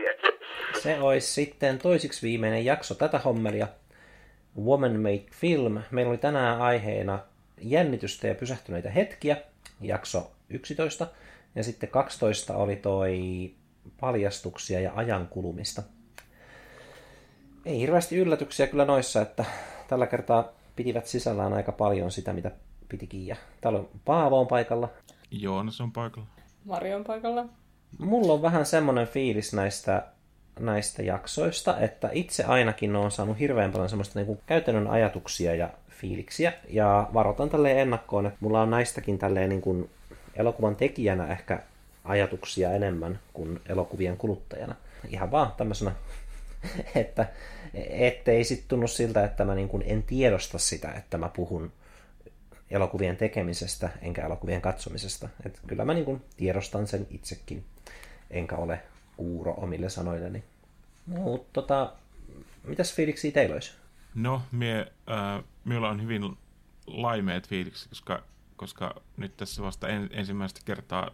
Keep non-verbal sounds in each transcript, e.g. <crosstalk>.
tiedä. Se olisi sitten toisiksi viimeinen jakso tätä hommelia. Woman Made Film. Meillä oli tänään aiheena jännitystä ja pysähtyneitä hetkiä, jakso 11. Ja sitten 12 oli toi paljastuksia ja ajankulumista. Ei hirveästi yllätyksiä kyllä noissa, että tällä kertaa pitivät sisällään aika paljon sitä, mitä pitikin. Ja täällä on Paavo on paikalla. Joonas on paikalla. Marion paikalla. Mulla on vähän semmoinen fiilis näistä, näistä jaksoista, että itse ainakin on saanut hirveän paljon semmoista niin kuin käytännön ajatuksia ja fiiliksiä. Ja varoitan tälleen ennakkoon, että mulla on näistäkin tälleen niin kuin elokuvan tekijänä ehkä ajatuksia enemmän kuin elokuvien kuluttajana. Ihan vaan tämmöisenä, <laughs> että ettei sitten tunnu siltä, että mä niin kuin en tiedosta sitä, että mä puhun elokuvien tekemisestä enkä elokuvien katsomisesta. Et kyllä mä niin kuin tiedostan sen itsekin, enkä ole kuuro omille sanoilleni. Mutta tota, mitäs fiiliksi teillä olisi? No, mie, äh, minulla on hyvin laimeet fiiliksi, koska, koska nyt tässä vasta en, ensimmäistä kertaa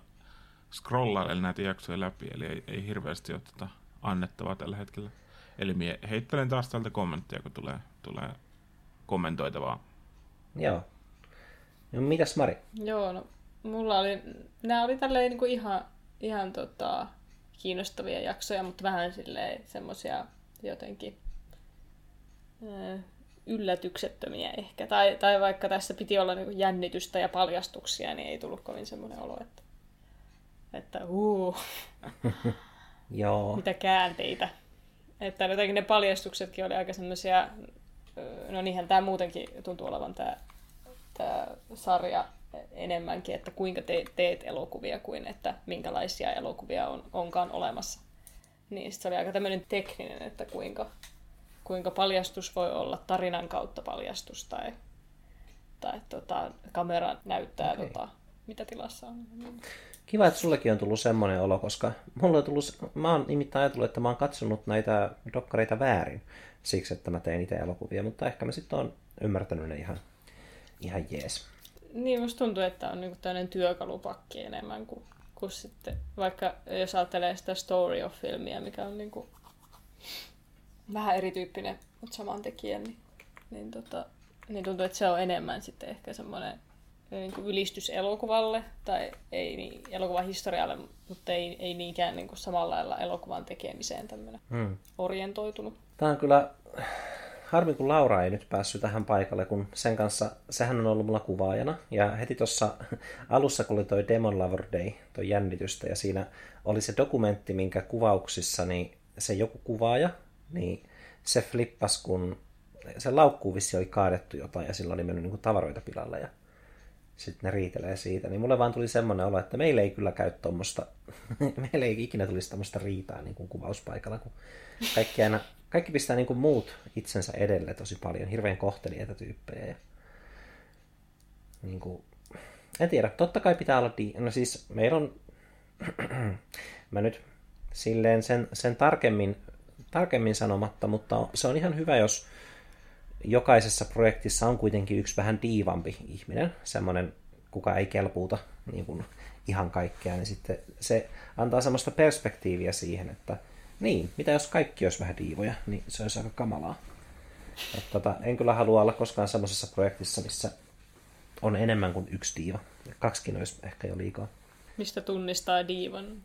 scrollailen näitä jaksoja läpi, eli ei, ei hirveästi ole tota annettavaa tällä hetkellä. Eli mie heittelen taas täältä kommentteja, kun tulee, tulee kommentoitavaa. Joo. No mitäs Mari? Joo, no mulla oli, nämä oli tälleen niin kuin ihan, ihan tota, kiinnostavia jaksoja, mutta vähän silleen semmosia jotenkin ö, yllätyksettömiä ehkä. Tai, tai vaikka tässä piti olla niin jännitystä ja paljastuksia, niin ei tullut kovin semmoinen olo, että, että uu, <laughs> Joo. mitä käänteitä. Että jotenkin ne paljastuksetkin oli aika semmoisia, no niinhän tämä muutenkin tuntuu olevan tämä tämä sarja enemmänkin, että kuinka te, teet elokuvia kuin että minkälaisia elokuvia on, onkaan olemassa. Niin se oli aika tämmöinen tekninen, että kuinka, kuinka paljastus voi olla tarinan kautta paljastus tai, tai tota, kamera näyttää, okay. tota, mitä tilassa on. Kiva, että sullekin on tullut semmoinen olo, koska mulla on tullut, mä oon nimittäin ajatellut, että mä oon katsonut näitä dokkareita väärin siksi, että mä tein itse elokuvia, mutta ehkä mä sitten oon ymmärtänyt ne ihan ihan jees. Niin, musta tuntuu, että on niinku tämmöinen työkalupakki enemmän kuin, kuin sitten, vaikka jos ajattelee sitä story of filmiä, mikä on niinku vähän erityyppinen, mutta saman tekijän, niin, niin, tota, niin tuntuu, että se on enemmän sitten ehkä semmoinen niin kuin ylistys elokuvalle, tai ei niin, elokuvan historialle, mutta ei, ei niinkään niin kuin samalla lailla elokuvan tekemiseen tämmöinen hmm. orientoitunut. Tämä on kyllä harmi kun Laura ei nyt päässyt tähän paikalle, kun sen kanssa, sehän on ollut mulla kuvaajana. Ja heti tuossa <laughs> alussa, kun oli toi Demon Lover Day, toi jännitystä, ja siinä oli se dokumentti, minkä kuvauksissa niin se joku kuvaaja, niin se flippas, kun se laukkuun vissi oli kaadettu jotain, ja silloin oli mennyt niin tavaroita pilalle, ja sitten ne riitelee siitä. Niin mulle vaan tuli semmoinen olo, että meillä ei kyllä käy tuommoista, <laughs> meillä ei ikinä tulisi tämmöistä riitaa niin kuin kuvauspaikalla, kun kaikki aina kaikki pistää niin kuin muut itsensä edelle tosi paljon, hirveän kohtelijoita tyyppejä. Ja, niin kuin, en tiedä, totta kai pitää olla, di- no siis meillä on, <clears throat> mä nyt silleen sen, sen tarkemmin, tarkemmin sanomatta, mutta se on ihan hyvä, jos jokaisessa projektissa on kuitenkin yksi vähän diivampi ihminen, semmoinen, kuka ei kelpuuta niin kuin ihan kaikkea, niin sitten se antaa semmoista perspektiiviä siihen, että niin, mitä jos kaikki olisi vähän diivoja, niin se olisi aika kamalaa. Et tota, en kyllä halua olla koskaan semmoisessa projektissa, missä on enemmän kuin yksi diiva. Kaksikin olisi ehkä jo liikaa. Mistä tunnistaa diivan?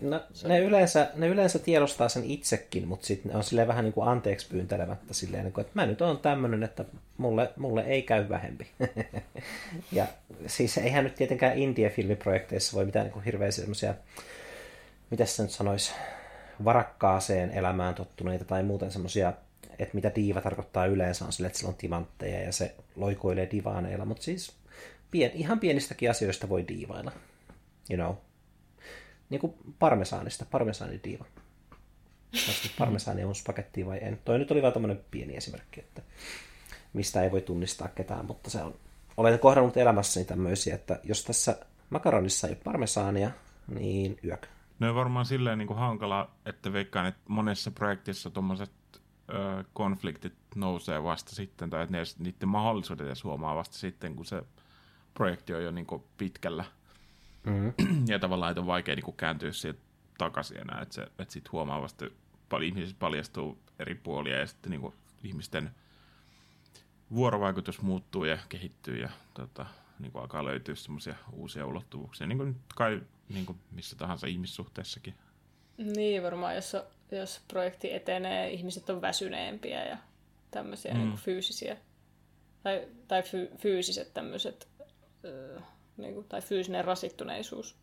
No, ne, yleensä, ne yleensä tiedostaa sen itsekin, mutta sitten ne on silleen vähän niin kuin anteeksi pyyntelemättä silleen, että mä nyt on tämmöinen, että mulle, mulle ei käy vähempi. <laughs> ja siis eihän nyt tietenkään indie-filmiprojekteissa voi mitään niin kuin hirveä semmoisia, mitä se nyt sanoisi, varakkaaseen elämään tottuneita tai muuten semmoisia, että mitä diiva tarkoittaa yleensä on sille, että sillä on timantteja ja se loikoilee divaaneilla, mutta siis pien, ihan pienistäkin asioista voi diivailla. You know. Niin kuin parmesaanista, parmesaanidiiva. Parmesaani on spagetti vai en. Toi nyt oli vaan tämmöinen pieni esimerkki, että mistä ei voi tunnistaa ketään, mutta se on, olen kohdannut elämässäni tämmöisiä, että jos tässä makaronissa ei ole parmesaania, niin yök. No on varmaan silleen niin kuin hankala, että veikkaan, että monessa projektissa tuommoiset konfliktit nousee vasta sitten, tai että ne, niiden mahdollisuudet edes huomaa vasta sitten, kun se projekti on jo niin kuin pitkällä. Mm-hmm. <clears throat> ja tavallaan että on vaikea niin kuin kääntyä siitä takaisin enää, että, se, että sitten huomaa vasta, paljon ihmisistä paljastuu eri puolia ja sitten niin kuin ihmisten vuorovaikutus muuttuu ja kehittyy ja tota, niin kuin alkaa löytyä semmoisia uusia ulottuvuuksia, niin kuin kai niin kuin missä tahansa ihmissuhteessakin. Niin, varmaan jos, jos projekti etenee, ihmiset on väsyneempiä ja tämmöisiä mm. niin kuin fyysisiä, tai, tai fy, fyysiset tämmöiset, öö, niin kuin, tai fyysinen rasittuneisuus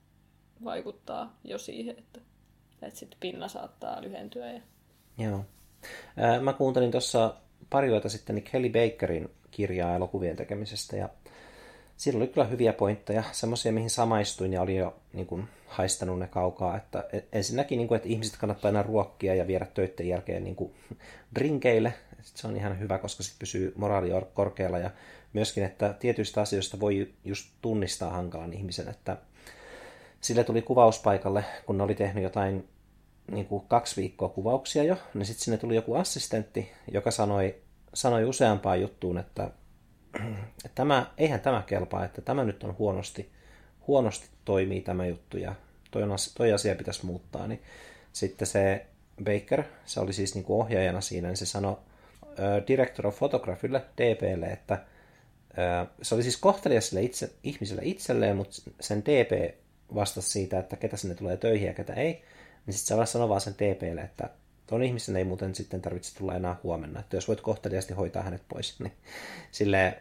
vaikuttaa jo siihen, että, että sitten pinna saattaa lyhentyä. Ja... Joo. Mä kuuntelin tuossa pari vuotta sitten Kelly Bakerin kirjaa elokuvien tekemisestä ja siinä oli kyllä hyviä pointteja, semmoisia mihin samaistuin ja oli jo niin kuin, haistanut ne kaukaa. Että e, ensinnäkin, niin kuin, että ihmiset kannattaa aina ruokkia ja viedä töiden jälkeen niin kuin, <laughs> drinkeille. Se on ihan hyvä, koska sitten pysyy moraali korkealla ja myöskin, että tietyistä asioista voi just tunnistaa hankalan ihmisen, että sille tuli kuvauspaikalle, kun ne oli tehnyt jotain niin kuin kaksi viikkoa kuvauksia jo, niin sitten sinne tuli joku assistentti, joka sanoi, sanoi useampaan juttuun, että, että tämä, eihän tämä kelpaa, että tämä nyt on huonosti, huonosti toimii tämä juttu ja toi, on, toi asia pitäisi muuttaa. Niin sitten se Baker, se oli siis niin kuin ohjaajana siinä, niin se sanoi Director of Photographylle, DPlle, että se oli siis kohtelias sille itse, ihmiselle itselleen, mutta sen DP vastasi siitä, että ketä sinne tulee töihin ja ketä ei. Niin sitten se sanoi vaan sen TPlle, että tuon ihmisen ei muuten sitten tarvitse tulla enää huomenna. Että jos voit kohteliasti hoitaa hänet pois, niin sille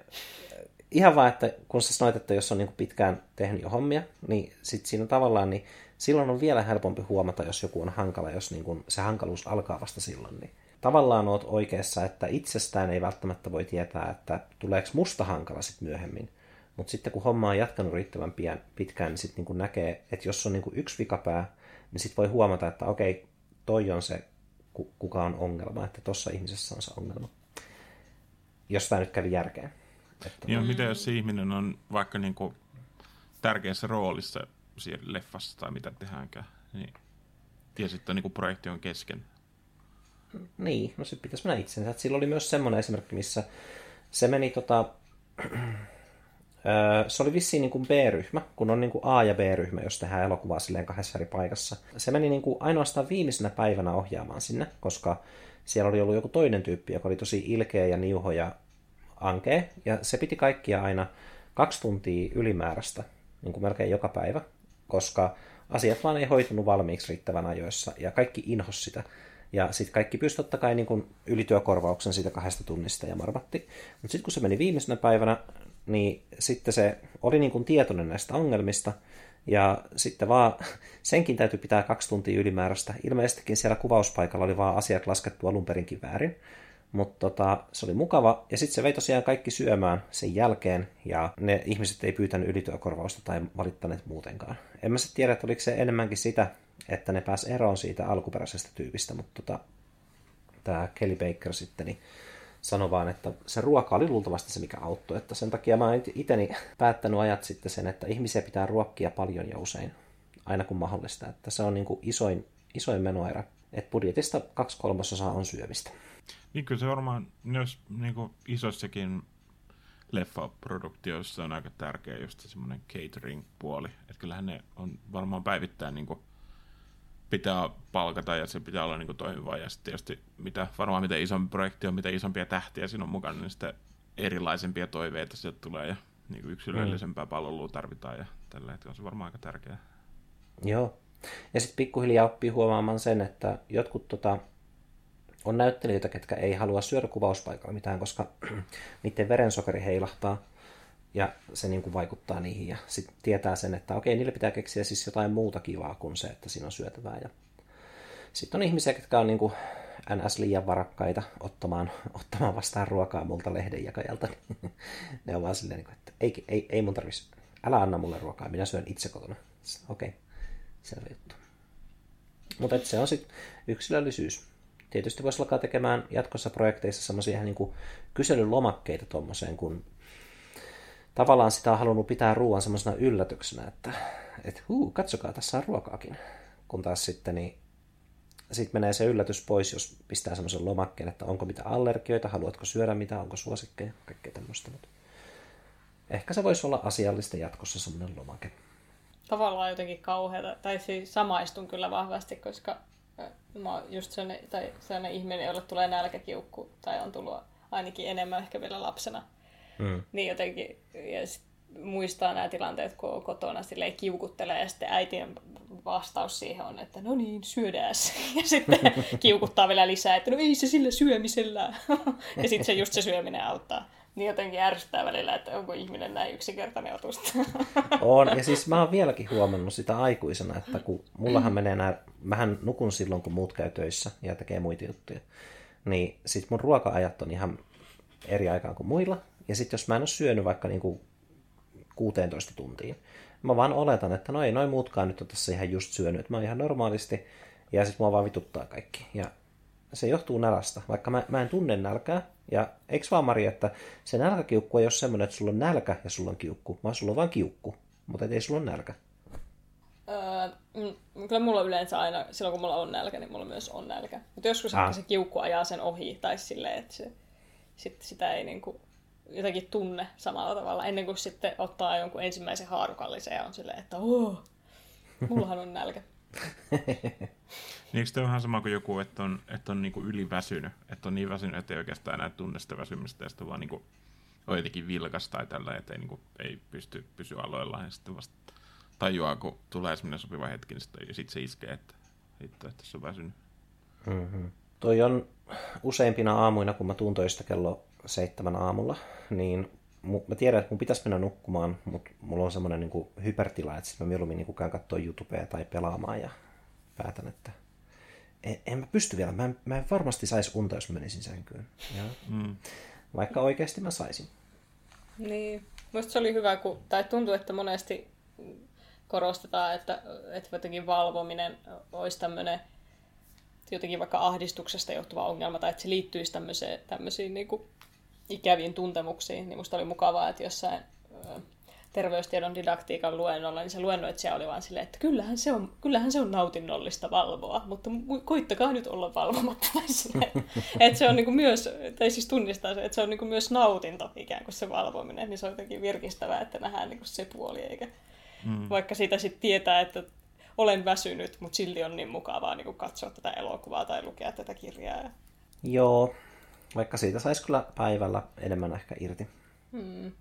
ihan vaan, että kun sä sanoit, että jos on niin pitkään tehnyt jo hommia, niin sitten siinä tavallaan, niin silloin on vielä helpompi huomata, jos joku on hankala, jos niin kuin se hankaluus alkaa vasta silloin. Niin tavallaan oot oikeassa, että itsestään ei välttämättä voi tietää, että tuleeko musta hankala sitten myöhemmin. Mutta sitten kun homma on jatkanut riittävän pian, pitkään, niin sitten niin näkee, että jos on niin kuin yksi vikapää, niin sitten voi huomata, että okei, toi on se, kuka on ongelma, että tuossa ihmisessä on se ongelma. Jos tämä nyt kävi järkeen. Että... Niin, mitä jos se ihminen on vaikka niin kuin tärkeässä roolissa siellä leffassa tai mitä tehdäänkään, niin ja sitten niin kuin projekti on kesken. Niin, no sitten pitäisi mennä itsensä. Sillä oli myös semmoinen esimerkki, missä se meni tota, se oli vissiin niin kuin B-ryhmä, kun on niin kuin A- ja B-ryhmä, jos tehdään elokuvaa silleen kahdessa eri paikassa. Se meni niin kuin ainoastaan viimeisenä päivänä ohjaamaan sinne, koska siellä oli ollut joku toinen tyyppi, joka oli tosi ilkeä ja niuho ja ankea, ja se piti kaikkia aina kaksi tuntia ylimääräistä, niin kuin melkein joka päivä, koska asiat vaan ei hoitunut valmiiksi riittävän ajoissa, ja kaikki inhos sitä. Ja sitten kaikki pystyi totta kai niin kuin ylityökorvauksen siitä kahdesta tunnista ja marmatti. Mutta sitten kun se meni viimeisenä päivänä, niin sitten se oli niin kuin tietoinen näistä ongelmista, ja sitten vaan senkin täytyy pitää kaksi tuntia ylimääräistä. Ilmeisestikin siellä kuvauspaikalla oli vaan asiat laskettu alun perinkin väärin. Mutta tota, se oli mukava. Ja sitten se vei tosiaan kaikki syömään sen jälkeen. Ja ne ihmiset ei pyytänyt ylityökorvausta tai valittaneet muutenkaan. En mä sitten tiedä, että oliko se enemmänkin sitä, että ne pääsi eroon siitä alkuperäisestä tyypistä. Mutta tota, tämä Kelly Baker sitten, niin sanoi vaan, että se ruoka oli luultavasti se, mikä auttoi. Että sen takia mä oon iteni päättänyt ajat sitten sen, että ihmisiä pitää ruokkia paljon ja usein, aina kun mahdollista. Että se on niin kuin isoin, isoin menoerä. Että budjetista kaksi kolmasosaa on syömistä. Niin kyllä se varmaan myös niin kuin isossakin leffaproduktioissa on aika tärkeä just semmoinen catering-puoli. Että kyllähän ne on varmaan päivittäin niin kuin pitää palkata ja se pitää olla niin kuin toimiva. Ja sitten tietysti mitä, varmaan mitä isompi projekti on, mitä isompia tähtiä siinä on mukana, niin sitten erilaisempia toiveita sieltä tulee ja niin kuin yksilöllisempää mm. palvelua tarvitaan ja tällä hetkellä on se varmaan aika tärkeää. Joo. Ja sitten pikkuhiljaa oppii huomaamaan sen, että jotkut tota, on näyttelijöitä, ketkä ei halua syödä kuvauspaikalla mitään, koska <clears throat> niiden verensokeri heilahtaa ja se niin kuin vaikuttaa niihin ja sitten tietää sen, että okei, niille pitää keksiä siis jotain muuta kivaa kuin se, että siinä on syötävää. Ja sitten on ihmisiä, jotka on niin kuin ns. liian varakkaita ottamaan, <laughs> ottamaan vastaan ruokaa multa lehdenjakajalta. <laughs> ne on vaan silleen, niin että ei, ei, ei mun tarvitsisi, älä anna mulle ruokaa, minä syön itse kotona. Okei, okay. selvä juttu. Mutta se on sitten yksilöllisyys. Tietysti voisi alkaa tekemään jatkossa projekteissa semmoisia niin kyselylomakkeita tuommoiseen, kun tavallaan sitä on halunnut pitää ruoan semmoisena yllätyksenä, että et, huu, katsokaa, tässä on ruokaakin. Kun taas sitten niin sitten menee se yllätys pois, jos pistää semmoisen lomakkeen, että onko mitä allergioita, haluatko syödä mitä, onko suosikkeja, kaikkea tämmöistä. Mutta ehkä se voisi olla asiallista jatkossa semmoinen lomake. tavallaan jotenkin kauheata, tai siis samaistun kyllä vahvasti, koska mä oon just sellainen, tai sellainen ihminen, jolle tulee nälkäkiukku, tai on tullut ainakin enemmän ehkä vielä lapsena. Mm. Niin jotenkin, ja sit muistaa nämä tilanteet, kun on kotona silleen kiukuttelee, ja sitten äitien vastaus siihen on, että no niin, syödään <laughs> Ja sitten <laughs> kiukuttaa vielä lisää, että no ei se sillä syömisellä. <laughs> ja sitten se just se syöminen auttaa. Niin jotenkin ärsyttää välillä, että onko ihminen näin yksinkertainen otusta. on, ja siis mä oon vieläkin huomannut sitä aikuisena, että kun mullahan menee nämä, mähän nukun silloin, kun muut käy töissä ja tekee muita juttuja. Niin sit mun ruoka-ajat on ihan eri aikaan kuin muilla. Ja sitten jos mä en ole syönyt vaikka niinku 16 tuntiin, mä vaan oletan, että no ei noin muutkaan nyt ole tässä ihan just syönyt. Mä oon ihan normaalisti ja sitten mua vaan vituttaa kaikki. Ja se johtuu nälästä, vaikka mä, mä en tunne nälkää. Ja eikö vaan Mari, että se nälkäkiukku ei ole semmoinen, että sulla on nälkä ja sulla on kiukku, vaan sulla on vaan kiukku, mutta ei sulla ole nälkä. Öö, kyllä mulla yleensä aina, silloin kun mulla on nälkä, niin mulla myös on nälkä. Mutta joskus ah. se kiukku ajaa sen ohi, tai silleen, että se, sit sitä ei niinku jotenkin tunne samalla tavalla, ennen kuin sitten ottaa jonkun ensimmäisen haarukallisen ja on silleen, että oh, mullahan on nälkä. niin <laughs> eikö vähän sama kuin joku, että on, että on niinku yliväsynyt, että on niin väsynyt, että ei oikeastaan enää tunne sitä väsymistä, ja sitten vaan niinku on jotenkin vilkas tai tällä, että ei, niinku, ei pysty pysyä aloillaan, ja sitten vasta tajuaa, kun tulee semmoinen sopiva hetki, niin sitten, ja sitten se iskee, että hitto, että se on väsynyt. Mm-hmm. Toi on useimpina aamuina, kun mä tuun töistä kello seitsemän aamulla, niin mä tiedän, että mun pitäisi mennä nukkumaan, mutta mulla on semmoinen niin hypertila, että sitten mä mieluummin niin käyn katsoa YouTubea tai pelaamaan ja päätän, että en, en mä pysty vielä. Mä en, mä en varmasti saisi unta, jos mä menisin sänkyyn. Ja, mm. Vaikka oikeasti mä saisin. Niin. Musta se oli hyvä, kun, tai tuntuu, että monesti korostetaan, että, että jotenkin valvominen olisi tämmöinen jotenkin vaikka ahdistuksesta johtuva ongelma, tai että se liittyisi tämmöiseen, tämmöisiin niin kuin ikäviin tuntemuksiin, niin musta oli mukavaa, että jossain terveystiedon didaktiikan luennolla, niin se luennoitsija oli vaan silleen, että kyllähän se on, kyllähän se on nautinnollista valvoa, mutta koittakaa nyt olla valvomatta. <laughs> että se on niinku myös, tai siis tunnistaa se, että se on niinku myös nautinto ikään kuin se valvominen, niin se on jotenkin virkistävää, että nähdään niinku se puoli, eikä mm. vaikka sitä sitten tietää, että olen väsynyt, mutta silti on niin mukavaa niin katsoa tätä elokuvaa tai lukea tätä kirjaa. Joo, vaikka siitä saisi kyllä päivällä enemmän ehkä irti. Hmm.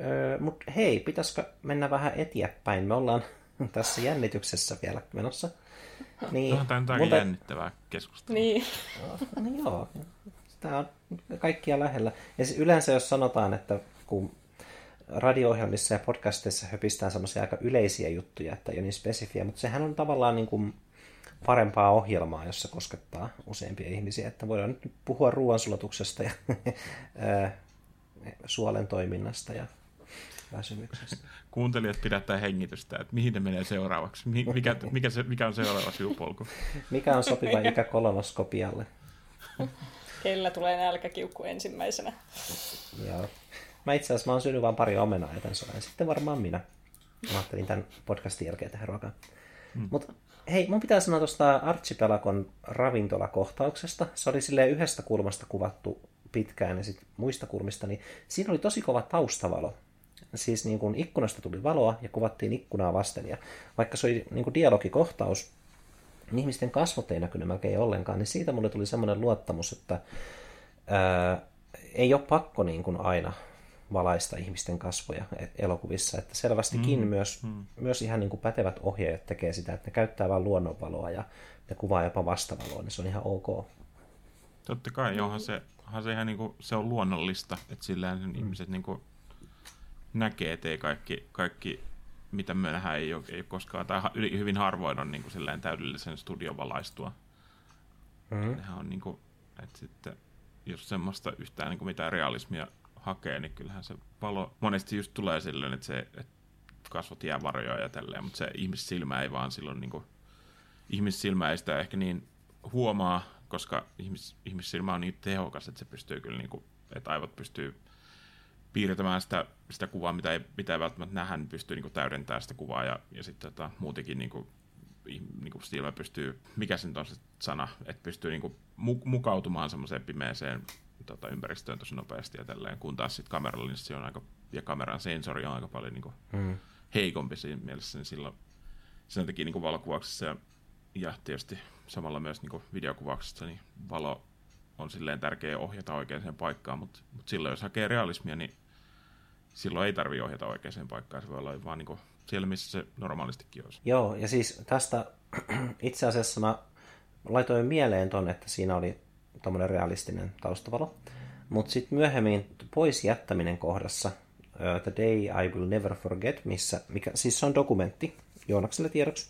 Öö, Mutta hei, pitäisikö mennä vähän eteenpäin? Me ollaan <laughs> tässä jännityksessä vielä menossa. Niin, Tämä on mun... jännittävää keskustelua. Niin. No, niin joo, tämä on kaikkia lähellä. Ja siis yleensä jos sanotaan, että kun radio-ohjelmissa ja podcasteissa höpistään semmoisia aika yleisiä juttuja, että ei ole niin spesifiä, mutta sehän on tavallaan niin kuin parempaa ohjelmaa, jossa koskettaa useampia ihmisiä, että voidaan nyt puhua ruoansulatuksesta ja <laughs> suolen toiminnasta ja väsymyksestä. Kuuntelijat pidättää hengitystä, että mihin ne menee seuraavaksi, mikä, mikä, se, mikä on seuraava sivupolku. <laughs> Mikä on sopiva ikä kolonoskopialle? <laughs> Kellä tulee nälkäkiukku ensimmäisenä? Joo. Mä itse asiassa mä oon syönyt vain pari omenaa ja tämän Sitten varmaan minä. Mä ajattelin tämän podcastin jälkeen tehdä ruokaa. Hmm. Mutta hei, mun pitää sanoa tuosta Archipelagon ravintolakohtauksesta. Se oli sille yhdestä kulmasta kuvattu pitkään ja sitten muista kulmista, niin siinä oli tosi kova taustavalo. Siis niin kuin ikkunasta tuli valoa ja kuvattiin ikkunaa vasten. Ja vaikka se oli niin kuin dialogikohtaus, niin ihmisten kasvot ei näkynyt melkein ollenkaan, niin siitä mulle tuli semmoinen luottamus, että ää, ei ole pakko niin kuin aina valaista ihmisten kasvoja elokuvissa. Että selvästikin mm, myös, mm. myös ihan niin kuin pätevät ohjaajat tekee sitä, että ne käyttää vain luonnonvaloa ja ne kuvaa jopa vastavaloa, niin se on ihan ok. Totta kai, johan se, se, ihan niin kuin, se on luonnollista, että sillä mm. ihmiset niin kuin näkee, että ei kaikki, kaikki mitä me nähdään, ei ole, ei ole koskaan, tai hyvin harvoin on niin kuin täydellisen studiovalaistua. Mm. Nehän on niin kuin, että sitten, jos semmoista yhtään niin kuin mitään realismia hakee, niin kyllähän se palo monesti just tulee silleen, että, se, että kasvot jää varjoja ja tälleen, mutta se ihmissilmä ei vaan silloin, niin kuin, ihmissilmä ei sitä ehkä niin huomaa, koska ihmis, ihmissilmä on niin tehokas, että se pystyy kyllä, niin kuin, että aivot pystyy piirtämään sitä, sitä kuvaa, mitä ei, mitä ei välttämättä nähdä, niin pystyy niin kuin, täydentämään sitä kuvaa ja, ja sitten tota, muutenkin niin kuin, niin kuin silmä pystyy, mikä se nyt on se sana, että pystyy niin kuin, mukautumaan semmoiseen pimeeseen tota, ympäristöön tosi nopeasti ja tälleen, kun taas sitten kameralla niin se on aika, ja kameran sensori on aika paljon niin kuin, mm. heikompi siinä mielessä, niin silloin sen takia niin valokuvauksessa ja, ja tietysti samalla myös niin videokuvauksessa niin valo on silleen tärkeä ohjata oikeaan paikkaan, mutta, mutta silloin jos hakee realismia, niin silloin ei tarvitse ohjata oikeaan paikkaan, se voi olla vaan niin siellä, missä se normaalistikin olisi. Joo, ja siis tästä <clears throat> itse asiassa mä laitoin mieleen ton, että siinä oli tuommoinen realistinen taustavalo, mutta sitten myöhemmin pois jättäminen kohdassa, uh, The Day I Will Never Forget, missä, mikä, siis se on dokumentti Joonakselle tiedoksi,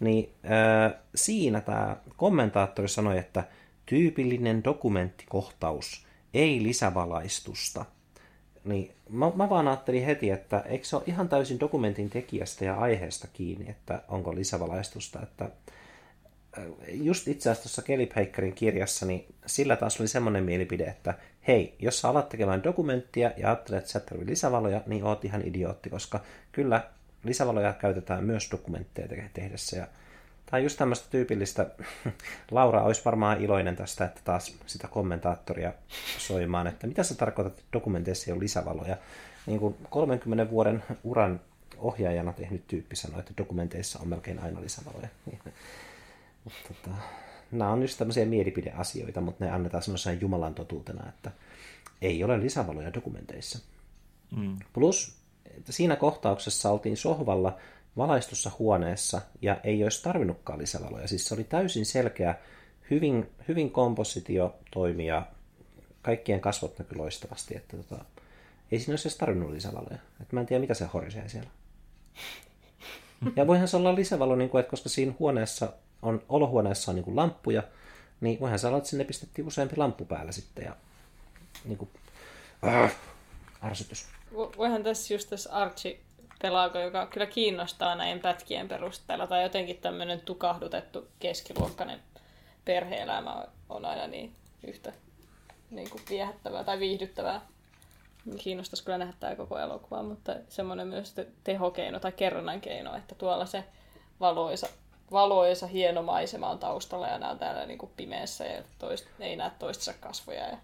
niin uh, siinä tämä kommentaattori sanoi, että tyypillinen dokumenttikohtaus, ei lisävalaistusta. Niin mä, mä vaan ajattelin heti, että eikö se ole ihan täysin dokumentin tekijästä ja aiheesta kiinni, että onko lisävalaistusta, että just itse asiassa tuossa Kelly Bakerin kirjassa, niin sillä taas oli semmoinen mielipide, että hei, jos sä alat tekemään dokumenttia ja ajattelet, että sä et tarvitse lisävaloja, niin oot ihan idiootti, koska kyllä lisävaloja käytetään myös dokumentteja tehdessä. Ja tämä on just tämmöistä tyypillistä. <laughs> Laura olisi varmaan iloinen tästä, että taas sitä kommentaattoria soimaan, että mitä sä tarkoitat, että dokumenteissa ei ole lisävaloja. Niin kuin 30 vuoden uran ohjaajana tehnyt tyyppi sanoi, että dokumenteissa on melkein aina lisävaloja. <laughs> Mutta tota, nämä on just tämmöisiä mielipideasioita, mutta ne annetaan semmoisena Jumalan totuutena, että ei ole lisävaloja dokumenteissa. Mm. Plus, että siinä kohtauksessa oltiin sohvalla valaistussa huoneessa ja ei olisi tarvinnutkaan lisävaloja. Siis se oli täysin selkeä, hyvin, hyvin kompositio toimia, kaikkien kasvot näkyi loistavasti, että tota, ei siinä olisi edes tarvinnut lisävaloja. Et mä en tiedä, mitä se horisee siellä. Ja voihan se olla lisävalo, niin kuin, että koska siinä huoneessa on, olohuoneessa on niin kuin lamppuja, niin voihan sanoa, että sinne pistettiin useampi lamppu päällä sitten ja niin kuin, äh, ärsytys. Voihan tässä just tässä Archie pelaako, joka kyllä kiinnostaa näin pätkien perusteella, tai jotenkin tämmöinen tukahdutettu keskiluokkainen perhe-elämä on aina niin yhtä niin kuin viehättävää tai viihdyttävää. Kiinnostaisi kyllä nähdä tämä koko elokuva, mutta semmoinen myös tehokeino tai kerronnan keino, että tuolla se valoisa valoisa hieno maisema on taustalla ja nämä on täällä niin kuin pimeässä ja toist, ei näe toistensa kasvoja. Ja...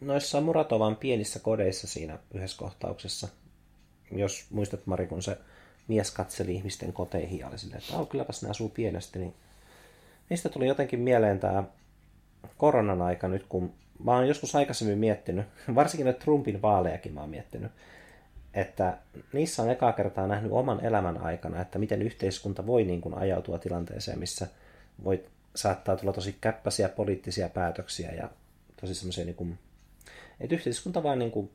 Noissa Muratovan pienissä kodeissa siinä yhdessä kohtauksessa, jos muistat Mari, kun se mies katseli ihmisten koteihin ja oli silleen, että oh, kylläpäs ne asuu pienesti, niin mistä tuli jotenkin mieleen tämä koronan aika nyt, kun mä oon joskus aikaisemmin miettinyt, <laughs> varsinkin Trumpin vaalejakin mä oon miettinyt, että niissä on ekaa kertaa nähnyt oman elämän aikana, että miten yhteiskunta voi niin kuin ajautua tilanteeseen, missä voi saattaa tulla tosi käppäisiä poliittisia päätöksiä ja tosi semmoisia, niin kuin, että yhteiskunta vaan niin kuin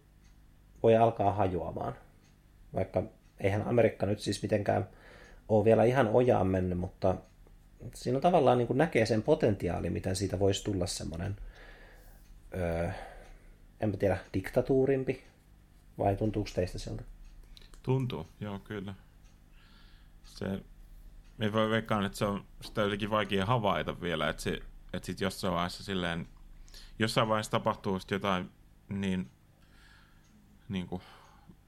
voi alkaa hajoamaan. Vaikka eihän Amerikka nyt siis mitenkään ole vielä ihan ojaan mennyt, mutta siinä on tavallaan niin kuin näkee sen potentiaali, miten siitä voisi tulla semmoinen, öö, enpä tiedä, diktatuurimpi vai tuntuuko teistä siltä? Tuntuu, joo kyllä. Se, me voi veikkaan, että se on sitä jotenkin vaikea havaita vielä, että, se, että sit jossain vaiheessa silleen, jossain vaiheessa tapahtuu jotain niin, niin kuin,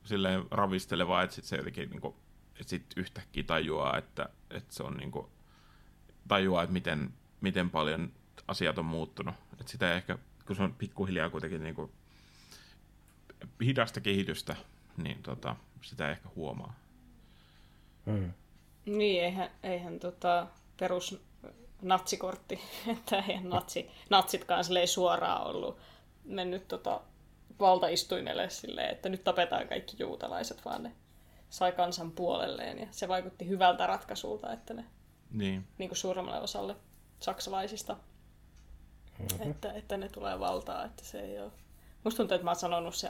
silleen ravistelevaa, että sit se jotenkin niin kuin, sit yhtäkkiä tajuaa, että, että se on niin kuin, tajuaa, että miten, miten paljon asiat on muuttunut. Että sitä ehkä, kun se on pikkuhiljaa kuitenkin niin kuin, hidasta kehitystä, niin tota, sitä ehkä huomaa. Mm. Niin, eihän, eihän tota, perus natsikortti, <laughs> että eihän natsi, natsitkaan suoraan ollut mennyt tota, valtaistuimelle silleen, että nyt tapetaan kaikki juutalaiset, vaan ne sai kansan puolelleen ja se vaikutti hyvältä ratkaisulta, että ne niin. Niin kuin suuremmalle osalle saksalaisista, mm-hmm. että, että ne tulee valtaa, että se ei ole... Musta tuntuu, että mä oon sanonut se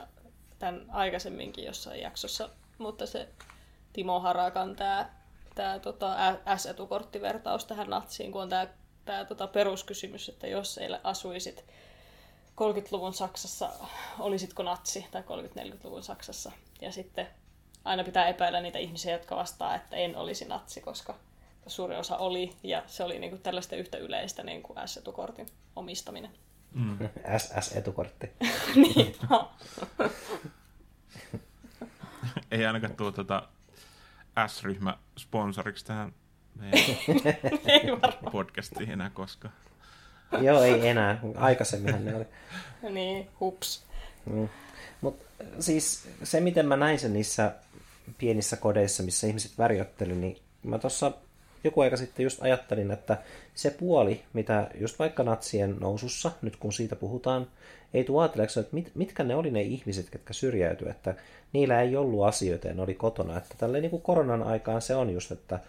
tämän aikaisemminkin jossain jaksossa, mutta se Timo Harakan tämä tää, tota, S-etukorttivertaus tähän natsiin, kun on tämä tää, tota, peruskysymys, että jos ei asuisit 30-luvun Saksassa, olisitko natsi, tai 30-40-luvun Saksassa. Ja sitten aina pitää epäillä niitä ihmisiä, jotka vastaa, että en olisi natsi, koska suuri osa oli, ja se oli niinku tällaista yhtä yleistä niin kuin S-etukortin omistaminen. Mm. SS-etukortti. <laughs> niin, Ei ainakaan tuo tota S-ryhmä sponsoriksi tähän meidän <laughs> podcastiin enää koskaan. Joo, ei enää. Aikaisemminhan ne oli. niin, hups. Mm. Mutta siis se, miten mä näin sen niissä pienissä kodeissa, missä ihmiset värjötteli, niin mä tuossa joku aika sitten just ajattelin, että se puoli, mitä just vaikka natsien nousussa, nyt kun siitä puhutaan, ei tule ajatelleeksi, että mit, mitkä ne oli ne ihmiset, jotka syrjäytyi, että niillä ei ollut asioita ja ne oli kotona. Että tälleen niin kuin koronan aikaan se on just, että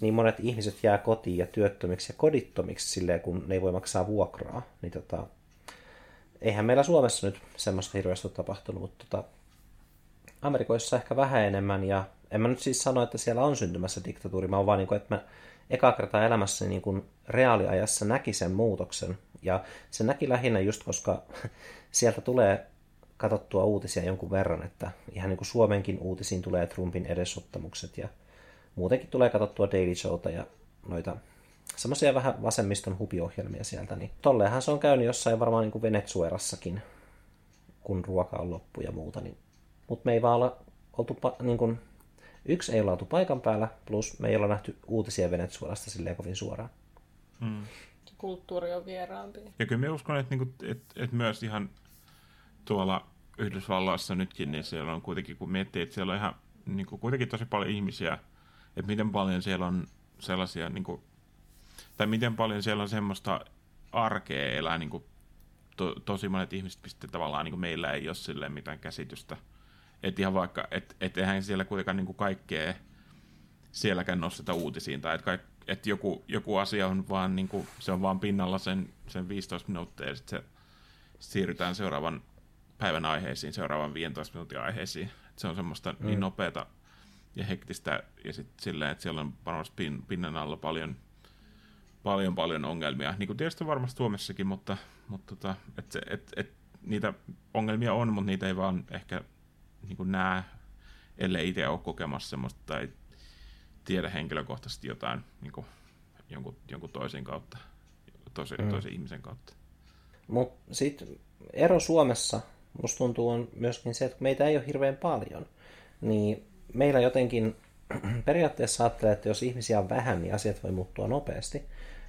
niin monet ihmiset jää kotiin ja työttömiksi ja kodittomiksi silleen, kun ne ei voi maksaa vuokraa. Niin tota, eihän meillä Suomessa nyt semmoista hirveästi ole tapahtunut, mutta tota, Amerikoissa ehkä vähän enemmän ja en mä nyt siis sano, että siellä on syntymässä diktatuuri, mä oon vaan niin kuin, että mä eka kertaa elämässäni niin kuin reaaliajassa näki sen muutoksen. Ja se näki lähinnä just, koska <laughs> sieltä tulee katsottua uutisia jonkun verran, että ihan niin kuin Suomenkin uutisiin tulee Trumpin edesottamukset ja muutenkin tulee katsottua Daily Showta ja noita semmoisia vähän vasemmiston hupiohjelmia sieltä, niin tolleenhan se on käynyt jossain varmaan niin kuin Venezuelassakin, kun ruoka on loppu ja muuta, niin mutta me ei vaan olla oltu niin kuin Yksi ei olla oltu paikan päällä, plus me ei olla nähty uutisia Venezuelasta silleen kovin suoraan. Hmm. Kulttuuri on vieraampi. Ja kyllä me uskon, että, niinku, että, että myös ihan tuolla Yhdysvalloissa nytkin, niin siellä on kuitenkin, kun miettii, että siellä on ihan niin kuin, kuitenkin tosi paljon ihmisiä, että miten paljon siellä on sellaisia, niin kuin, tai miten paljon siellä on semmoista arkea elää, niin kuin, to, tosi monet ihmiset, mistä tavallaan niin kuin meillä ei ole sille mitään käsitystä – että ihan vaikka, että et eihän siellä kuitenkaan niin kuin kaikkea sielläkään nosteta uutisiin, tai että et joku, joku asia on vaan, niin kuin, se on vaan pinnalla sen, sen 15 minuuttia, ja sitten se siirrytään seuraavan päivän aiheisiin, seuraavan 15 minuutin aiheisiin. Et se on semmoista mm. niin nopeata ja hektistä, ja sitten silleen, että siellä on varmasti pin, pinnan alla paljon, paljon, paljon ongelmia. Niin kuin tietysti varmasti Suomessakin, mutta, mutta tota, et, et, et, niitä ongelmia on, mutta niitä ei vaan ehkä niin kuin näe, ellei itse ole kokemassa semmoista tai tiedä henkilökohtaisesti jotain niin kuin jonkun, jonkun toisen kautta, toisen, mm. toisen ihmisen kautta. Mutta sitten ero Suomessa, musta tuntuu, on myöskin se, että meitä ei ole hirveän paljon, niin meillä jotenkin <clears throat> periaatteessa ajattelee, että jos ihmisiä on vähän, niin asiat voi muuttua nopeasti.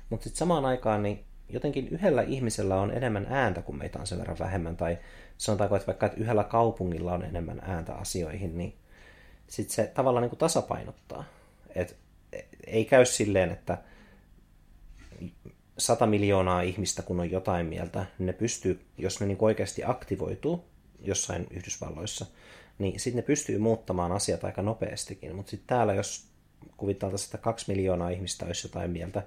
Mutta sitten samaan aikaan niin jotenkin yhdellä ihmisellä on enemmän ääntä, kun meitä on sen verran vähemmän, tai sanotaanko, että vaikka että yhdellä kaupungilla on enemmän ääntä asioihin, niin sitten se tavallaan niin kuin tasapainottaa. Et ei käy silleen, että sata miljoonaa ihmistä, kun on jotain mieltä, niin ne pystyy, jos ne niin oikeasti aktivoituu jossain Yhdysvalloissa, niin sitten ne pystyy muuttamaan asiat aika nopeastikin. Mutta sitten täällä, jos kuviteltaisiin, että kaksi miljoonaa ihmistä olisi jotain mieltä,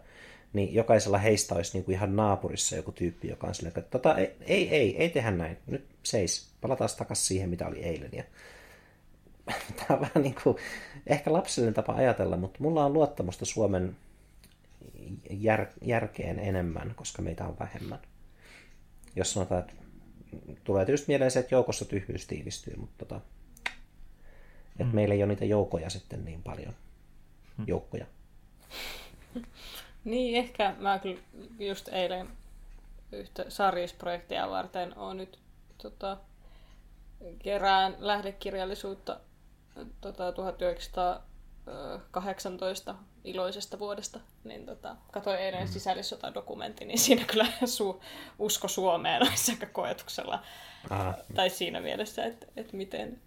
niin jokaisella heistä olisi niin kuin ihan naapurissa joku tyyppi, joka on silleen, että tota, ei, ei, ei, ei tehdä näin, nyt seis, palataan takaisin siihen, mitä oli eilen. Ja... <laughs> Tämä on vähän niin kuin, ehkä lapsellinen tapa ajatella, mutta mulla on luottamusta Suomen jär, järkeen enemmän, koska meitä on vähemmän. Jos sanotaan, että tulee tietysti mieleen se, että joukossa tyhmyys tiivistyy, mutta tota, että mm. meillä ei ole niitä joukoja sitten niin paljon. Mm. Joukkoja. <laughs> Niin, ehkä mä kyllä just eilen yhtä sarjisprojektia varten on nyt tota, kerään lähdekirjallisuutta tota, 1918 iloisesta vuodesta, niin tota, katsoin eilen mm. sisällissota-dokumentti, niin siinä kyllä su- usko Suomeen olisi aika koetuksella. Aha. Tai siinä mielessä, että, että miten,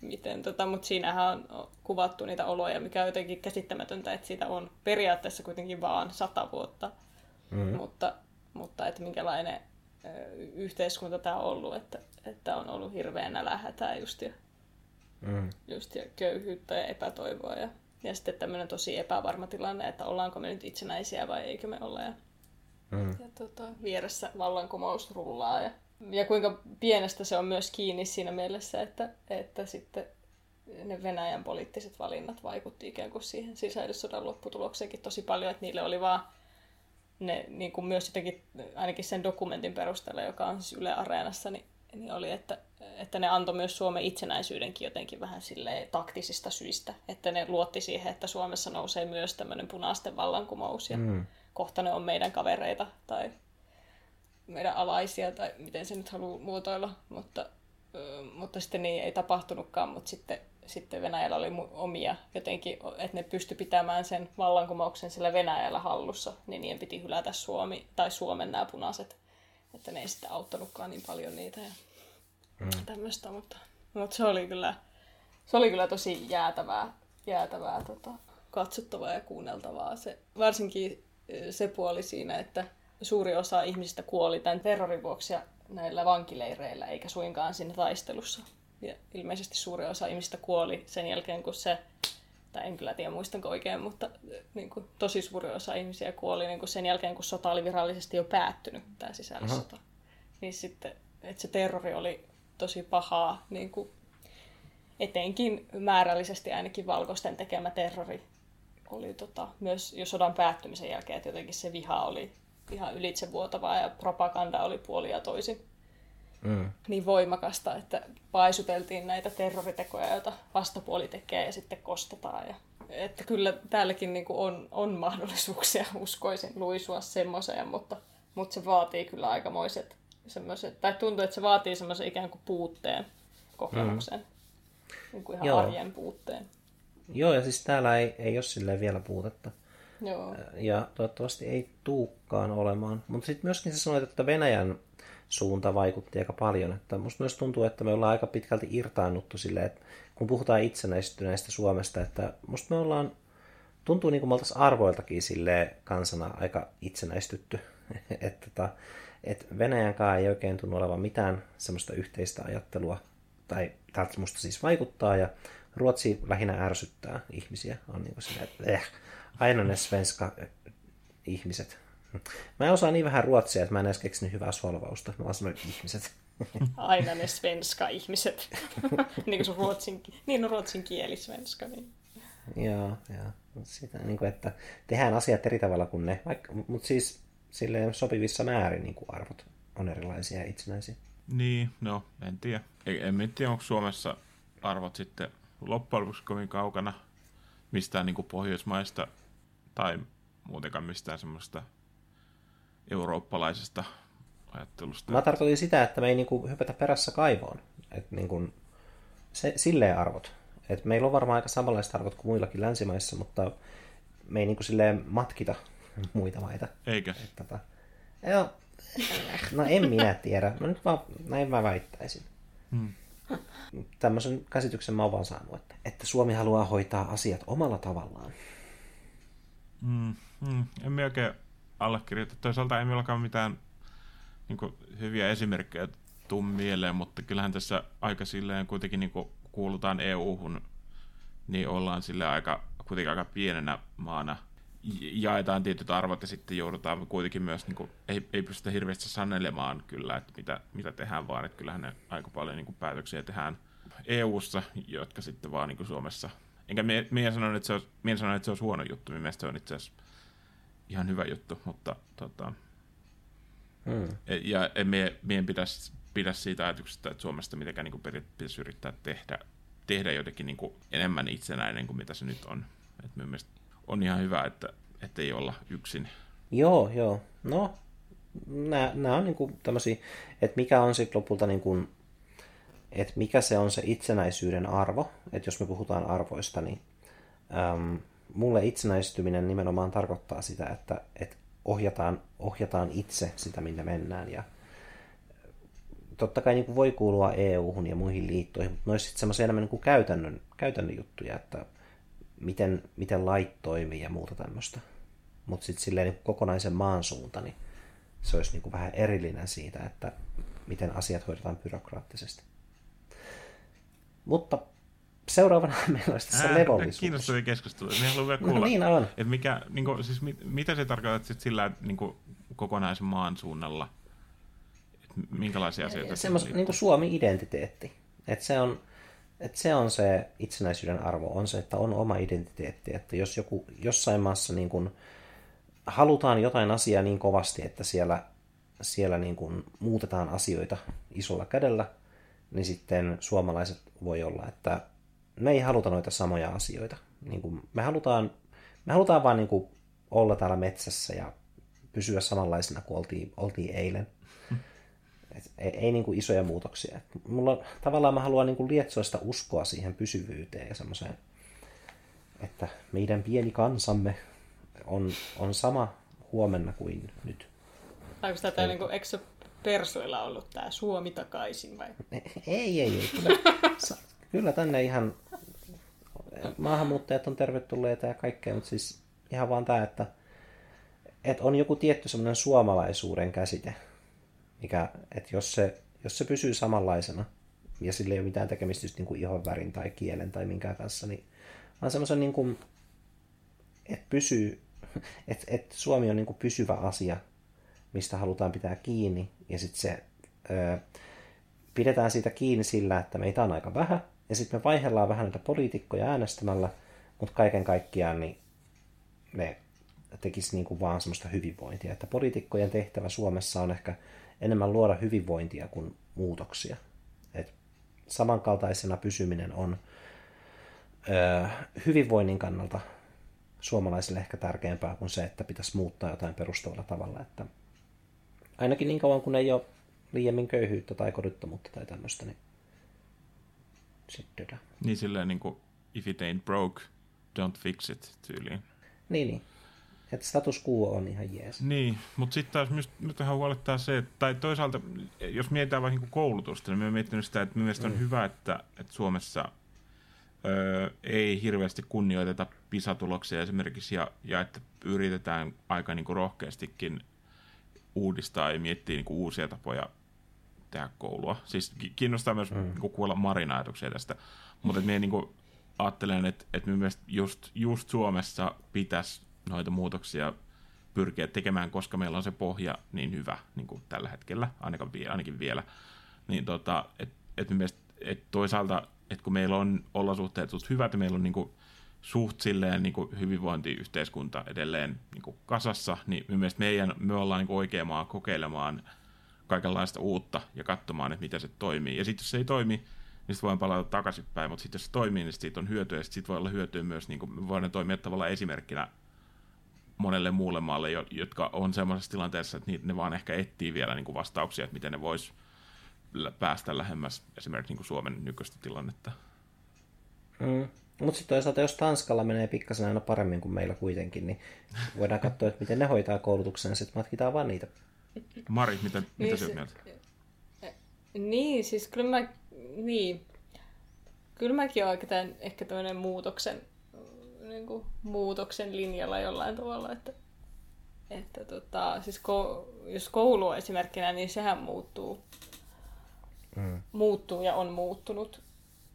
miten tota, mutta siinähän on kuvattu niitä oloja, mikä on jotenkin käsittämätöntä, että siitä on periaatteessa kuitenkin vaan sata vuotta, mm-hmm. mutta, mutta että minkälainen yhteiskunta tämä on ollut, että, että on ollut hirveän nälähätää just ja, mm. just ja köyhyyttä ja epätoivoa ja, ja sitten tämmöinen tosi epävarma tilanne, että ollaanko me nyt itsenäisiä vai eikö me olla ja, mm. ja tota, vieressä vallankumous rullaa ja ja kuinka pienestä se on myös kiinni siinä mielessä, että, että sitten ne Venäjän poliittiset valinnat vaikutti ikään kuin siihen sisällissodan lopputulokseenkin tosi paljon, että niille oli vaan ne niin kuin myös jotenkin, ainakin sen dokumentin perusteella, joka on siis Yle Areenassa, niin, niin oli, että, että ne antoi myös Suomen itsenäisyydenkin jotenkin vähän sille taktisista syistä, että ne luotti siihen, että Suomessa nousee myös tämmöinen punaisten vallankumous ja mm. kohta ne on meidän kavereita tai meidän alaisia, tai miten se nyt haluaa muotoilla, mutta, mutta sitten niin ei tapahtunutkaan, mutta sitten, sitten Venäjällä oli omia jotenkin, että ne pysty pitämään sen vallankumouksen sillä Venäjällä hallussa, niin niiden piti hylätä Suomi, tai Suomen nämä punaiset, että ne ei sitten auttanutkaan niin paljon niitä ja mm. tämmöistä, mutta, mutta se oli kyllä se oli kyllä tosi jäätävää, jäätävää tota, katsottavaa ja kuunneltavaa. Se, varsinkin se puoli siinä, että suuri osa ihmisistä kuoli tämän terrorin vuoksi näillä vankileireillä, eikä suinkaan siinä taistelussa. Ja ilmeisesti suuri osa ihmistä kuoli sen jälkeen, kun se, tai en kyllä tiedä muistanko oikein, mutta niin kuin, tosi suuri osa ihmisiä kuoli niin kuin sen jälkeen, kun sota oli virallisesti jo päättynyt, tämä sisällissota. Niin sitten, että se terrori oli tosi pahaa, niin kuin, etenkin määrällisesti ainakin valkoisten tekemä terrori oli tota, myös jo sodan päättymisen jälkeen, että jotenkin se viha oli ihan ylitsevuotavaa ja propaganda oli puoli ja toisin mm. niin voimakasta, että paisuteltiin näitä terroritekoja, joita vastapuoli tekee ja sitten kostetaan. Ja, että kyllä täälläkin niin kuin on, on mahdollisuuksia, <laughs> uskoisin, luisua semmoiseen, mutta, mutta se vaatii kyllä aikamoiset semmoiset, tai tuntuu, että se vaatii semmoisen ikään kuin puutteen kokemuksen, mm. niin kuin ihan Joo. arjen puutteen. Joo, ja siis täällä ei, ei ole silleen vielä puutetta. Joo. Ja toivottavasti ei tuukkaan olemaan. Mutta sitten myöskin sä sanoit, että Venäjän suunta vaikutti aika paljon. Että musta myös tuntuu, että me ollaan aika pitkälti irtaannuttu silleen, että kun puhutaan itsenäistyneestä Suomesta, että musta me ollaan, tuntuu niin kuin me oltaisiin arvoiltakin sille kansana aika itsenäistytty. <laughs> että tota, et Venäjän kanssa ei oikein tunnu olevan mitään semmoista yhteistä ajattelua, tai täältä musta siis vaikuttaa, ja Ruotsi lähinnä ärsyttää ihmisiä. On niin kuin silleen, että eh, aina ne svenska ihmiset. Mä osaan niin vähän ruotsia, että mä en edes keksinyt hyvää solvausta. Mä vaan ihmiset. <laughs> Aina ne svenska ihmiset. <laughs> niin kuin sun ruotsin, niin on ruotsin kieli svenska. Niin. Joo, joo. Sitä, niin kuin, että tehdään asiat eri tavalla kuin ne. Vaikka, mutta siis silleen sopivissa määrin niin kuin arvot on erilaisia ja itsenäisiä. Niin, no, en tiedä. En, en tiedä, onko Suomessa arvot sitten loppujen lopuksi kovin kaukana mistään niin kuin pohjoismaista tai muutenkaan mistään semmoista eurooppalaisesta ajattelusta. Mä tarkoitin sitä, että me ei niin kuin hypätä perässä kaivoon. Että niin kuin, se, silleen arvot. Et meillä on varmaan aika samanlaiset arvot kuin muillakin länsimaissa, mutta me ei niin kuin silleen matkita <laughs> muita maita. Eikä? Et, tota, joo, no en minä tiedä. No nyt vaan, näin mä väittäisin. Hmm. Tämmöisen käsityksen mä oon vaan saanut, että, että Suomi haluaa hoitaa asiat omalla tavallaan. Mm, mm, en mä oikein allekirjoita. Toisaalta ei meilläkaan mitään niin kuin, hyviä esimerkkejä tuu mieleen, mutta kyllähän tässä aika silleen kuitenkin niin kuin kuulutaan EU-hun, niin ollaan sille aika, kuitenkin aika pienenä maana. Jaetaan tietyt arvot ja sitten joudutaan kuitenkin myös, niin kuin, ei, ei pystytä hirveästi sanelemaan kyllä, että mitä, mitä tehdään, vaan että kyllähän ne aika paljon niin kuin, päätöksiä tehdään EU-ssa, jotka sitten vaan niin kuin Suomessa Enkä minä sanon, että se olisi, sanon, että se olisi huono juttu. Mielestäni se on itse asiassa ihan hyvä juttu, mutta tota, hmm. E, ja en mie, mie pitäisi pidä siitä ajatuksesta, että Suomesta mitenkään niin kuin pitäisi yrittää tehdä, tehdä jotenkin niin kuin enemmän itsenäinen kuin mitä se nyt on. Et mielestäni on ihan hyvä, että, että ei olla yksin. Joo, joo. No, nämä on niin kuin tämmöisiä, että mikä on sitten lopulta niin kuin että mikä se on se itsenäisyyden arvo, että jos me puhutaan arvoista, niin äm, mulle itsenäistyminen nimenomaan tarkoittaa sitä, että, että ohjataan, ohjataan itse sitä, minne mennään. Ja totta kai niin voi kuulua EU-hun ja muihin liittoihin, mutta olisi sitten semmoisia enemmän niin kuin käytännön, käytännön juttuja, että miten, miten lait toimii ja muuta tämmöistä. Mutta sitten silleen niin kokonaisen maan suunta, niin se olisi niin kuin vähän erillinen siitä, että miten asiat hoidetaan byrokraattisesti. Mutta seuraavana <laughs> meillä olisi tässä levollisuus. Kiinnostavia keskusteluja. Minä haluan vielä no kuulla, no, niin on. Että mikä, niin kuin, siis mit, mitä se tarkoittaa sit sillä niin kuin, kokonaisen maan suunnalla? Et minkälaisia asioita? Semmos, niin kuin Suomi-identiteetti. Että se on, että se on se itsenäisyyden arvo, on se, että on oma identiteetti. Että jos joku, jossain maassa niin kuin, halutaan jotain asiaa niin kovasti, että siellä, siellä niin kuin, muutetaan asioita isolla kädellä – niin sitten suomalaiset voi olla, että me ei haluta noita samoja asioita. Niin kuin me, halutaan, me halutaan vaan niin kuin olla täällä metsässä ja pysyä samanlaisena kuin oltiin, oltiin eilen. Et ei, ei niin kuin isoja muutoksia. Et mulla, tavallaan mä haluan niin kuin lietsoa sitä uskoa siihen pysyvyyteen ja semmoiseen, että meidän pieni kansamme on, on sama huomenna kuin nyt. Onko tätä, niin kuin, eikö Persuilla ollut tämä Suomi takaisin vai? Ei, ei, ei. <laughs> Kyllä, Kyllä tänne ihan maahanmuuttajat on tervetulleita ja kaikkea, mutta siis ihan vaan tämä, että, että on joku tietty semmoinen suomalaisuuden käsite, mikä, että jos se, jos se pysyy samanlaisena ja sillä ei ole mitään tekemistä just niin kuin ihon värin tai kielen tai minkään kanssa, niin vaan semmoisen niin kuin, että pysyy, <laughs> että, että Suomi on niin kuin pysyvä asia, mistä halutaan pitää kiinni ja sitten se öö, pidetään siitä kiinni sillä, että meitä on aika vähän, ja sitten me vaihdellaan vähän näitä poliitikkoja äänestämällä, mutta kaiken kaikkiaan niin me tekisi niin kuin vaan semmoista hyvinvointia. Että poliitikkojen tehtävä Suomessa on ehkä enemmän luoda hyvinvointia kuin muutoksia. Et samankaltaisena pysyminen on ö, hyvinvoinnin kannalta suomalaisille ehkä tärkeämpää kuin se, että pitäisi muuttaa jotain perustavalla tavalla. Että ainakin niin kauan kun ei ole liiemmin köyhyyttä tai kodittomuutta tai tämmöistä, niin sitten Niin silleen niin kuin, if it ain't broke, don't fix it tyyliin. Niin, niin. Että status quo on ihan jees. Niin, mutta sitten taas myös, nyt vähän huolettaa se, että, tai toisaalta, jos mietitään vaikka niin koulutusta, niin mä miettinyt sitä, että mielestäni on mm. hyvä, että, että Suomessa öö, ei hirveästi kunnioiteta PISA-tuloksia esimerkiksi, ja, ja että yritetään aika niin kuin rohkeastikin uudistaa ja miettiä niin kuin uusia tapoja tehdä koulua. Siis kiinnostaa myös mm. niin kuulla Marin ajatuksia tästä, mutta minä niin kuin ajattelen, että, että mielestäni just, just Suomessa pitäisi noita muutoksia pyrkiä tekemään, koska meillä on se pohja niin hyvä niin kuin tällä hetkellä, ainakin vielä. Ainakin vielä. Niin tota, et, et mielestä, et toisaalta, että kun meillä on olosuhteet suht hyvät ja meillä on niin kuin, suht silleen niin kuin hyvinvointiyhteiskunta edelleen niin kuin kasassa, niin mielestäni meidän, me ollaan niin kuin oikea maa kokeilemaan kaikenlaista uutta ja katsomaan, että miten se toimii. Ja sitten jos se ei toimi, niin sitten voidaan palata takaisinpäin, mutta sitten jos se toimii, niin siitä on hyötyä, ja sitten voi olla hyötyä myös, niin kuin voidaan toimia tavallaan esimerkkinä monelle muulle maalle, jotka on sellaisessa tilanteessa, että ne vaan ehkä etsii vielä niin kuin vastauksia, että miten ne vois päästä lähemmäs esimerkiksi niin kuin Suomen nykyistä tilannetta. Mm. Mutta sitten toisaalta, jos Tanskalla menee pikkasen aina paremmin kuin meillä kuitenkin, niin voidaan katsoa, että miten ne hoitaa koulutuksen, ja sitten matkitaan vaan niitä. Mari, mitä, mitä niin, se, mieltä? Niin, siis kyllä mä, niin, kyllä mäkin olen oikeastaan ehkä tämmöinen muutoksen, niin kuin, muutoksen linjalla jollain tavalla, että, että tota, siis ko, jos koulu on esimerkkinä, niin sehän muuttuu, mm. muuttuu ja on muuttunut,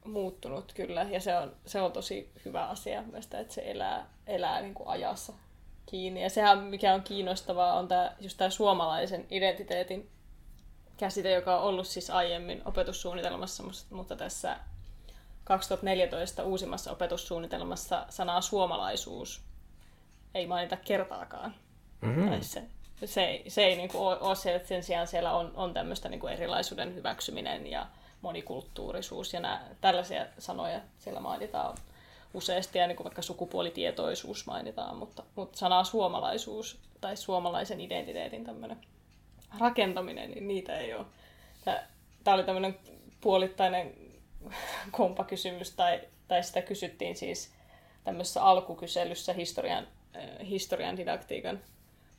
muuttunut kyllä, ja se on, se on tosi hyvä asia myös, että se elää, elää niin kuin ajassa kiinni. Ja sehän, mikä on kiinnostavaa, on tämä, just tämä suomalaisen identiteetin käsite, joka on ollut siis aiemmin opetussuunnitelmassa, mutta tässä 2014 uusimmassa opetussuunnitelmassa sanaa suomalaisuus ei mainita kertaakaan. Mm-hmm. se, se, se ei niin kuin ole se, että sen sijaan siellä on, on tämmöistä niin kuin erilaisuuden hyväksyminen ja monikulttuurisuus ja nämä, tällaisia sanoja siellä mainitaan useasti, ja niin kuin vaikka sukupuolitietoisuus mainitaan, mutta, mutta sanaa suomalaisuus tai suomalaisen identiteetin tämmöinen rakentaminen, niin niitä ei ole. Tämä oli tämmöinen puolittainen <laughs> kompakysymys, tai, tai sitä kysyttiin siis tämmöisessä alkukyselyssä historian, äh, historian didaktiikan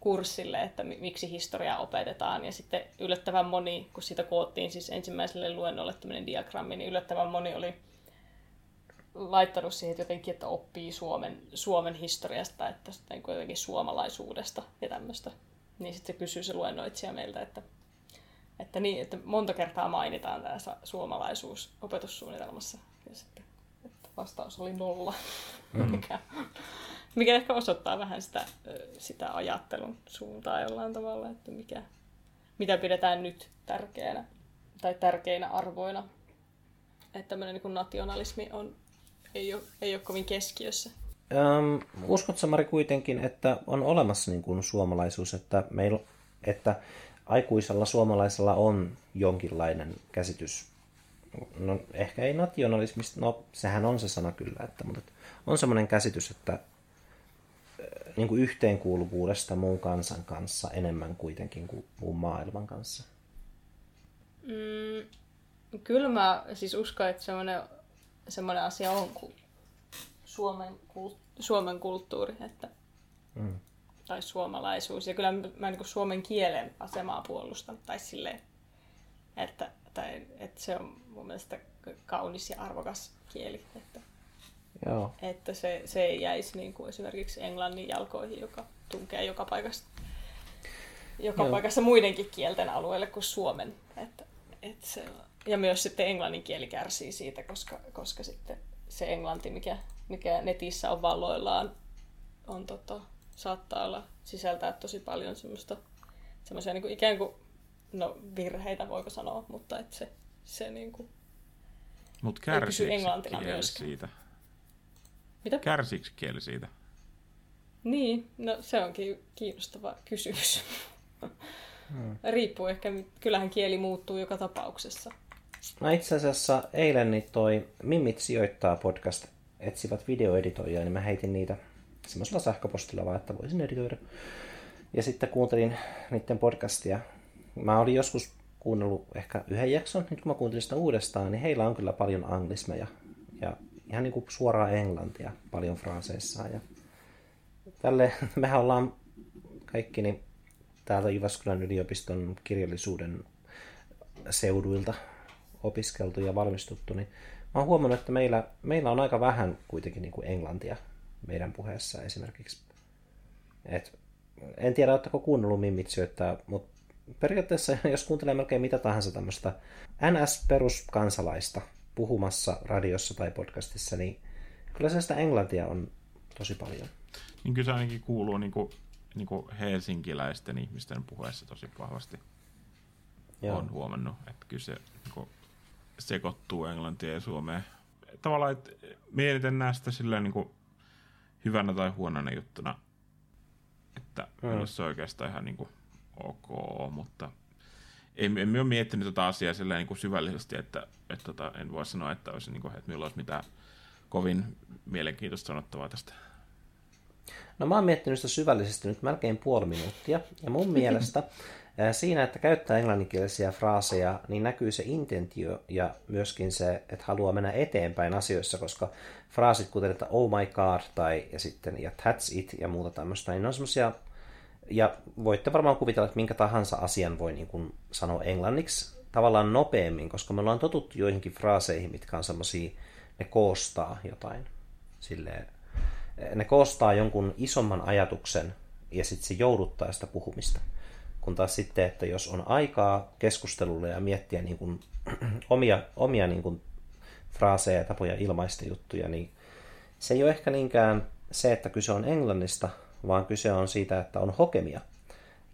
kurssille, että miksi historiaa opetetaan. Ja sitten yllättävän moni, kun siitä koottiin siis ensimmäiselle luennolle tämmöinen diagrammi, niin yllättävän moni oli laittanut siihen jotenkin, että oppii Suomen, Suomen historiasta, että niin jotenkin suomalaisuudesta ja tämmöistä. Niin sitten se kysyy se luennoitsija meiltä, että, että, niin, että monta kertaa mainitaan tämä suomalaisuus opetussuunnitelmassa. Ja sitten että vastaus oli nolla, mm. <laughs> mikä, mikä ehkä osoittaa vähän sitä, sitä ajattelun suuntaa jollain tavalla, että mikä, mitä pidetään nyt tärkeänä tai tärkeinä arvoina. Että tämmöinen niin nationalismi on ei ole, ei ole kovin keskiössä. Um, uskotko Mari kuitenkin, että on olemassa niin kuin suomalaisuus, että, meillä, että aikuisella suomalaisella on jonkinlainen käsitys, no ehkä ei nationalismista, no sehän on se sana kyllä, että, mutta on semmoinen käsitys, että niin kuin yhteenkuuluvuudesta muun kansan kanssa enemmän kuitenkin kuin muun maailman kanssa? Mm, kyllä mä siis uskon, että semmoinen semmoinen asia on kuin Suomen, Suomen kulttuuri että, mm. tai suomalaisuus. Ja kyllä mä niin suomen kielen asemaa puolustan, tai silleen, että, tai, että se on mun mielestä kaunis ja arvokas kieli. Että, Joo. että se, se ei jäisi niin kuin esimerkiksi englannin jalkoihin, joka tunkee joka paikassa, joka Joo. paikassa muidenkin kielten alueelle kuin suomen. Että, että se, ja myös sitten englannin kieli kärsii siitä, koska, koska sitten se englanti, mikä, mikä netissä on valloillaan, on tota, saattaa olla sisältää tosi paljon semmoista semmoisia niin kuin ikään kuin, no virheitä voiko sanoa, mutta että se, se niin kuin, Mutta Ei pysy englantina kieli myöskään. siitä? mitä? Kärsiikö kieli siitä? Niin, no se onkin kiinnostava kysymys. Hmm. Riippuu ehkä, kyllähän kieli muuttuu joka tapauksessa. No itse asiassa eilen niin toi Mimmit sijoittaa podcast etsivät videoeditoijaa, niin mä heitin niitä semmoisella sähköpostilla vaan, että voisin editoida. Ja sitten kuuntelin niiden podcastia. Mä olin joskus kuunnellut ehkä yhden jakson, nyt kun mä kuuntelin sitä uudestaan, niin heillä on kyllä paljon anglismeja ja ihan niin kuin suoraa englantia paljon fraaseissaan. Ja tälle <laughs> mehän ollaan kaikki niin täältä Jyväskylän yliopiston kirjallisuuden seuduilta opiskeltu ja valmistuttu, niin mä oon huomannut, että meillä, meillä on aika vähän kuitenkin niin kuin englantia meidän puheessa esimerkiksi. Et, en tiedä, oletteko kuunnellut Mimmit syöttää, mutta periaatteessa <laughs> jos kuuntelee melkein mitä tahansa tämmöistä NS-peruskansalaista puhumassa radiossa tai podcastissa, niin kyllä se sitä englantia on tosi paljon. Niin kyllä se ainakin kuuluu niin kuin, niin kuin helsinkiläisten ihmisten puheessa tosi vahvasti. Joo. Olen huomannut, että kyllä se niin kuin, sekoittuu englantia ja suomeen. Tavallaan, että näe sitä silleen niin kuin, hyvänä tai huonona juttuna, että Mm. se oikeastaan ihan niin kuin, ok, mutta en, en ole miettinyt tätä asiaa silleen niin kuin syvällisesti, että, että tota, en voi sanoa, että, olisi, niin kuin, että minulla olisi mitään kovin mielenkiintoista sanottavaa tästä. No mä oon miettinyt sitä syvällisesti nyt melkein puoli minuuttia, ja mun mielestä <laughs> siinä, että käyttää englanninkielisiä fraaseja, niin näkyy se intentio ja myöskin se, että haluaa mennä eteenpäin asioissa, koska fraasit kuten, että oh my god, tai ja sitten ja that's it ja muuta tämmöistä, niin ne on semmoisia, ja voitte varmaan kuvitella, että minkä tahansa asian voi niin kuin sanoa englanniksi tavallaan nopeammin, koska me ollaan totuttu joihinkin fraaseihin, mitkä on semmoisia, ne koostaa jotain silleen, ne koostaa jonkun isomman ajatuksen ja sitten se jouduttaa sitä puhumista. Kun taas sitten, että jos on aikaa keskustelulle ja miettiä niin kuin <clears throat> omia, omia niin kuin fraaseja ja tapoja ilmaista juttuja, niin se ei ole ehkä niinkään se, että kyse on englannista, vaan kyse on siitä, että on hokemia.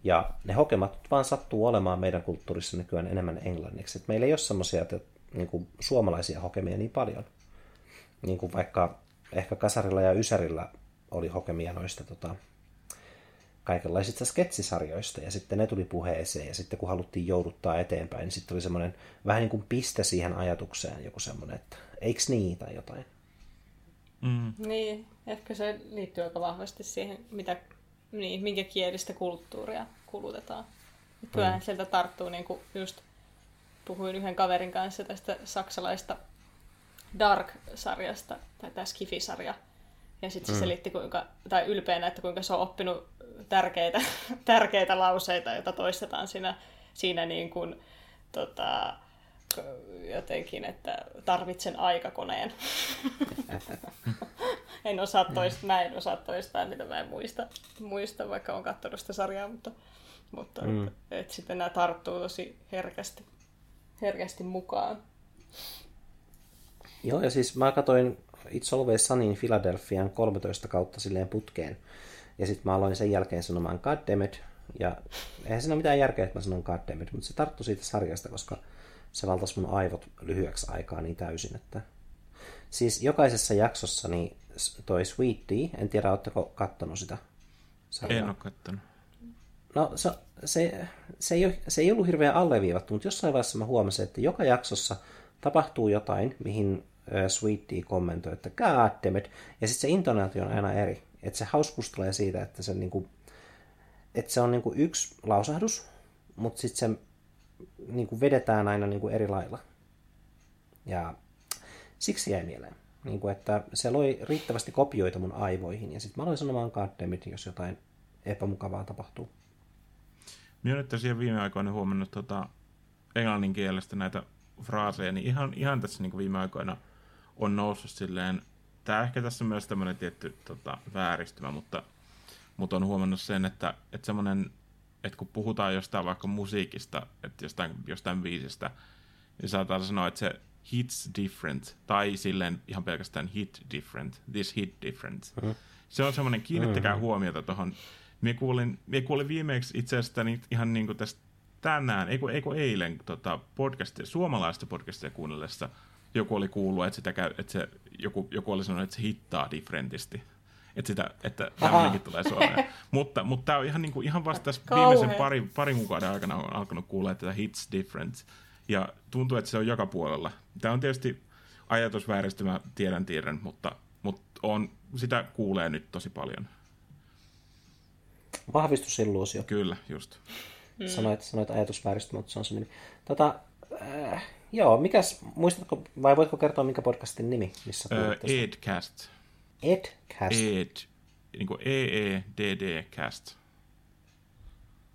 Ja ne hokemat vaan sattuu olemaan meidän kulttuurissa nykyään enemmän englanniksi. Et meillä ei ole semmoisia niin suomalaisia hokemia niin paljon. Niin kuin vaikka ehkä Kasarilla ja Ysärillä oli hokemia noista tota, kaikenlaisista sketsisarjoista, ja sitten ne tuli puheeseen, ja sitten kun haluttiin jouduttaa eteenpäin, niin sitten oli semmoinen vähän niin kuin piste siihen ajatukseen, joku semmoinen, että eiks niin, tai jotain. Mm. Niin, ehkä se liittyy aika vahvasti siihen, mitä, niin, minkä kielistä kulttuuria kulutetaan. Et Kyllähän sieltä tarttuu, niin kuin just puhuin yhden kaverin kanssa tästä saksalaista Dark-sarjasta, tai tämä Skifi-sarja. Ja sitten se selitti, kuinka, tai ylpeänä, että kuinka se on oppinut tärkeitä, <laughs> tärkeitä lauseita, joita toistetaan siinä, siinä niin kuin, tota, jotenkin, että tarvitsen aikakoneen. <laughs> en osaa toistaa, mä en osaa toistaa, mitä mä en muista, muista vaikka on katsonut sitä sarjaa, mutta, mutta Mm. et, et sitten nämä tarttuu tosi herkästi, herkästi mukaan. Joo, ja siis mä katsoin It's Always Sunny in Philadelphian 13 kautta silleen putkeen. Ja sitten mä aloin sen jälkeen sanomaan God damn it. Ja eihän siinä ole mitään järkeä, että mä sanon God damn it, mutta se tarttui siitä sarjasta, koska se valtasi mun aivot lyhyeksi aikaa niin täysin, että... Siis jokaisessa jaksossa niin toi Sweet Tea, en tiedä, ootteko kattonut sitä sarjaa? En ole kattonut. No se, se, se, ei, se ei ollut hirveän alleviivattu, mutta jossain vaiheessa mä huomasin, että joka jaksossa tapahtuu jotain, mihin Sweet Tea kommentoi, että god damn it. Ja sitten se intonaatio on aina eri. Että se hauskuus tulee siitä, että se, niinku, että se on niinku yksi lausahdus, mutta sitten se niinku vedetään aina niinku eri lailla. Ja siksi jäi mieleen. Niinku, että se loi riittävästi kopioita mun aivoihin. Ja sitten mä aloin sanomaan god damn it, jos jotain epämukavaa tapahtuu. Minä olen nyt tosiaan viime aikoina huomannut tota, englannin kielestä näitä fraaseja, niin ihan, ihan tässä niin viime aikoina on noussut silleen, tämä ehkä tässä on myös tämmöinen tietty tota, vääristymä, mutta, mutta on huomannut sen, että, että semmoinen, että kun puhutaan jostain vaikka musiikista, että jostain, jostain biisistä, niin saattaa sanoa, että se hits different, tai silleen ihan pelkästään hit different, this hit different. Mm-hmm. Se on semmoinen, kiinnittäkää mm-hmm. huomiota tuohon. Mie kuulin, mie kuulin viimeksi itse asiassa niin ihan niin kuin tästä tänään, eikö, eikö eilen tota, podcastia, suomalaista podcastia kuunnellessa, joku oli kuullut, että, sitä käy, että se, joku, joku oli sanonut, että se hittaa differentisti. Että, sitä, että tämmöinenkin tulee Suomeen. <laughs> mutta, mutta tämä on ihan, niin kuin, ihan vasta tässä viimeisen pari, parin kuukauden aikana on alkanut kuulla, että hits different. Ja tuntuu, että se on joka puolella. Tämä on tietysti ajatusvääristymä, tiedän tiedän, mutta, mutta on, sitä kuulee nyt tosi paljon. Vahvistusilluusio. Kyllä, just. Mm. Sanoit, sanoit ajatusvääristymä, mutta se on se nimi. Tota, äh, joo, mikäs, muistatko, vai voitko kertoa minkä podcastin nimi, missä äh, Edcast. Edcast? Ed, niin kuin E-E-D-D cast.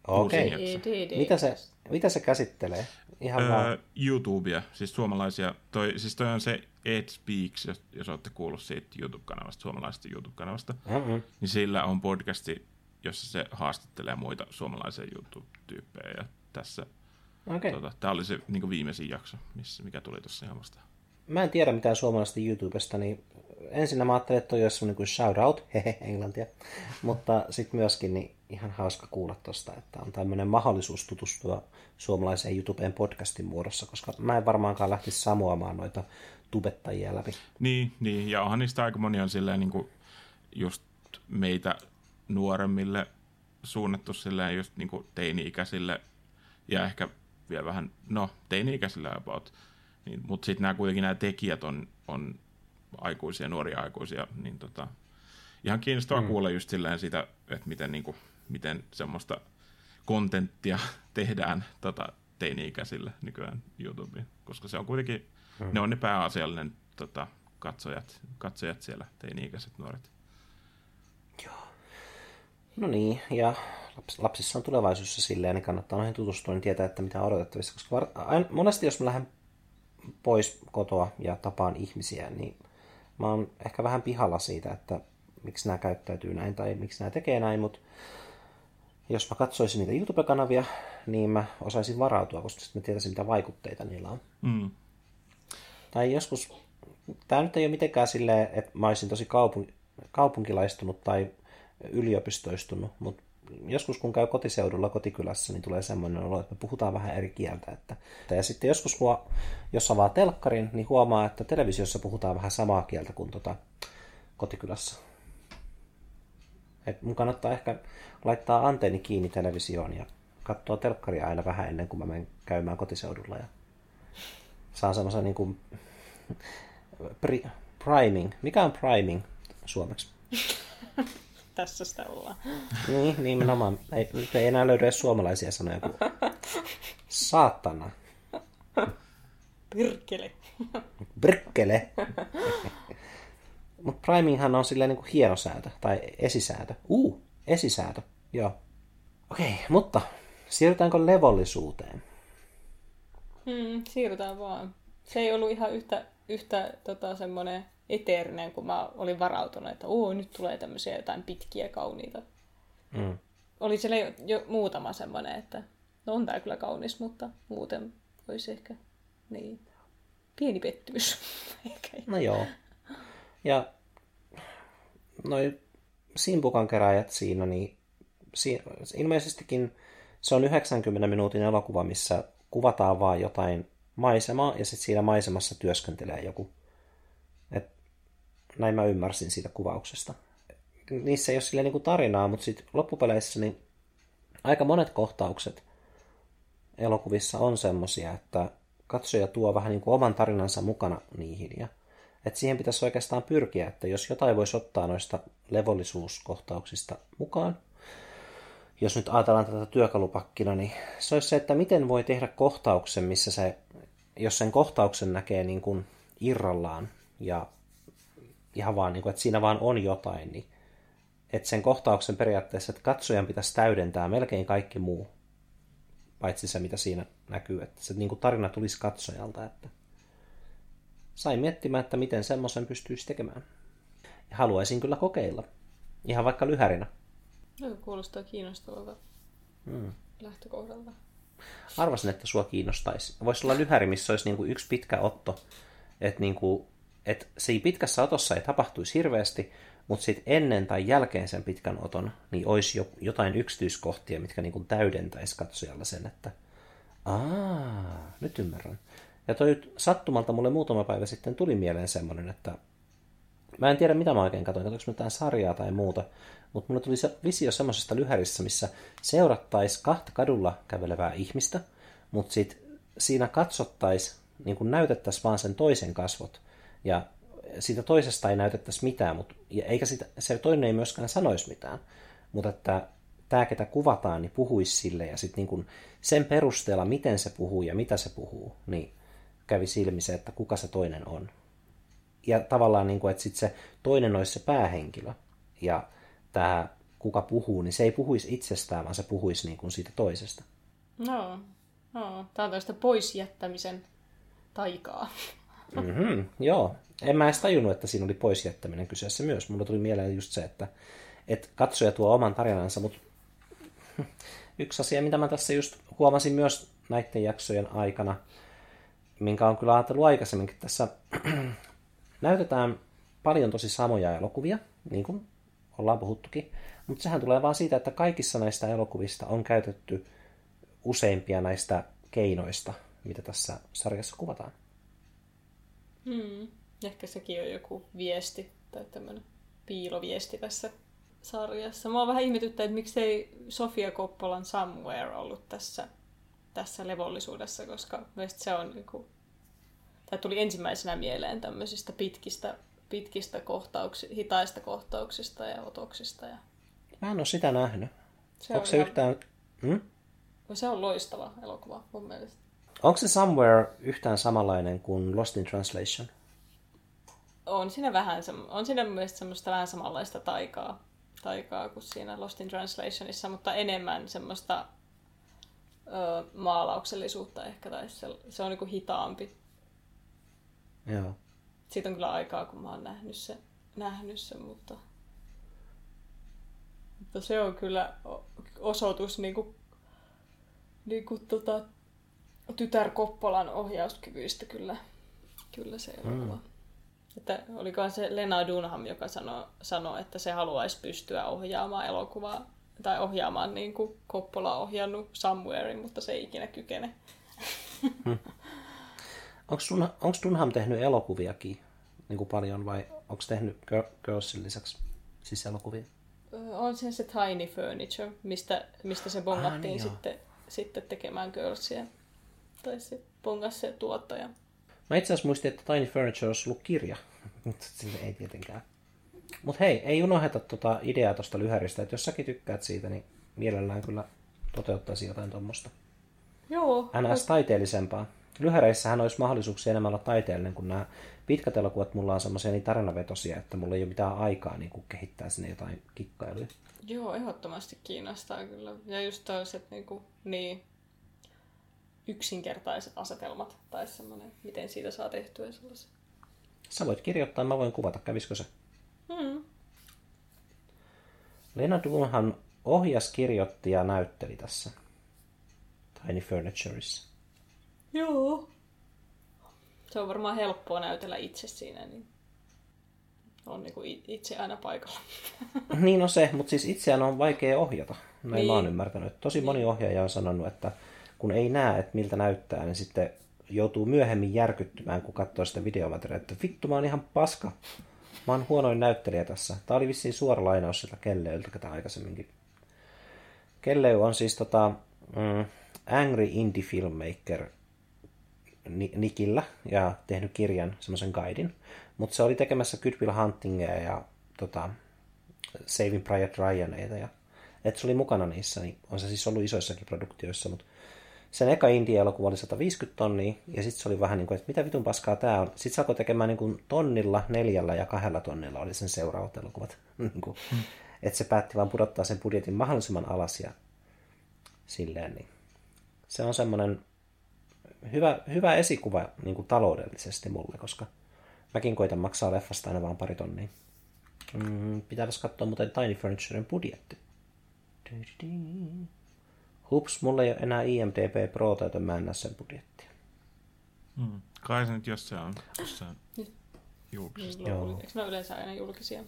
Okei. Okay. Mitä se, mitä se käsittelee? Ihan öö, vaan. YouTubea, siis suomalaisia. Toi, siis toi on se Ed Speaks, jos, jos olette kuullut siitä YouTube-kanavasta, suomalaisesta YouTube-kanavasta. Mm-hmm. Niin sillä on podcasti, jossa se haastattelee muita suomalaisia YouTube-tyyppejä. Ja tässä, okay. tota, tämä oli se niin viimeisin jakso, missä, mikä tuli tuossa ihan vastaan. Mä en tiedä mitään suomalaista YouTubesta, niin ensin mä ajattelin, että toi olisi semmoinen kuin shout out, <laughs> hehe, englantia. Mutta sitten myöskin niin ihan hauska kuulla tuosta, että on tämmöinen mahdollisuus tutustua suomalaiseen YouTubeen podcastin muodossa, koska mä en varmaankaan lähtisi samoamaan noita tubettajia läpi. Niin, niin, ja onhan niistä aika monia silleen niin kuin just meitä nuoremmille suunnattu silleen just niin kuin teini-ikäisille ja ehkä vielä vähän, no teini-ikäisille about, niin, mutta sitten nämä kuitenkin nämä tekijät on, on aikuisia, nuoria aikuisia, niin tota, ihan kiinnostavaa mm. kuulla just silleen sitä, että miten, niin kuin, miten semmoista kontenttia <laughs> tehdään tota, teini-ikäisille nykyään YouTubeen, koska se on kuitenkin, mm. ne on ne pääasiallinen tota, katsojat, katsojat siellä, teini-ikäiset nuoret. Joo. No niin, ja lapsissa on tulevaisuudessa silleen, niin kannattaa noihin tutustua, niin tietää, että mitä on odotettavissa. Koska var- monesti, jos mä lähden pois kotoa ja tapaan ihmisiä, niin mä oon ehkä vähän pihalla siitä, että miksi nämä käyttäytyy näin tai miksi nämä tekee näin, mutta jos mä katsoisin niitä YouTube-kanavia, niin mä osaisin varautua, koska sitten mä tietäisin, mitä vaikutteita niillä on. Mm. Tai joskus, tämä nyt ei ole mitenkään silleen, että mä olisin tosi kaupun, kaupunkilaistunut tai yliopistoistunut, mutta joskus kun käy kotiseudulla kotikylässä, niin tulee semmoinen olo, että me puhutaan vähän eri kieltä. Että, ja sitten joskus, huo, jos avaa telkkarin, niin huomaa, että televisiossa puhutaan vähän samaa kieltä kuin tota kotikylässä. Et mun kannattaa ehkä laittaa antenni kiinni televisioon ja katsoa telkkaria aina vähän ennen kuin mä menen käymään kotiseudulla. Ja saan semmoisen niin kuin pri, priming. Mikä on priming suomeksi? <laughs> Tässä sitä ollaan. Niin, nimenomaan. Ei, nyt ei enää löydy edes suomalaisia sanoja kuin saatana. Pirkkele. Pirkkele. Mutta priminghan on silleen niin kuin hienosäätö tai esisäätö. Uh, esisäätö, joo. Okei, okay, mutta siirrytäänkö levollisuuteen? Hmm, siirrytään vaan. Se ei ollut ihan yhtä, yhtä tota, semmoinen eteerinen, kun mä olin varautunut, että Oo, nyt tulee tämmöisiä jotain pitkiä, kauniita. Mm. Oli siellä jo, jo muutama semmoinen, että no on tää kyllä kaunis, mutta muuten olisi ehkä niin pieni pettymys. <laughs> no joo. Ja noin simpukan keräjät siinä, niin si- ilmeisestikin se on 90 minuutin elokuva, missä kuvataan vaan jotain maisemaa ja sitten siinä maisemassa työskentelee joku. Näin mä ymmärsin siitä kuvauksesta. Niissä ei ole silleen niin tarinaa, mutta sitten loppupeleissä niin aika monet kohtaukset elokuvissa on semmosia, että katsoja tuo vähän niin kuin oman tarinansa mukana niihin ja että siihen pitäisi oikeastaan pyrkiä, että jos jotain voisi ottaa noista levollisuuskohtauksista mukaan, jos nyt ajatellaan tätä työkalupakkina, niin se olisi se, että miten voi tehdä kohtauksen, missä se, jos sen kohtauksen näkee niin kuin irrallaan ja ihan vaan, niin kuin, että siinä vaan on jotain, niin että sen kohtauksen periaatteessa, että katsojan pitäisi täydentää melkein kaikki muu paitsi se, mitä siinä näkyy, että se niin kuin tarina tulisi katsojalta, että sain miettimään, että miten semmoisen pystyisi tekemään. Ja haluaisin kyllä kokeilla, ihan vaikka lyhärinä. No, kuulostaa kiinnostavalta hmm. lähtökohdalta. Arvasin, että sua kiinnostaisi. Voisi olla lyhäri, missä olisi niin kuin yksi pitkä otto, että, niin kuin, että se pitkässä otossa ei tapahtuisi hirveästi, mutta sitten ennen tai jälkeen sen pitkän oton, niin olisi jo jotain yksityiskohtia, mitkä niin kuin täydentäisi katsojalla sen, että aa, nyt ymmärrän. Ja toi sattumalta mulle muutama päivä sitten tuli mieleen semmoinen, että mä en tiedä mitä mä oikein katsoin, katsoinko mitään sarjaa tai muuta, mutta mulle tuli se visio semmoisesta lyhärissä, missä seurattaisi kahta kadulla kävelevää ihmistä, mutta sitten siinä katsottaisiin, niin kuin näytettäisiin vaan sen toisen kasvot, ja siitä toisesta ei näytettäisi mitään, mutta, eikä sitä, se toinen ei myöskään sanoisi mitään, mutta että tämä, ketä kuvataan, niin puhuisi sille, ja sitten niin sen perusteella, miten se puhuu ja mitä se puhuu, niin kävi silmi se, että kuka se toinen on. Ja tavallaan, niin kuin, että sitten se toinen olisi se päähenkilö, ja tämä kuka puhuu, niin se ei puhuisi itsestään, vaan se puhuisi niin kuin siitä toisesta. No, no. tämä on tästä poisjättämisen taikaa. Mm-hmm, joo. En mä edes tajunnut, että siinä oli poisjättäminen kyseessä myös. Mulla tuli mieleen just se, että, että katsoja tuo oman tarinansa, mutta <laughs> yksi asia, mitä mä tässä just huomasin myös näiden jaksojen aikana, minkä on kyllä ajatellut aikaisemminkin tässä, <clears throat> näytetään paljon tosi samoja elokuvia, niin kuin ollaan puhuttukin, mutta sehän tulee vaan siitä, että kaikissa näistä elokuvista on käytetty useimpia näistä keinoista, mitä tässä sarjassa kuvataan. Hmm. Ehkä sekin on joku viesti tai tämmöinen piiloviesti tässä sarjassa. Mua vähän ihmetyttää, että miksei Sofia Koppolan Somewhere ollut tässä, tässä levollisuudessa, koska se on niin kuin, tai tuli ensimmäisenä mieleen tämmöisistä pitkistä, pitkistä kohtauksista, hitaista kohtauksista ja otoksista. Ja... Mä en ole sitä nähnyt. Se Onko se ihan... yhtään... Hmm? Se on loistava elokuva mun mielestä. Onko se Somewhere yhtään samanlainen kuin Lost in Translation? On siinä vähän, on siinä mielestäni semmoista vähän samanlaista taikaa, taikaa kuin siinä Lost in Translationissa, mutta enemmän semmoista ö, maalauksellisuutta ehkä, tai se, se on niinku hitaampi. Joo. Siitä on kyllä aikaa, kun mä oon nähnyt sen, nähnyt sen mutta, mutta se on kyllä osoitus niinku, niinku tota, tytär Koppolan ohjauskyvyistä kyllä, kyllä se elokuva. Mm. Että olikohan se Lena Dunham, joka sanoi, sanoi, että se haluaisi pystyä ohjaamaan elokuvaa tai ohjaamaan niin kuin Coppola ohjannut Somewhere, mutta se ei ikinä kykene. Hmm. Onko Dunham tehnyt elokuviakin niin kuin paljon vai onko tehnyt Girlsin lisäksi siis elokuvia? On se se Tiny Furniture, mistä, mista se bongattiin ah, niin sitten, sitten tekemään Girlsia tai se pongas se tuottaja. Mä itse asiassa muistin, että Tiny Furniture olisi ollut kirja, <laughs> mutta sille ei tietenkään. Mutta hei, ei unoheta tuota ideaa tuosta lyhäristä, että jos säkin tykkäät siitä, niin mielellään kyllä toteuttaisi jotain tuommoista. Joo. NS taiteellisempaa. Lyhäreissähän olisi mahdollisuuksia enemmän olla taiteellinen, kun nämä pitkät elokuvat mulla on semmoisia niin tarinavetosia, että mulla ei ole mitään aikaa niin kuin kehittää sinne jotain kikkailuja. Joo, ehdottomasti kiinnostaa kyllä. Ja just toiset niin, kuin, niin yksinkertaiset asetelmat tai semmoinen, miten siitä saa tehtyä sellaisen. Sä voit kirjoittaa, mä voin kuvata, kävisikö se? Hmm. Lena Dunham ohjas, kirjoitti ja näytteli tässä Tiny Furnitureissa. Joo. Se on varmaan helppoa näytellä itse siinä, niin on niin kuin itse aina paikalla. <laughs> niin on se, mutta siis itseään on vaikea ohjata. Näin niin. mä oon ymmärtänyt. Tosi niin. moni ohjaaja on sanonut, että kun ei näe, että miltä näyttää, niin sitten joutuu myöhemmin järkyttymään, kun katsoo sitä videomateriaalia, että vittu, mä oon ihan paska. Mä oon huonoin näyttelijä tässä. Tää oli vissiin suora lainaus sieltä Kelleyltä, ketä aikaisemminkin. Kelley on siis tota, mm, Angry Indie Filmmaker Nikillä ja tehnyt kirjan, semmoisen guidin. Mutta se oli tekemässä Good Will Huntingia ja tota, Saving Private Ryaneita. Ja, et se oli mukana niissä, niin on se siis ollut isoissakin produktioissa, mutta sen eka India-elokuva oli 150 tonnia, ja sitten se oli vähän niin kuin, että mitä vitun paskaa tämä on. Sitten se alkoi tekemään niin kuin tonnilla, neljällä ja kahdella tonnilla oli sen seuraavat elokuvat. <laughs> Niin kuin, hmm. Että se päätti vaan pudottaa sen budjetin mahdollisimman alas ja silleen, niin se on semmoinen hyvä, hyvä esikuva niin kuin taloudellisesti mulle, koska mäkin koitan maksaa leffasta aina vaan pari tonnia. Mm, pitäisi katsoa muuten Tiny Furnituren budjetti. Hups, mulla ei ole enää IMDB Pro, joten mä en näe sen budjettia. Hmm. Kai se nyt jossain on jossain julkisesta. Niin, Joo. Eikö ne yleensä aina julkisia?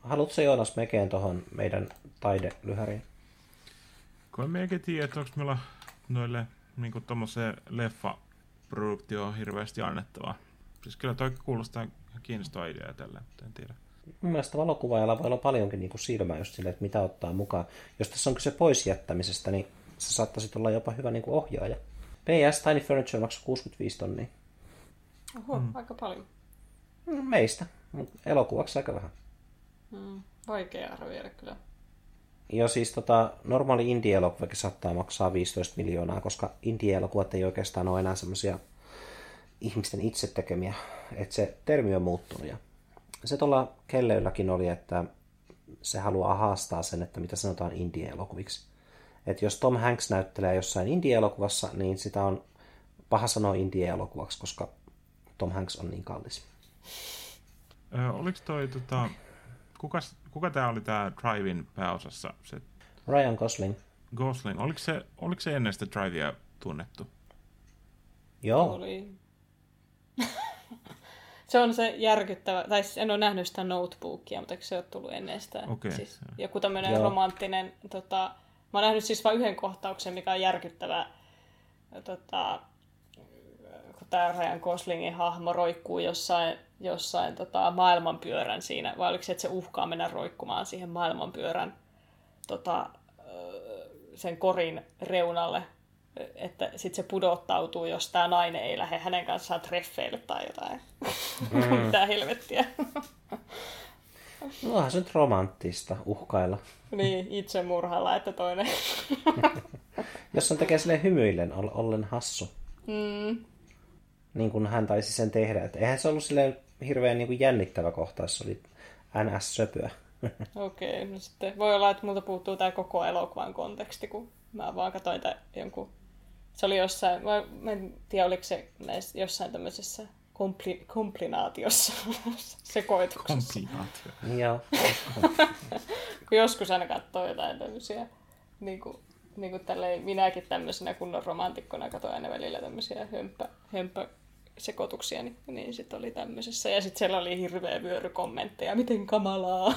Haluatko Joonas mekeen tuohon meidän taidelyhäriin? Kun en eikä tiedä, että onko meillä noille niin tuommoiseen leffa-produktioon hirveästi annettavaa. Siis kyllä toi kuulostaa kiinnostava idea tällä, mutta en tiedä. Mun mielestä valokuvaajalla voi olla paljonkin niin kuin silmää just sille, että mitä ottaa mukaan. Jos tässä on kyse pois jättämisestä, niin se saattaisi olla jopa hyvä niin kuin ohjaaja. PS Tiny Furniture maksaa 65 tonnia. Oho, mm. aika paljon. Mm, meistä, mutta elokuvaksi aika vähän. Mm, vaikea arvioida kyllä. Ja siis tota, normaali indie-elokuvakin saattaa maksaa 15 miljoonaa, koska indie-elokuvat ei oikeastaan ole enää semmoisia ihmisten itse tekemiä. Että se termi on muuttunut. Ja se tuolla Kelleylläkin oli, että se haluaa haastaa sen, että mitä sanotaan indie-elokuviksi. Että jos Tom Hanks näyttelee jossain indie-elokuvassa, niin sitä on paha sanoa indie-elokuvaksi, koska Tom Hanks on niin kallis. Ö, oliko toi tota, kuka, kuka tämä oli tämä Drivein pääosassa? Se... Ryan Gosling. Gosling. Oliko se, oliko se ennen sitä Drivea tunnettu? Joo. Oli. Se on se järkyttävä, tai siis en ole nähnyt sitä notebookia, mutta se ole tullut ennen sitä. Okay. Siis joku tämmöinen romanttinen, tota, mä oon nähnyt siis vain yhden kohtauksen, mikä on järkyttävä, tota, kun tämä Ryan Goslingin hahmo roikkuu jossain, jossain tota, maailmanpyörän siinä, vai oliko se, että se uhkaa mennä roikkumaan siihen maailmanpyörän tota, sen korin reunalle, että sitten se pudottautuu, jos tämä nainen ei lähde hänen kanssaan treffeille tai jotain. Mm. Mitä helvettiä. No onhan se nyt romanttista uhkailla. niin, itsemurhalla, että toinen. <laughs> Jos on tekee sille hymyillen, ollen hassu. Mm. Niin kuin hän taisi sen tehdä. Et eihän se ollut silleen hirveän niin kuin jännittävä kohtaus, se oli NS-söpöä. <laughs> Okei, okay, no sitten voi olla, että multa puuttuu tämä koko elokuvan konteksti, kun mä vaan katsoin tämän jonkun... Se oli jossain, mä, mä en tiedä oliko se näissä, jossain tämmöisessä kompli, komplinaatiossa, <laughs> sekoituksessa. Komplinaatio. Joo. <laughs> kun joskus aina katsoo jotain tämmöisiä, niin kuin, niin kuin tälleen, minäkin tämmöisenä kunnon romantikkona katsoin aina välillä tämmöisiä hömpä, hömpä sekoituksia, niin, niin sitten oli tämmöisessä. Ja sitten siellä oli hirveä vyöry kommentteja, miten kamalaa.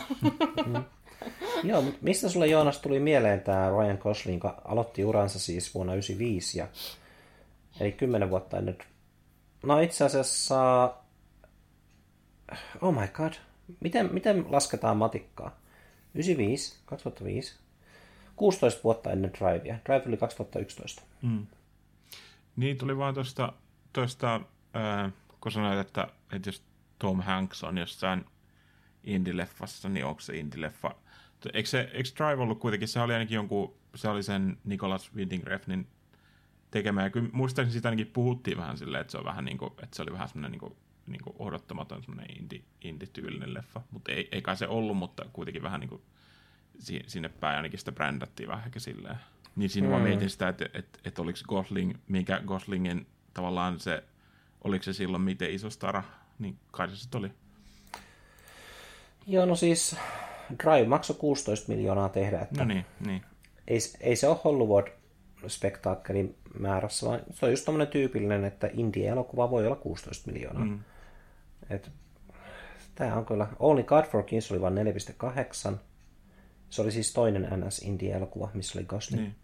Mm. <laughs> Joo, mutta mistä sulle Joonas tuli mieleen tämä Ryan Gosling, joka aloitti uransa siis vuonna 1995, ja, eli kymmenen vuotta ennen. No itse asiassa, oh my god, miten, miten lasketaan matikkaa? 95, 2005, 16 vuotta ennen Drivea. Drive oli 2011. Mm. Niin, tuli vaan tuosta, tuosta äh, kun sanoit, että, että jos Tom Hanks on jossain indie-leffassa, niin onko se indie-leffa? Eikö, se, eikö Drive ollut kuitenkin, se oli ainakin jonkun, se oli sen Nicholas Winding Refnin tekemä, ja kyllä muistaakseni siitä ainakin puhuttiin vähän silleen, että se, on vähän niin kuin, että se oli vähän semmoinen niin kuin, niin kuin odottamaton semmoinen indie, indie-tyylinen leffa, mutta ei, ei kai se ollut, mutta kuitenkin vähän niin kuin sinne päin ainakin sitä brändättiin vähän ehkä silleen. Niin siinä mm. vaan mietin sitä, että, että, että oliko Gosling, mikä Goslingin tavallaan se oliko se silloin miten iso stara, niin kai se sitten oli. Joo, no siis Drive maksoi 16 miljoonaa tehdä. Että no niin, niin. Ei, ei se ole Hollywood spektaakkelin määrässä, vaan se on just tämmöinen tyypillinen, että indie-elokuva voi olla 16 miljoonaa. Mm. Et, tämä on kyllä, Only God for Kings oli vain 4,8. Se oli siis toinen NS indie-elokuva, missä oli Gosling. Niin.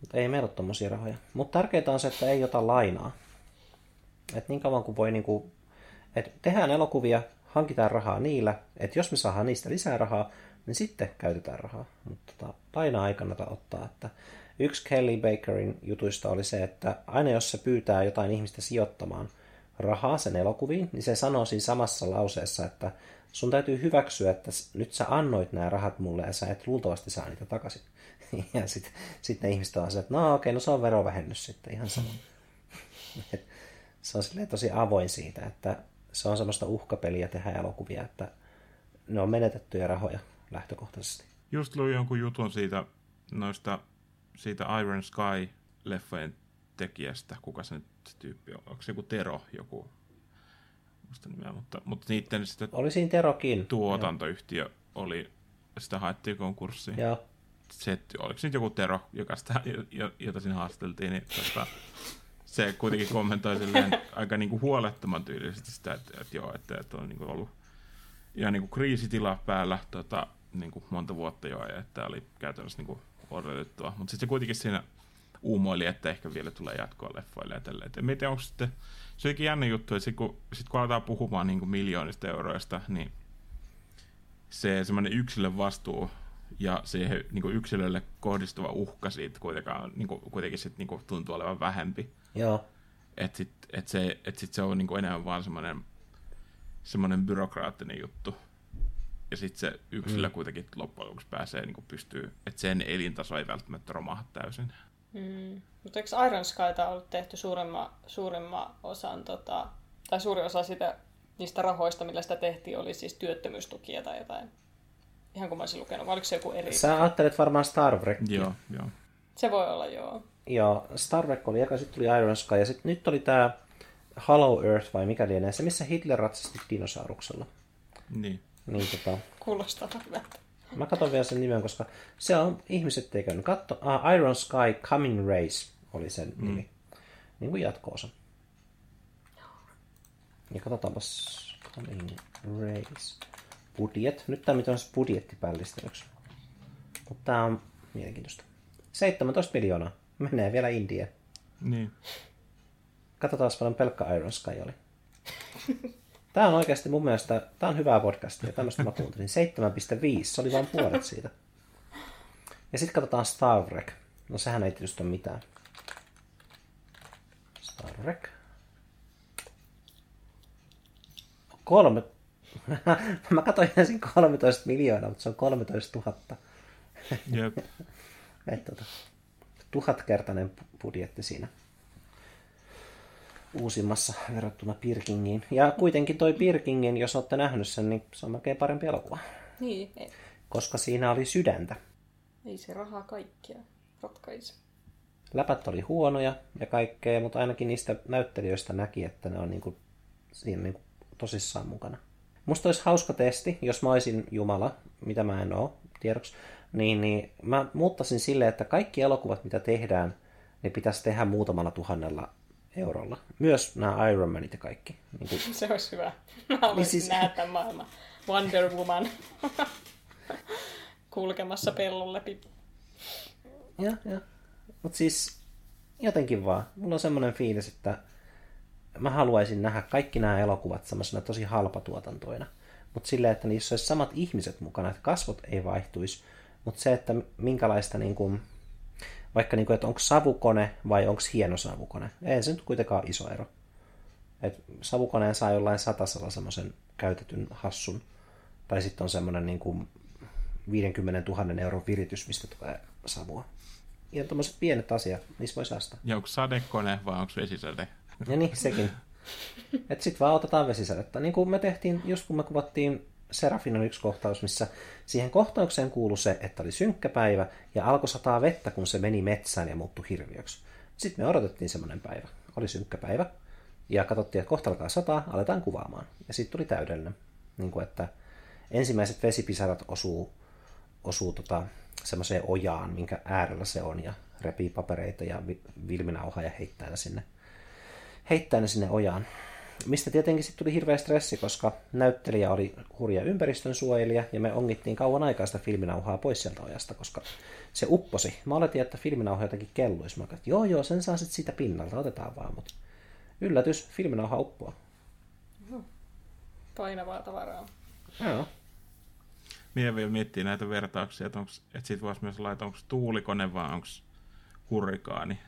Mutta ei meillä ole tommosia rahoja. Mutta tärkeintä on se, että ei ota lainaa. Et niin kauan kuin voi, niin kuin, että tehdään elokuvia, hankitaan rahaa niillä, että jos me saadaan niistä lisää rahaa, niin sitten käytetään rahaa. Mutta tota, lainaa ei kannata ottaa. Että yksi Kelly Bakerin jutuista oli se, että aina jos se pyytää jotain ihmistä sijoittamaan rahaa sen elokuviin, niin se sanoo siinä samassa lauseessa, että sun täytyy hyväksyä, että nyt sä annoit nämä rahat mulle ja sä et luultavasti saa niitä takaisin. <laughs> Ja sitten sit ne ihmiset on se, että no okei, no se on verovähennys sitten ihan sama. <laughs> se on silleen tosi avoin siitä, että se on semmoista uhkapeliä tehdä elokuvia, että ne on menetettyjä rahoja lähtökohtaisesti. Just luin jonkun jutun siitä, noista, siitä Iron Sky leffojen tekijästä, kuka se nyt tyyppi on, onko se joku Tero joku, muista nimeä, mutta, mutta niiden sitten Oli siinä Terokin. tuotantoyhtiö oli, sitä haettiin konkurssiin. Joo. Se, oliko se nyt joku Tero, joka sitä, jo- jota siinä haasteltiin, niin tota, se kuitenkin kommentoi silleen aika niinku huolettoman tyylisesti sitä, että, että joo, että, että on niinku ollut ihan niinku kriisitila päällä tota, niinku monta vuotta jo, ja että oli käytännössä niinku odotettua. Mutta sitten se kuitenkin siinä uumoili, että ehkä vielä tulee jatkoa leffoille ja tälleen. En tiedä, onko sitten, se olikin jännä juttu, että sit kun, sit kun aletaan puhumaan niinku miljoonista euroista, niin se semmoinen yksilön vastuu ja siihen niin kuin yksilölle kohdistuva uhka siitä kuitenkaan, niin kuin, kuitenkin sit, niin kuin, tuntuu olevan vähempi. Joo. Että sit, et se, et sit se on niin kuin enemmän vaan semmoinen, semmoinen byrokraattinen juttu. Ja sitten se yksilö mm. kuitenkin loppujen lopuksi pääsee niin kuin pystyy, että sen elintaso ei välttämättä romahda täysin. Mm. Mutta eikö Iron Skyta ollut tehty suurimman, suurimman osan, tota, tai suuri osa sitä, niistä rahoista, millä sitä tehtiin, oli siis työttömyystukia tai jotain? Ihan kun mä olisin lukenut, vai oliko se joku eri? Sä ajattelet varmaan Star Trek. Joo, joo. Se voi olla, joo. Joo, Star Trek oli eka, sitten tuli Iron Sky, ja sitten nyt oli tämä Hollow Earth, vai mikä lienee, se missä Hitler ratsasti dinosauruksella. Niin. Niin tota, Kuulostaa hyvältä. mä katson vielä sen nimen, koska se on ihmiset tekemään. Katso, ah, Iron Sky Coming Race oli sen mm. nimi. Niin kuin jatko-osa. Ja katsotaanpas Coming Race. Budjet. Nyt tämä on budjettipällistelykset. Mutta tämä on mielenkiintoista. 17 miljoonaa. Menee vielä Indiaan. niin. Katsotaan paljon pelkkä Iron Sky oli. <laughs> Tämä on oikeasti mun mielestä, tämä on hyvää podcastia, tämmöistä mä kuuntelin. 7,5, se oli vain puolet siitä. Ja sitten katsotaan Star Trek. No sehän ei tietysti ole mitään. Star Trek. Kolme. <laughs> mä katsoin ensin 13 miljoonaa, mutta se on 13 000. Jep. <laughs> Et, tota, tuhatkertainen budjetti siinä uusimmassa verrattuna Pirkingiin. Ja kuitenkin toi Pirkingin, jos olette nähnyt sen, niin se on melkein parempi elokuva. Niin, ei, Koska siinä oli sydäntä. ei se rahaa kaikkia ratkaise. Läpät oli huonoja ja kaikkea, mutta ainakin niistä näyttelijöistä näki, että ne on niinku, siinä niinku tosissaan mukana. Musta olisi hauska testi, jos mä olisin Jumala, mitä mä en oo, tiedoksi, niin, niin mä muuttaisin silleen, että kaikki elokuvat, mitä tehdään, niin pitäisi tehdä muutamalla tuhannella eurolla. Myös nämä Iron Manit ja kaikki. Niin kuin, <laughs> Se olisi hyvä. Mä haluaisin siis- siis... nähdä tämän maailman. Wonder Woman <laughs> kulkemassa pellon läpi. ja, ja. Mutta siis jotenkin vaan. Mulla on semmoinen fiilis, että mä haluaisin nähdä kaikki nämä elokuvat semmoisena tosi halpatuotantoina. Mutta silleen, että niissä olisi samat ihmiset mukana, että kasvot ei vaihtuisi. Mutta se, että minkälaista niin kuin, vaikka niin kuin, että onko savukone vai onko hieno savukone. Ei se nyt kuitenkaan iso ero. Et savukoneen saa jollain satasella semmoisen käytetyn hassun. Tai sitten on semmoinen niin kuin 50 000 euron viritys, mistä tulee savua. Ja tuommoiset pienet asiat, niissä voi säästää. Ja onko sadekone vai onko vesisade? Ja niin, sekin. Että sit vaan otetaan vesisadetta. Niin kuin me tehtiin, just kun me kuvattiin Serafinan yksi kohtaus, missä siihen kohtaukseen kuului se, että oli synkkä päivä ja alkoi sataa vettä, kun se meni metsään ja muuttui hirviöksi. Sitten me odotettiin semmoinen päivä. Oli synkkä päivä ja katsottiin, että kohta alkaa sataa, aletaan kuvaamaan. Ja sitten tuli täydellinen. Niin kuin, että ensimmäiset vesipisarat osuu, osuu tota, semmoiseen ojaan, minkä äärellä se on, ja repii papereita ja vi- vilminauhaa ja heittää ne sinne heittää ne sinne ojaan. Mistä tietenkin sitten tuli hirveä stressi, koska näyttelijä oli hurja ympäristön suojelija ja me ongittiin kauan aikaa sitä filminauhaa pois sieltä ojasta, koska se upposi. Mä oletin, että filminauha jotenkin kelluisi. Mä että joo joo, sen saa sitten siitä pinnalta, otetaan vaan, mutta yllätys, filminauha uppoaa. Painavaa tavaraa. Joo. Mie vielä miettii näitä vertauksia, että, onks, että siitä voisi myös laittaa, onko tuulikone vai onko hurrikaani.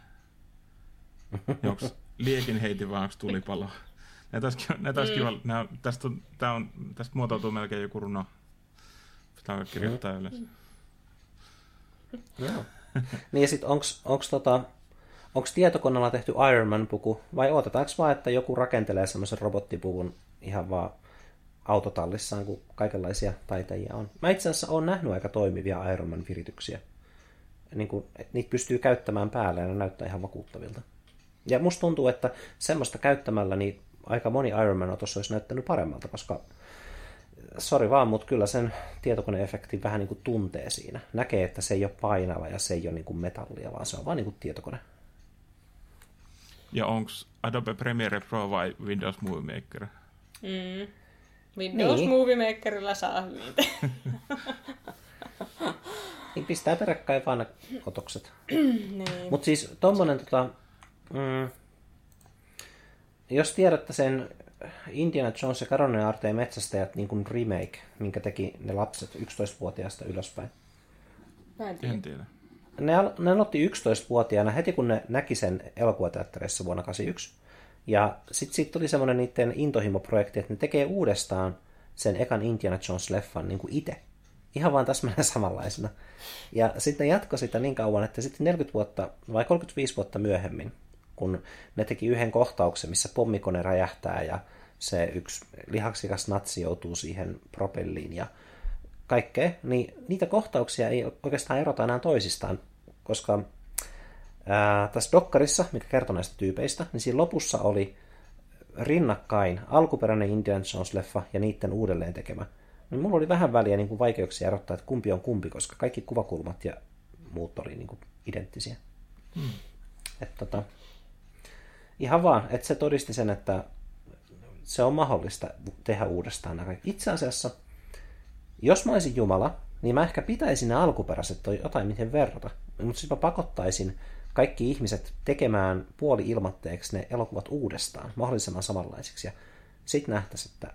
<laughs> Ja onko liekinheiti vai onko tulipalo. Näitä olisi, kiva- näitä olisi kiva, tästä, on, tää on, tästä muotoutuu melkein joku runo. Pitää alkaa kirjoittaa ylös. Joo. niin ja sitten onks, onks tota, onks tietokoneella tehty Iron Man-puku vai odotetaanko vaan, että joku rakentelee semmoisen robottipuvun ihan vaan autotallissaan, kun kaikenlaisia taitajia on. Mä itse asiassa oon nähnyt aika toimivia Iron Man-virityksiä. niin että niitä pystyy käyttämään päälle ja ne näyttää ihan vakuuttavilta. Ja musta tuntuu, että semmoista käyttämällä niin aika moni Iron Man otos olisi näyttänyt paremmalta, koska sori vaan, mutta kyllä sen tietokoneefekti vähän niin kuin tuntee siinä. Näkee, että se ei ole painava ja se ei ole niin kuin metallia, vaan se on vaan niin kuin tietokone. Ja onko Adobe Premiere Pro vai Windows Movie Maker? Mm. Windows niin. Movie Makerilla saa hyvin. niin pistää peräkkäin vaan ne otokset. niin. Mutta siis tommonen tota, mm, jos tiedätte sen Indiana Jones ja Karonen Arteen metsästäjät niin kuin remake, minkä teki ne lapset 11-vuotiaasta ylöspäin. Mä en tiedä. En tiedä. Ne, al- ne aloitti 11-vuotiaana heti kun ne näki sen elokuvateatterissa vuonna 1981. Ja sitten siitä tuli semmoinen niiden intohimoprojekti, että ne tekee uudestaan sen ekan Indiana Jones-leffan niin kuin itse. Ihan vaan täsmälleen samanlaisena. Ja sitten ne jatkoi sitä niin kauan, että sitten 40 vuotta vai 35 vuotta myöhemmin, kun ne teki yhden kohtauksen, missä pommikone räjähtää ja se yksi lihaksikas natsi joutuu siihen propelliin ja kaikkea, niin niitä kohtauksia ei oikeastaan erota enää toisistaan, koska ää, tässä dokkarissa, mikä kertoo näistä tyypeistä, niin siinä lopussa oli rinnakkain alkuperäinen Indiana Jones-leffa ja niiden uudelleen tekemä. Niin mulla oli vähän väliä niin kuin vaikeuksia erottaa, että kumpi on kumpi, koska kaikki kuvakulmat ja muut oli niin kuin identtisiä. Hmm. Et, tota, ihan vaan, että se todisti sen, että se on mahdollista tehdä uudestaan nämä kaikki. Itse asiassa, jos mä olisin Jumala, niin mä ehkä pitäisin ne alkuperäiset toi jotain miten verrata. Mutta siis mä pakottaisin kaikki ihmiset tekemään puoli ilmatteeksi ne elokuvat uudestaan, mahdollisimman samanlaisiksi. Ja sitten nähtäisiin, että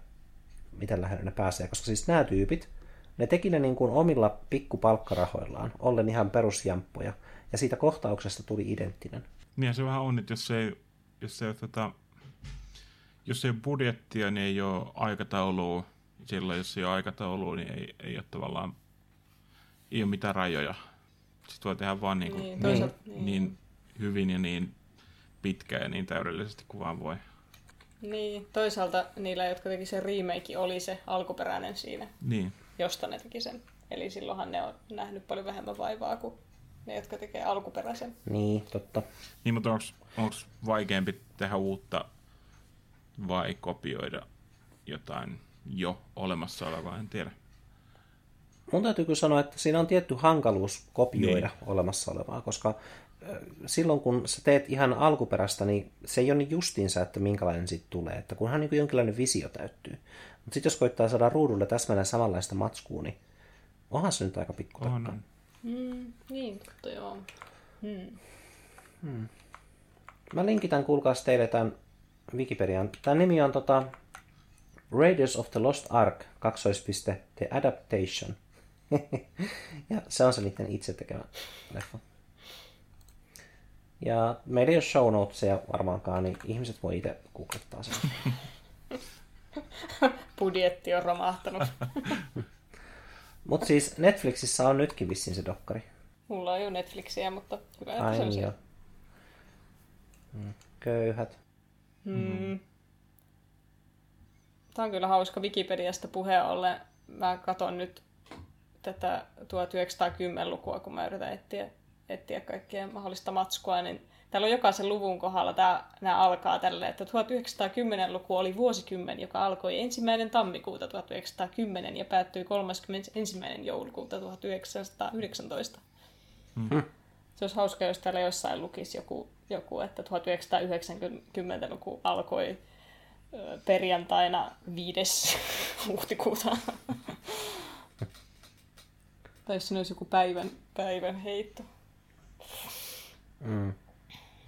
miten lähellä ne pääsee. Koska siis nämä tyypit, ne teki ne niin kuin omilla pikkupalkkarahoillaan, ollen ihan perusjamppoja. Ja siitä kohtauksesta tuli identtinen. Niin se vähän on, että jos ei, jos ei, tota, jos ei ole budjettia, niin ei ole aikataulua. Silloin jos ei ole aikataulua, niin ei, ei ole tavallaan ei ole mitään rajoja. Sitten voi tehdä vaan niin, kuin, niin, niin, niin. niin hyvin ja niin pitkään ja niin täydellisesti kuin vaan voi. Niin, toisaalta niillä, jotka teki sen remake, oli se alkuperäinen siinä, niin. josta ne teki sen. Eli silloinhan ne on nähnyt paljon vähemmän vaivaa kuin ne, jotka tekee alkuperäisen. Niin, totta. Niin, mutta onko vaikeampi tehdä uutta vai kopioida jotain jo olemassa olevaa, en tiedä. Mun täytyy kyllä sanoa, että siinä on tietty hankaluus kopioida niin. olemassa olevaa, koska silloin kun sä teet ihan alkuperäistä, niin se ei ole niin justiinsa, että minkälainen siitä tulee, että kunhan niin jonkinlainen visio täyttyy. Mutta sitten jos koittaa saada ruudulle täsmälleen samanlaista matskua, niin onhan se nyt aika pikku on. Mm, niin, totta joo. Hmm. Hmm. Mä linkitän, kuulkaas teille tämän Wikipedian. Tämä nimi on tota, Raiders of the Lost Ark, kaksoispiste, The Adaptation. <laughs> ja se on se niiden itse tekemä leffa. Ja meillä ei ole show notesia varmaankaan, niin ihmiset voi itse googlettaa sen. <laughs> Budjetti on romahtanut. <laughs> mutta siis Netflixissä on nytkin vissiin se dokkari. Mulla on jo Netflixiä, mutta hyvä, että Ai, se on niin Köyhät. Hmm. Tämä on kyllä hauska Wikipediasta puheen ollen. Mä katson nyt tätä 1910-lukua, kun mä yritän etsiä, etsiä kaikkea mahdollista matskua, niin täällä on jokaisen luvun kohdalla, tämä, nämä alkaa tälle, että 1910-luku oli vuosikymmen, joka alkoi ensimmäinen tammikuuta 1910 ja päättyi 31. joulukuuta 1919. Hmm. Se olisi hauska, jos täällä jossain lukisi joku, joku että 1990-luku alkoi perjantaina 5. huhtikuuta. tai jos siinä olisi joku päivän, päivän heitto. Mm.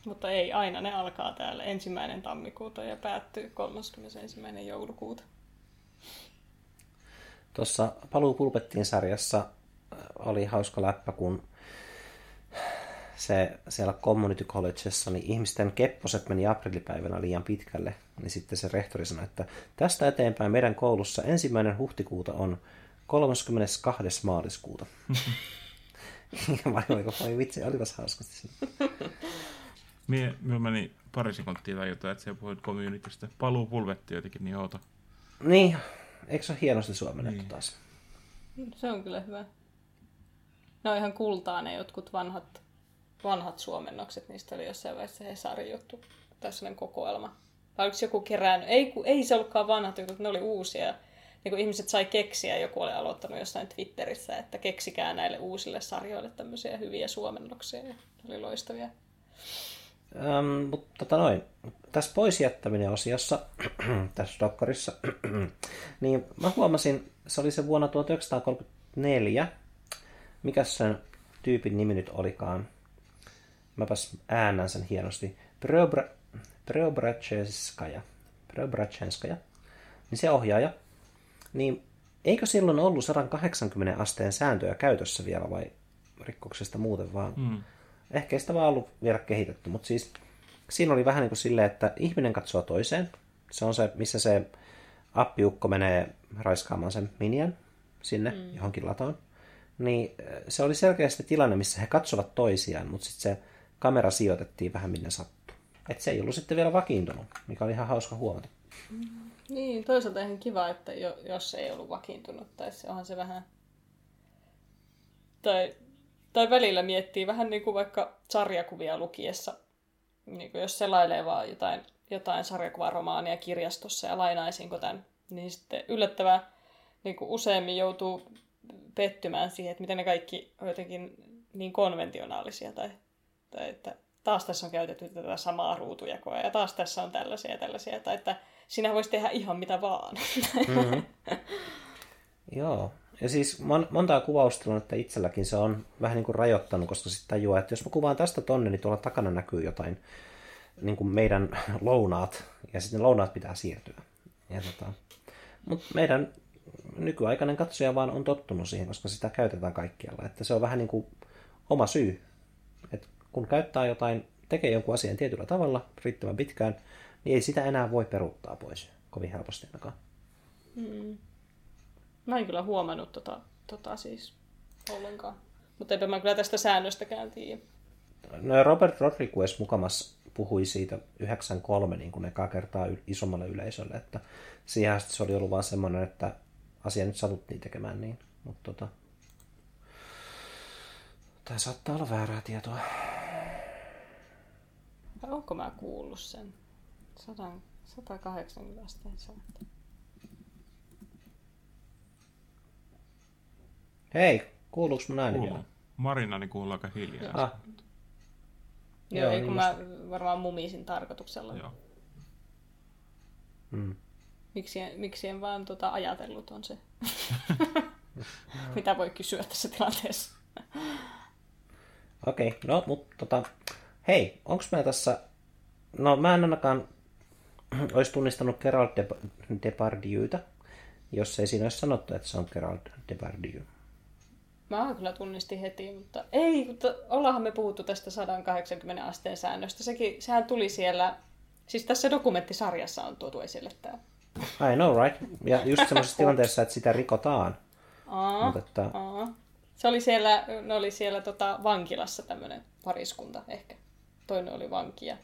Mutta ei, aina ne alkaa täällä ensimmäinen tammikuuta ja päättyy 31. joulukuuta. Tuossa Paluu pulpettiin sarjassa oli hauska läppä, kun se siellä community collegeissa, niin ihmisten kepposet meni aprillipäivänä liian pitkälle, niin sitten se rehtori sanoi, että tästä eteenpäin meidän koulussa ensimmäinen huhtikuuta on 32. maaliskuuta. <laughs> <laughs> vai oliko vai vitsi, olipas hauskasti Mie, mie meni pari sekuntia tajuta, että se puhuit communitystä. Paluu pulvetti jotenkin niin outo. Niin, eikö se ole hienosti suomennettu niin. taas? Se on kyllä hyvä. ne on ihan kultaa ne jotkut vanhat, vanhat suomennokset, niistä oli jossain vaiheessa Hesarin juttu, tai sellainen kokoelma. Vai oliko joku kerännyt? Ei, ei se ollutkaan vanhat jutut, ne oli uusia. Niin kun ihmiset sai keksiä, joku oli aloittanut jossain Twitterissä, että keksikää näille uusille sarjoille tämmöisiä hyviä suomennoksia. Ja ne oli loistavia. Ähm, mutta tota noin, tässä pois jättäminen osiossa, <clears throat> tässä dokkarissa, <clears throat> niin mä huomasin, se oli se vuonna 1934, mikä sen tyypin nimi nyt olikaan. Mäpäs äännän sen hienosti. Preobra, Preobrachenskaja. Preobrachenskaja. Niin se ohjaaja. Niin eikö silloin ollut 180 asteen sääntöjä käytössä vielä vai rikkoksesta muuten vaan? Mm. Ehkä ei sitä vaan ollut vielä kehitetty, mutta siis siinä oli vähän niin kuin silleen, että ihminen katsoo toiseen. Se on se, missä se appiukko menee raiskaamaan sen minian sinne mm. johonkin latoon. Niin äh, se oli selkeästi tilanne, missä he katsovat toisiaan, mutta sitten se kamera sijoitettiin vähän minne sattuu. Et se ei ollut sitten vielä vakiintunut, mikä oli ihan hauska huomata. Niin, toisaalta ihan kiva, että jo, jos ei ollut vakiintunut, tai se onhan se vähän... Tai, tai välillä miettii vähän niin kuin vaikka sarjakuvia lukiessa, niin kuin jos selailee vaan jotain, jotain sarjakuvaromaania kirjastossa ja lainaisinko tämän, niin sitten yllättävän niin kuin useammin joutuu pettymään siihen, että miten ne kaikki on jotenkin niin konventionaalisia tai, tai että taas tässä on käytetty tätä samaa ruutujakoa ja taas tässä on tällaisia ja tällaisia, tai että sinä voisi tehdä ihan mitä vaan. Mm-hmm. <laughs> Joo. Ja siis mon- montaa kuvaustilannetta itselläkin se on vähän niin kuin rajoittanut, koska sitten tajuaa, että jos mä kuvaan tästä tonne, niin tuolla takana näkyy jotain niin kuin meidän lounaat, ja sitten lounaat pitää siirtyä. Tota, mutta meidän nykyaikainen katsoja vaan on tottunut siihen, koska sitä käytetään kaikkialla. Että se on vähän niin kuin oma syy. Et kun käyttää jotain, tekee jonkun asian tietyllä tavalla riittävän pitkään, niin ei sitä enää voi peruuttaa pois kovin helposti ainakaan. Mm. Mä en kyllä huomannut tota, tota siis ollenkaan. Mutta eipä mä kyllä tästä säännöstäkään tiedä. No Robert Rodriguez mukamas puhui siitä 93 niin kuin ekaa kertaa isommalle yleisölle, että siihen asti se oli ollut vaan semmoinen, että asia nyt satuttiin tekemään niin. Mutta tota, tämä saattaa olla väärää tietoa. Vai onko mä kuullut sen? 100, 180 asteen sääntö. Hei, kuuluuko mun ääni vielä? Marina niin kuuluu aika hiljaa. Ah, Joo, Joo, ei niin kun mä varmaan mumisin tarkoituksella. Joo. mm. Miksi, en- miksi en vaan tota ajatellut on se. <laughs> <laughs> Mitä voi kysyä tässä tilanteessa? Okei, okay, no mutta tota, hei, onks meillä tässä, no mä en ainakaan <clears throat> olisi tunnistanut Gerald Dep- Depardieuta, jos ei siinä olisi sanottu, että se on Gerald Depardieu. Mä kyllä tunnistin heti, mutta ei, mutta ollaanhan me puhuttu tästä 180 asteen säännöstä. Sekin, sehän tuli siellä, siis tässä dokumenttisarjassa on tuotu esille tämä. I know, right? Ja just semmoisessa tilanteessa, että sitä rikotaan. Aa, Mutta että, aa. Se oli siellä, ne oli siellä tota, vankilassa tämmöinen pariskunta ehkä. Toinen oli vankia.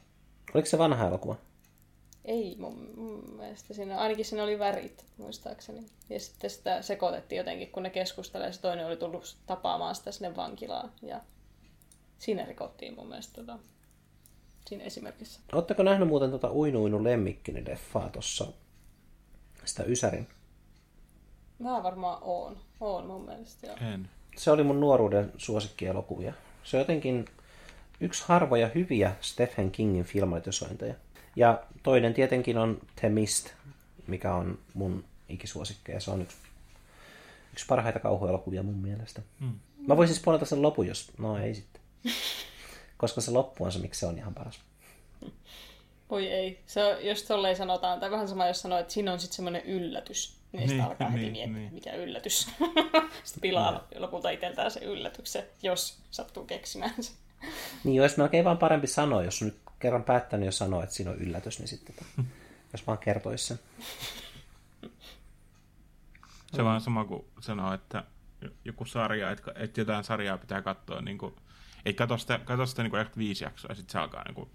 oliko se vanha elokuva? Ei, mun, mun mielestä siinä, ainakin siinä oli värit, muistaakseni. Ja sitten sitä sekoitettiin jotenkin, kun ne keskustelivat, ja se toinen oli tullut tapaamaan sitä sinne vankilaan. Ja siinä rikottiin mun mielestä tota, siinä esimerkissä. Oletteko nähnyt muuten tuota Uinu Uinu lemmikkini leffaa tuossa, sitä Ysärin? Mä varmaan oon. Oon mun mielestä, joo. En. Se oli mun nuoruuden suosikkielokuvia. Se on jotenkin yksi harvoja hyviä Stephen Kingin filmatisointeja. Ja toinen tietenkin on The Mist, mikä on mun ikisuosikkeja. Se on yksi, yksi parhaita kauhuelokuvia mun mielestä. Mm. Mä voisin spoilata sen lopun, jos... No ei sitten. <laughs> Koska se loppu on se, miksi se on ihan paras. Voi ei. Se on, jos tolleen sanotaan, tai vähän sama, jos sanoo, että siinä on sitten semmoinen yllätys. Niin, niin Niin, alkaa heti niin, miettiä, niin. mikä yllätys. <laughs> sitten pilaa lopulta itseltään se yllätyksen, jos sattuu keksimään se. Niin olisi melkein vaan parempi sanoa, jos on nyt kerran päättänyt jo sanoa, että siinä on yllätys, niin sitten tota, jos vaan kertoisi sen. Se on vaan sama kuin sanoo, että joku sarja, että, että jotain sarjaa pitää katsoa, niin kuin, ei katso sitä, katso sitä niin kuin ehkä viisi jaksoa, ja sitten se alkaa niin kuin,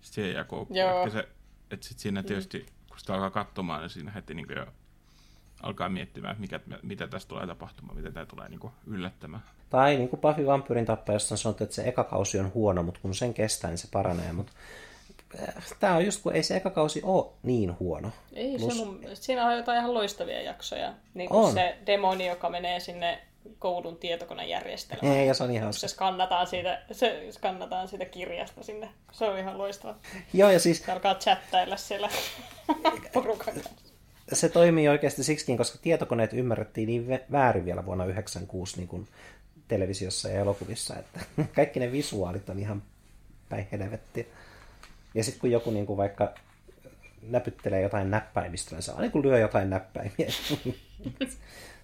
sit siihen jakoukkuun. Joo. Että se, että sit siinä tietysti, kun sitä alkaa katsomaan, niin siinä heti niin kuin jo alkaa miettimään, mikä, mitä tästä tulee tapahtumaan, mitä tämä tulee niin kuin yllättämään. Tai niin kuin Buffy Vampyrin tappaja, on sanottu, että se eka kausi on huono, mutta kun sen kestää, niin se paranee. Mutta eh, tämä on just, kun ei se eka kausi ole niin huono. Ei, Plus... se mun, siinä on jotain ihan loistavia jaksoja. Niin kuin on. se demoni, joka menee sinne koulun tietokonejärjestelmään. Ei, ja se on ihan Se skannataan siitä, se skannataan siitä kirjasta sinne. Se on ihan loistava. Joo, ja siis... Se alkaa chattailla siellä <laughs> porukan Se toimii oikeasti siksikin, koska tietokoneet ymmärrettiin niin väärin vielä vuonna 1996 niin kuin televisiossa ja elokuvissa, että <laughs> kaikki ne visuaalit on ihan päin helvettiä. Ja sitten kun joku niin kuin vaikka näpyttelee jotain näppäimistä, niin se on niin kuin lyö jotain näppäimiä. <laughs>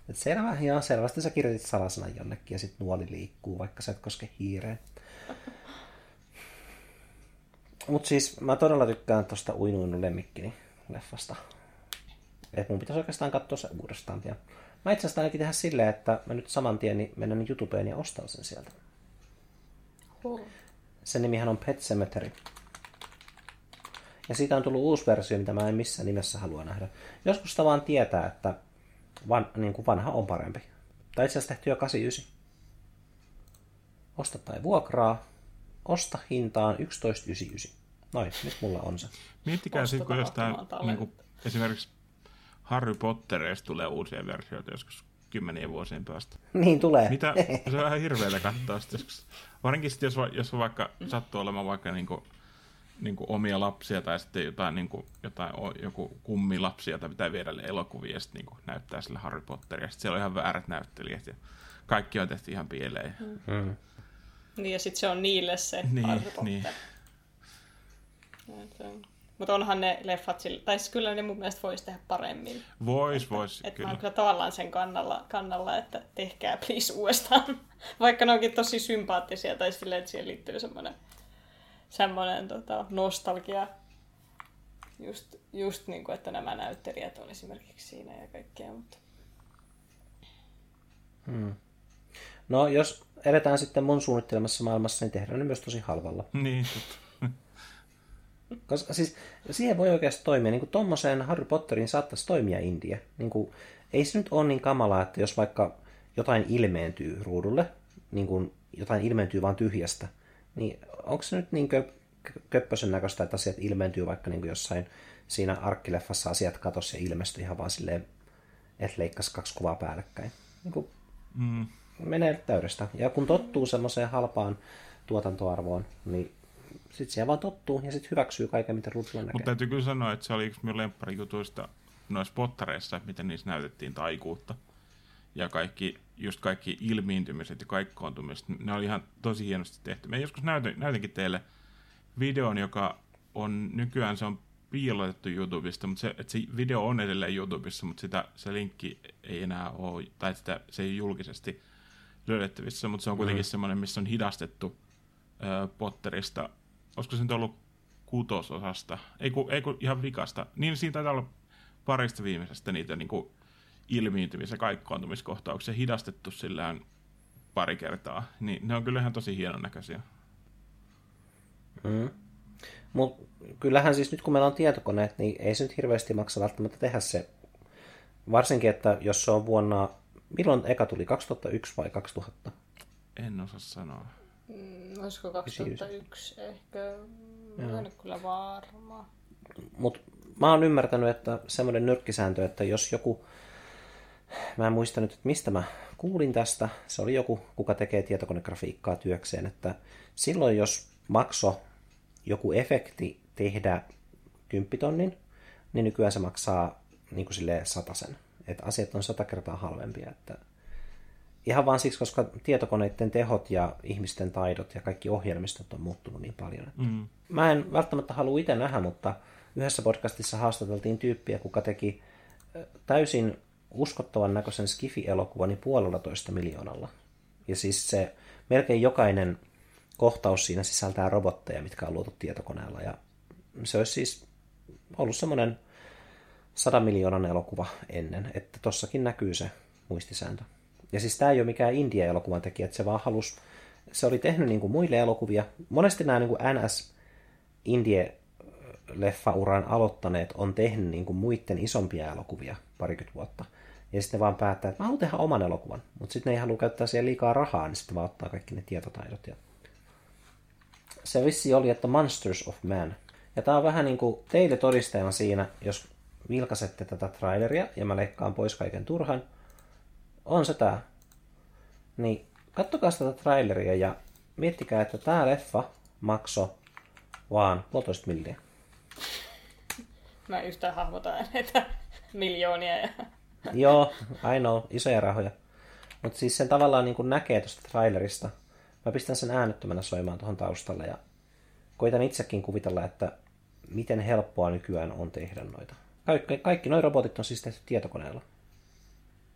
Et selvä, joo, selvästi sä kirjoitit salasanan jonnekin ja sitten nuoli liikkuu, vaikka sä et koske hiireen. Mutta siis mä todella tykkään tuosta Uinuinu lemmikkini leffasta. Et mun pitäisi oikeastaan katsoa se uudestaan. Ja mä itse asiassa ainakin tehdä silleen, että mä nyt saman tien niin menen YouTubeen ja ostan sen sieltä. Oh. Sen nimihän on Pet Cemetery. Ja siitä on tullut uusi versio, mitä mä en missään nimessä halua nähdä. Joskus sitä vaan tietää, että van, niin kuin vanha on parempi. Tai itse asiassa tehty jo 89. Osta tai vuokraa. Osta hintaan 11,99. Noin, nyt mulla on se. Miettikää sitten, kun jostain niin kuin, esimerkiksi Harry Potterista tulee uusia versioita joskus kymmenien vuosien päästä. Niin tulee. Mitä? Se on ihan hirveätä katsoa. Sitten, joskus. Varsinkin sitten, jos, jos vaikka sattuu olemaan vaikka niin kuin, niin kuin omia lapsia tai sitten jotain, niin kuin, jotain joku kummilapsia, jota pitää viedä elokuvia ja sitten niin kuin, näyttää sille Harry Potteria. Sitten siellä on ihan väärät näyttelijät ja kaikki on tehty ihan pieleen. Mm. Niin ja sitten se on niille se niin, Harry Potter. Niin. Mutta onhan ne leffat sillä, tai siis kyllä ne mun mielestä voisi tehdä paremmin. Vois, vois, että kyllä. Mä oon kyllä tavallaan sen kannalla, kannalla, että tehkää please uudestaan. <laughs> Vaikka ne onkin tosi sympaattisia, tai silleen, että siihen liittyy semmoinen semmoinen tota, nostalgia. Just, just niin kuin, että nämä näyttelijät on esimerkiksi siinä ja kaikkea, mutta... Hmm. No, jos eletään sitten mun suunnittelemassa maailmassa, niin tehdään ne myös tosi halvalla. Niin, Koska siis siihen voi oikeasti toimia. Niin kuin tommoseen Harry Potterin saattaisi toimia India. Niin kuin, ei se nyt ole niin kamalaa, että jos vaikka jotain ilmeentyy ruudulle, niin kuin jotain ilmeentyy vaan tyhjästä, niin onko se nyt niin köppösen näköistä, että asiat ilmeentyy vaikka niin jossain siinä arkkileffassa asiat katosi ja ilmestyi ihan vaan silleen, että leikkasi kaksi kuvaa päällekkäin. Niin kuin mm. Menee täydestä. Ja kun tottuu semmoiseen halpaan tuotantoarvoon, niin sitten siellä vaan tottuu ja sitten hyväksyy kaiken, mitä ruudulla näkee. Mutta täytyy kyllä sanoa, että se oli yksi minun lempparijutuista noissa pottareissa, miten niissä näytettiin taikuutta. Ja kaikki, just kaikki ilmiintymiset ja kaikkoontumiset, ne oli ihan tosi hienosti tehty. Mä joskus näytin, näytinkin teille videon, joka on nykyään se on piilotettu YouTubesta, mutta se, että se video on edelleen YouTubessa, mutta sitä, se linkki ei enää ole, tai sitä, se ei julkisesti löydettävissä, mutta se on kuitenkin mm. semmoinen, missä on hidastettu äh, Potterista, olisiko se nyt ollut kutososasta, ei kun, ei kun ihan vikasta, niin siinä taitaa olla parista viimeisestä niitä niin kuin ilmiintymis- ja kaikkoontumiskohtauksia hidastettu sillään pari kertaa, niin ne on kyllä ihan tosi hienon näköisiä. Mm. Mutta kyllähän siis nyt kun meillä on tietokoneet, niin ei se nyt hirveästi maksa välttämättä tehdä se. Varsinkin, että jos se on vuonna... Milloin eka tuli? 2001 vai 2000? En osaa sanoa. Mm, olisiko 2001 ehkä? Mä en kyllä varma. Mut mä oon ymmärtänyt, että semmoinen nyrkkisääntö, että jos joku... Mä en muista nyt, että mistä mä kuulin tästä. Se oli joku, kuka tekee tietokonegrafiikkaa työkseen, että silloin jos makso joku efekti tehdä kymppitonnin, niin nykyään se maksaa niin kuin silleen satasen. Että asiat on sata kertaa halvempia. Että ihan vaan siksi, koska tietokoneiden tehot ja ihmisten taidot ja kaikki ohjelmistot on muuttunut niin paljon. Että Mm. Mä en välttämättä halua itse nähdä, mutta yhdessä podcastissa haastateltiin tyyppiä, kuka teki täysin uskottavan näköisen Skifi-elokuvan niin puolella toista miljoonalla. Ja siis se melkein jokainen kohtaus siinä sisältää robotteja, mitkä on luotu tietokoneella. Ja se olisi siis ollut semmoinen 100 miljoonan elokuva ennen, että tossakin näkyy se muistisääntö. Ja siis tämä ei ole mikään India-elokuvan tekijä, että se vaan halus, se oli tehnyt niin kuin muille elokuvia. Monesti nämä niin kuin NS Indie leffauran aloittaneet on tehnyt niin kuin muiden isompia elokuvia parikymmentä vuotta. Ja sitten vaan päättää, että mä haluan tehdä oman elokuvan. Mutta sitten ne ei halua käyttää siihen liikaa rahaa, niin sitten vaan ottaa kaikki ne tietotaidot. Ja... Se vissi oli, että Monsters of Man. Ja tää on vähän niin kuin teille todisteena siinä, jos vilkasette tätä traileria ja mä leikkaan pois kaiken turhan. On se tää. Niin kattokaa tätä traileria ja miettikää, että tää leffa makso vaan puolitoista milliä. Mä yhtään hahmota näitä miljoonia. Ja... Joo, I know, isoja rahoja. Mutta siis sen tavallaan niin näkee tuosta trailerista. Mä pistän sen äänettömänä soimaan tuohon taustalle ja koitan itsekin kuvitella, että miten helppoa nykyään on tehdä noita. Kaikki, kaikki nuo robotit on siis tehty tietokoneella.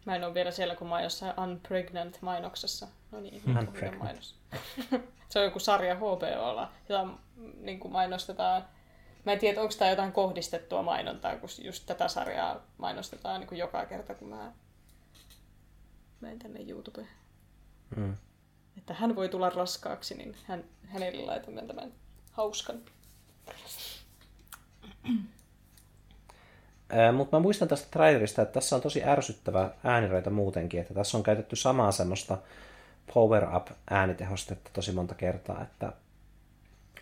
Mä en ole vielä siellä, kun mä oon jossain Unpregnant mainoksessa. No niin, Unpregnant. mainos. <laughs> se on joku sarja HBOlla, jota niin kuin mainostetaan. Mä en tiedä, onko tämä jotain kohdistettua mainontaa, kun just tätä sarjaa mainostetaan niin kuin joka kerta, kun mä menen tänne YouTubeen. Mm. Että hän voi tulla raskaaksi, niin hän, hänelle laitamme tämän hauskan. Mutta mä muistan tästä trailerista, että tässä on tosi ärsyttävä ääniraita muutenkin, että tässä on käytetty samaa semmoista power up äänitehostetta tosi monta kertaa, että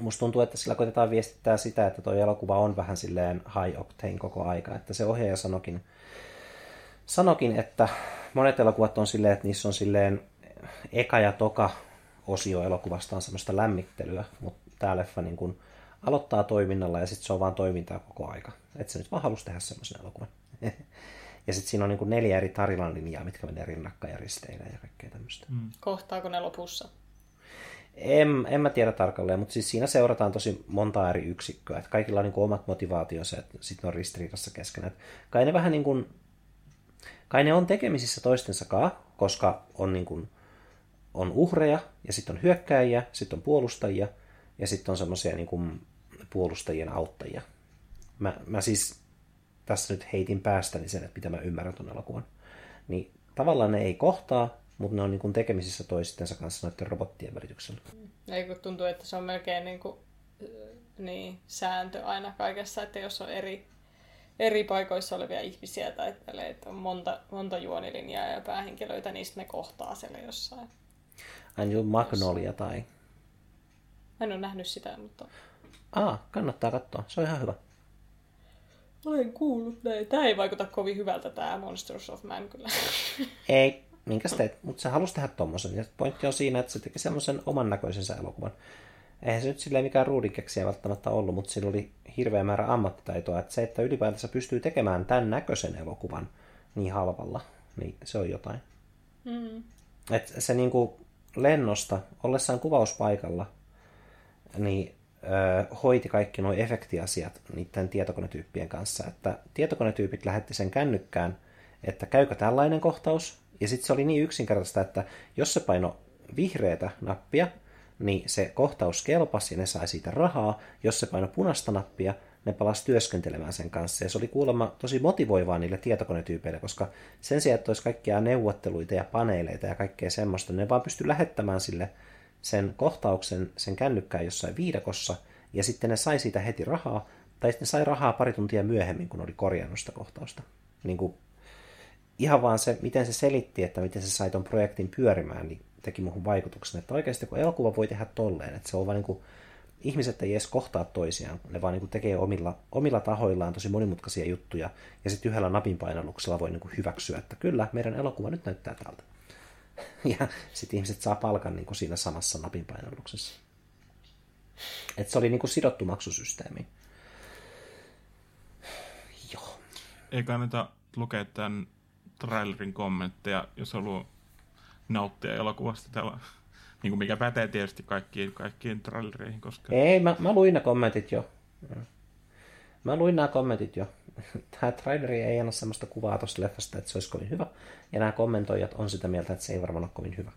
musta tuntuu, että sillä koitetaan viestittää sitä, että tuo elokuva on vähän silleen high octane koko aika, että se ohjaaja sanokin, sanokin, että monet elokuvat on silleen, että niissä on silleen eka ja toka osio elokuvasta on semmoista lämmittelyä, mutta tämä leffa niin kun aloittaa toiminnalla ja sitten se on vaan toimintaa koko aika. Että se nyt vaan halusi tehdä semmoisen elokuvan. <laughs> ja sitten siinä on niin kuin neljä eri tarinan linjaa, mitkä menee rinnakkain ja risteilee ja kaikkea tämmöistä. Mm. Kohtaako ne lopussa? En, en mä tiedä tarkalleen, mutta siis siinä seurataan tosi monta eri yksikköä. Että kaikilla on niin kuin omat motivaationsa, että sitten on ristiriidassa keskenään. Kai ne vähän niin kuin, kai ne on tekemisissä toistensa kanssa, koska on niin kuin, on uhreja ja sitten on hyökkäjiä, sitten on puolustajia ja sitten on semmoisia niin kuin puolustajien auttajia. Mä, mä siis tässä nyt heitin päästäni sen, että mitä mä ymmärrän tuon elokuvan. Niin tavallaan ne ei kohtaa, mutta ne on niin kuin tekemisissä toistensa kanssa noiden robottien välityksellä. Ei kun tuntuu, että se on melkein niin kuin, niin, sääntö aina kaikessa, että jos on eri, eri paikoissa olevia ihmisiä tai tälle, että on monta, monta juonilinjaa ja päähenkilöitä, niin ne kohtaa siellä jossain. Aina joku Magnolia tai... Mä en ole nähnyt sitä, mutta... Aa, kannattaa katsoa. Se on ihan hyvä. Olen kuullut näin. Tämä ei vaikuta kovin hyvältä tämä Monsters of Man kyllä. <laughs> Ei, minkäs teet, mutta se halusi tehdä tommosen. Ja pointti on siinä, että se teki semmoisen oman näköisensä elokuvan. Eihän se nyt silleen mikään ruudinkeksiä välttämättä ollut, mutta sillä oli hirveä määrä ammattitaitoa. Että se, että ylipäätänsä pystyy tekemään tämän näköisen elokuvan niin halvalla, niin se on jotain. Mm. Et se niinku lennosta, ollessaan kuvauspaikalla, niin hoiti kaikki nuo efektiasiat niiden tietokonetyyppien kanssa. Että tietokonetyypit lähetti sen kännykkään, että käykö tällainen kohtaus, ja sitten se oli niin yksinkertaista, että jos se paino vihreätä nappia, niin se kohtaus kelpasi ja ne sai siitä rahaa. Jos se paino punaista nappia, ne palasi työskentelemään sen kanssa. Ja se oli kuulemma tosi motivoivaa niille tietokonetyypeille, koska sen sijaan, että olisi kaikkia neuvotteluita ja paneeleita ja kaikkea semmoista, ne vaan pystyi lähettämään sille sen kohtauksen sen kännykkään jossain viidakossa, ja sitten ne sai siitä heti rahaa, tai sitten sai rahaa pari tuntia myöhemmin, kun oli korjannut sitä kohtausta. Niin kuin, ihan vaan se, miten se selitti, että miten se sai ton projektin pyörimään, niin teki muuhun vaikutuksen, että oikeasti kun elokuva voi tehdä tolleen, että se on vaan niin kuin, ihmiset ei edes kohtaa toisiaan, ne vaan niin kuin tekee omilla, omilla tahoillaan tosi monimutkaisia juttuja, ja sitten yhdellä napinpainalluksella voi niin kuin hyväksyä, että kyllä, meidän elokuva nyt näyttää tältä. <laughs> Ja sitten ihmiset saa palkan niin kuin siinä samassa napinpainalluksessa. Et se oli niin kuin sidottu maksusysteemi. Joo. Ei kannata lukea tämän trailerin kommentteja, jos haluaa nauttia elokuvasta. Tällä, niin kuin mikä pätee tietysti kaikkiin, kaikkiin trailereihin. Koska... Ei, mä, mä luin ne kommentit jo. Mä luin nämä kommentit jo. <laughs> Tämä traileri ei anna sellaista kuvaa tuosta leffasta, että se olisi kovin hyvä. Ja nämä kommentoijat on sitä mieltä, että se ei varmaan ole kovin hyvä.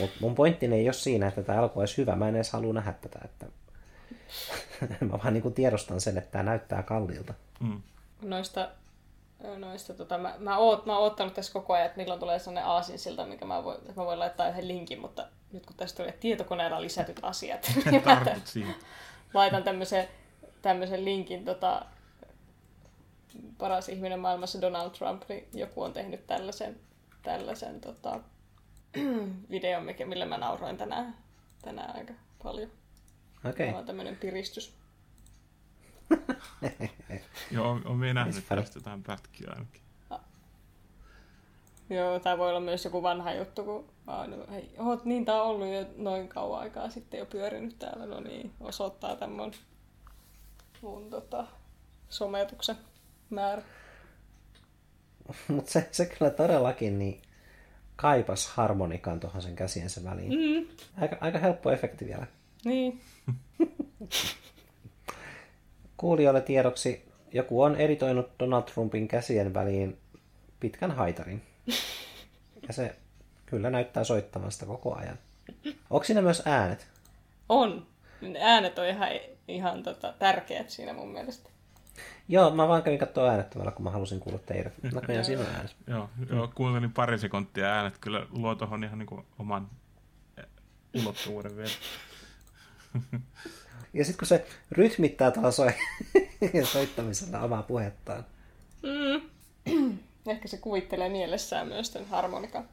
Mutta mun pointti ei ole siinä, että tämä elokuva olisi hyvä. Mä en edes halua nähdä tätä. Että... <laughs> mä vaan niin tiedostan sen, että tämä näyttää kalliilta. Mm. Noista, noista tota, mä, mä, oot, mä oon ottanut tässä koko ajan, että milloin tulee sellainen aasinsilta, minkä mä voin, mä voin laittaa yhden linkin, mutta nyt kun tästä tulee tietokoneella lisätyt asiat, <laughs> niin mä siihen. laitan tämmöisen, tämmöisen linkin tota, paras ihminen maailmassa Donald Trump, niin joku on tehnyt tällaisen, tällaisen tota, <clears throat> videon, mikä- millä mä nauroin tänään, tänään aika paljon. Okei. Tämä on tämmöinen piristys. <laughs> Joo, on, on minä nähnyt tästä jotain pätkiä ainakin. Joo, tämä voi olla myös joku vanha juttu, kun mä oon, hei, oot, niin tää on ollut jo noin kauan aikaa sitten jo pyörinyt täällä, no niin, osoittaa tämän mun, mun tota, sometuksen määrä. Mutta se, se kyllä todellakin niin kaipas harmonikan tuohon sen käsiensä väliin. Mm, Aika, aika helppo efekti vielä. niin, <laughs> Kuulijoille tiedoksi, joku on editoinut Donald Trumpin käsien väliin pitkän haitarin. Ja se kyllä näyttää soittamaan sitä koko ajan. Onko siinä myös äänet? on. Ne Äänet on ihan, ihan tota, tärkeät siinä mun mielestä. Joo, mä vaan kävin katsoa äänettömällä, kun mä halusin kuulla teidät. Näköjään siinä on äänet. Joo, joo kuuntelin pari sekuntia äänet kyllä luo tuohon ihan niin kuin oman eh, ulottuvuuden vielä. Ja sitten kun se rytmittää tuolla soi... <laughs> soittamisella omaa puhettaan. Mm. Ehkä se kuvittelee mielessään myös tämän harmonikan.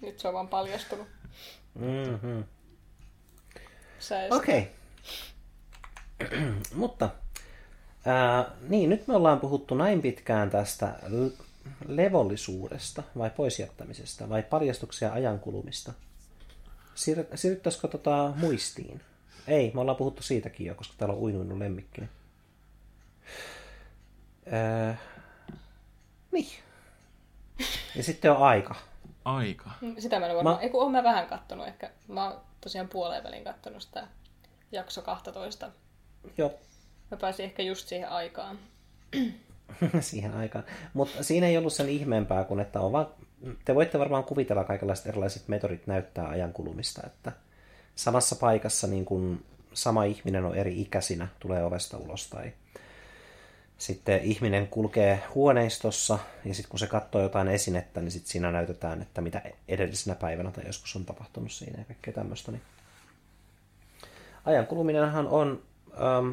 Nyt se on vaan paljastunut. Mm-hmm. Okei. <clears throat> Mutta ää, niin, nyt me ollaan puhuttu näin pitkään tästä levollisuudesta vai poisjättämisestä vai paljastuksia ajankulumista. Siir- siirryttäisikö tota muistiin? Ei, me ollaan puhuttu siitäkin jo, koska täällä on uinuinut lemmikkini. Ää, niin. Ja sitten on aika. Aika. Sitä mä en varmaan. Mä- oon mä vähän kattonut ehkä. Mä oon tosiaan puoleen välin kattonut sitä jakso 12. Joo, Mä pääsin ehkä just siihen aikaan. <clears throat> siihen aikaan. Mutta siinä ei ollut sen ihmeempää kuin, että on vaan, te voitte varmaan kuvitella kaikenlaiset erilaiset metodit näyttää ajan kulumista, että samassa paikassa niin kun sama ihminen on eri ikäisinä, tulee ovesta ulos tai sitten ihminen kulkee huoneistossa ja sitten kun se katsoo jotain esinettä, niin sitten siinä näytetään, että mitä edellisenä päivänä tai joskus on tapahtunut siinä ja kaikkea tämmöistä. Niin ajan kuluminenhan on ähm,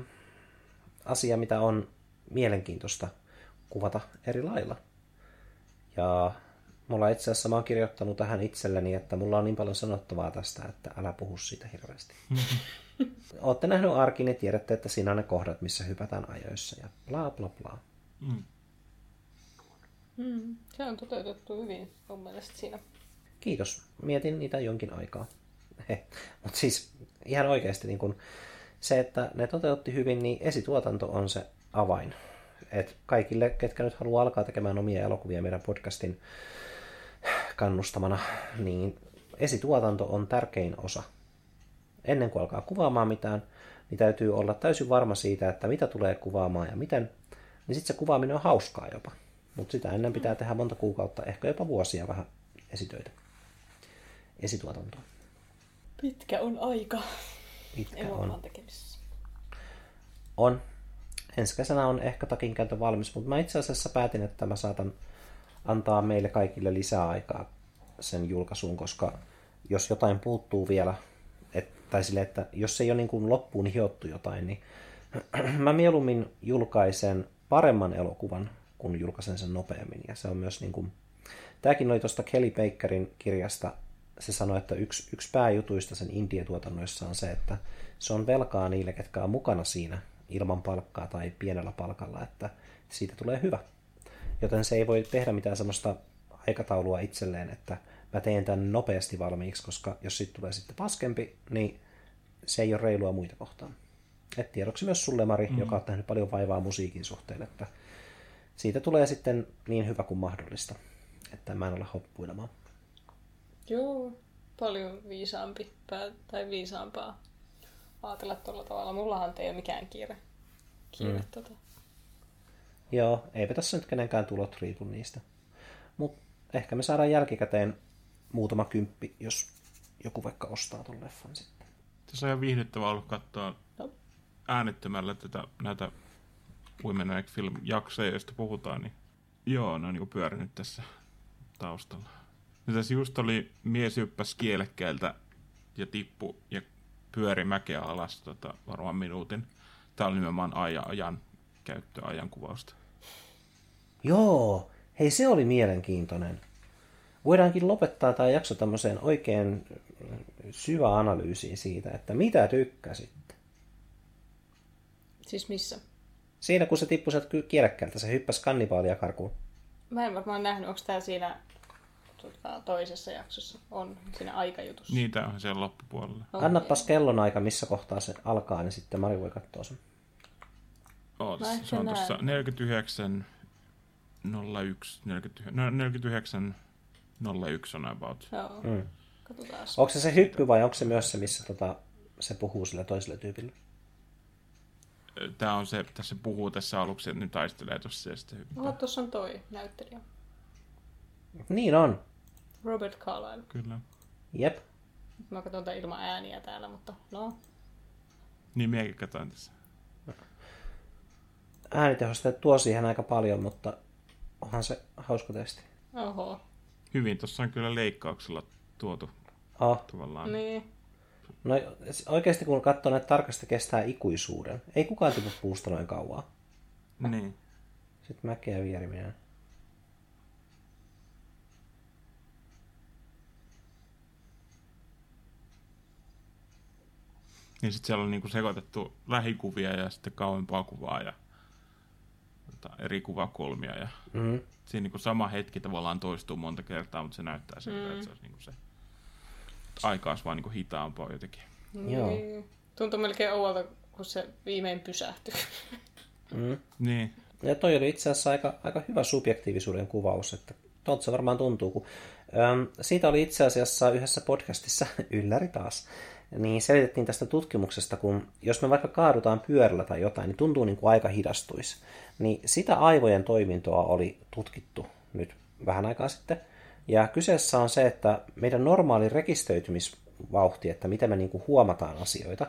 asia, mitä on mielenkiintoista kuvata eri lailla. Ja mulla itse asiassa mä oon kirjoittanut tähän itselleni, että mulla on niin paljon sanottavaa tästä, että älä puhu siitä hirveästi. Olette nähnyt arkin ja tiedätte, että siinä on ne kohdat, missä hypätään ajoissa ja bla bla bla. Mm. Mm. Se on toteutettu hyvin mun mielestä siinä. Kiitos. Mietin niitä jonkin aikaa. <laughs> Mutta siis ihan oikeasti niin kun se, että ne toteutti hyvin, niin esituotanto on se avain. Et kaikille, ketkä nyt haluaa alkaa tekemään omia elokuvia meidän podcastin kannustamana, niin esituotanto on tärkein osa. Ennen kuin alkaa kuvaamaan mitään, niin täytyy olla täysin varma siitä, että mitä tulee kuvaamaan ja miten, niin sitten se kuvaaminen on hauskaa jopa. Mutta sitä ennen pitää tehdä monta kuukautta, ehkä jopa vuosia vähän esitöitä. Esituotantoa. Pitkä on aika Pitkä elokuvan on. tekemisessä. On. Ensi kesänä on ehkä takinkääntö valmis, mutta mä itse asiassa päätin, että mä saatan antaa meille kaikille lisää aikaa sen julkaisuun, koska jos jotain puuttuu vielä, et, tai sille, että jos ei ole niin kuin loppuun hiottu jotain, niin <clears throat> mä mieluummin julkaisen paremman elokuvan, kun julkaisen sen nopeammin. Ja se on myös niin kuin, tämäkin oli tuosta Kelly Bakerin kirjasta, se sanoi, että yksi, yksi pääjutuista sen India-tuotannoissa on se, että se on velkaa niille, ketkä on mukana siinä ilman palkkaa tai pienellä palkalla, että siitä tulee hyvä. Joten se ei voi tehdä mitään semmoista aikataulua itselleen, että mä teen tämän nopeasti valmiiksi, koska jos siitä tulee sitten paskempi, niin se ei ole reilua muita kohtaan. Et tiedoksi myös sulle, Mari, mm. joka on tehnyt paljon vaivaa musiikin suhteen, että siitä tulee sitten niin hyvä kuin mahdollista, että mä en ole hoppuilemaan. Joo, paljon viisaampi pää, tai viisaampaa ajatella tuolla tavalla. Mullahan ei ole mikään kiire. Kiire mm. tota. Joo, eipä tässä nyt kenenkään tulot riipu niistä. Mutta ehkä me saadaan jälkikäteen muutama kymppi, jos joku vaikka ostaa tuon leffan sitten. Tässä on ihan viihdyttävää ollut katsoa No. äänettömällä tätä, näitä Women Like Film-jaksoja, joista puhutaan, niin joo, ne on niin pyörinyt tässä taustalla. Ja tässä just oli mies hyppäsi kielekkäältä ja tippu ja pyöri mäkeä alas tota, varmaan minuutin. Tämä oli nimenomaan ajan, ajan käyttöä, ajan kuvausta. Joo, hei se oli mielenkiintoinen. Voidaankin lopettaa tämä jakso tämmöiseen oikein syvä analyysiin siitä, että mitä tykkäsitte. Siis missä? Siinä kun se tippui sieltä kielekkäältä, se hyppäsi kannibaalia karkuun. Mä en varmaan nähnyt, onko tää siinä tota, toisessa jaksossa. On siinä aikajutussa. Niitä on siellä loppupuolella. Okei. Annapas kellonaika, missä kohtaa se alkaa, niin sitten Mari voi katsoa sen. Ootas, se on tuossa 49, 01, 49, no 49, 01 on about. Joo. Mm. Katsotaan. Onko se se hyppy vai onko se myös se, missä tota, se puhuu sille toiselle tyypille? Tämä on se, tässä puhuu tässä aluksi, että nyt taistelee tuossa ja sitten hyppää. Oho, tuossa on toi näyttelijä. Niin on. Robert Carlyle. Kyllä. Jep. Mä katson tää ilman ääniä täällä, mutta no. Niin minäkin katsoin tässä. Äänitehosta tuo siihen aika paljon, mutta onhan se hauska testi. Oho. Hyvin, tuossa on kyllä leikkauksella tuotu Oh. tavallaan. Niin. No oikeasti kun katsoo näitä tarkasti kestää ikuisuuden. Ei kukaan tipu puusta noin kauan. Niin. Sitten mäkeä vieriminen. Niin sitten siellä on niinku sekoitettu lähikuvia ja sitten kauempaa kuvaa ja tota, eri kuvakulmia. Ja Mm. siinä niinku sama hetki tavallaan toistuu monta kertaa, mutta se näyttää siltä, Mm. että se olisi niinku se aika olisi vaan niinku hitaampaa jotenkin. Joo. Niin. Tuntuu melkein ouolta, kun se viimein pysähtyy. Mm. Niin. Ja toi oli itse asiassa aika, aika hyvä subjektiivisuuden kuvaus, että tuolta se varmaan tuntuu. Kun, äm, siitä oli itse asiassa yhdessä podcastissa, <laughs> ylläri taas, niin selitettiin tästä tutkimuksesta, kun jos me vaikka kaadutaan pyörällä tai jotain, niin tuntuu niin kuin aika hidastuisi. Niin sitä aivojen toimintoa oli tutkittu nyt vähän aikaa sitten. Ja kyseessä on se, että meidän normaali rekisteröitymisvauhti, että miten me niin kuin huomataan asioita,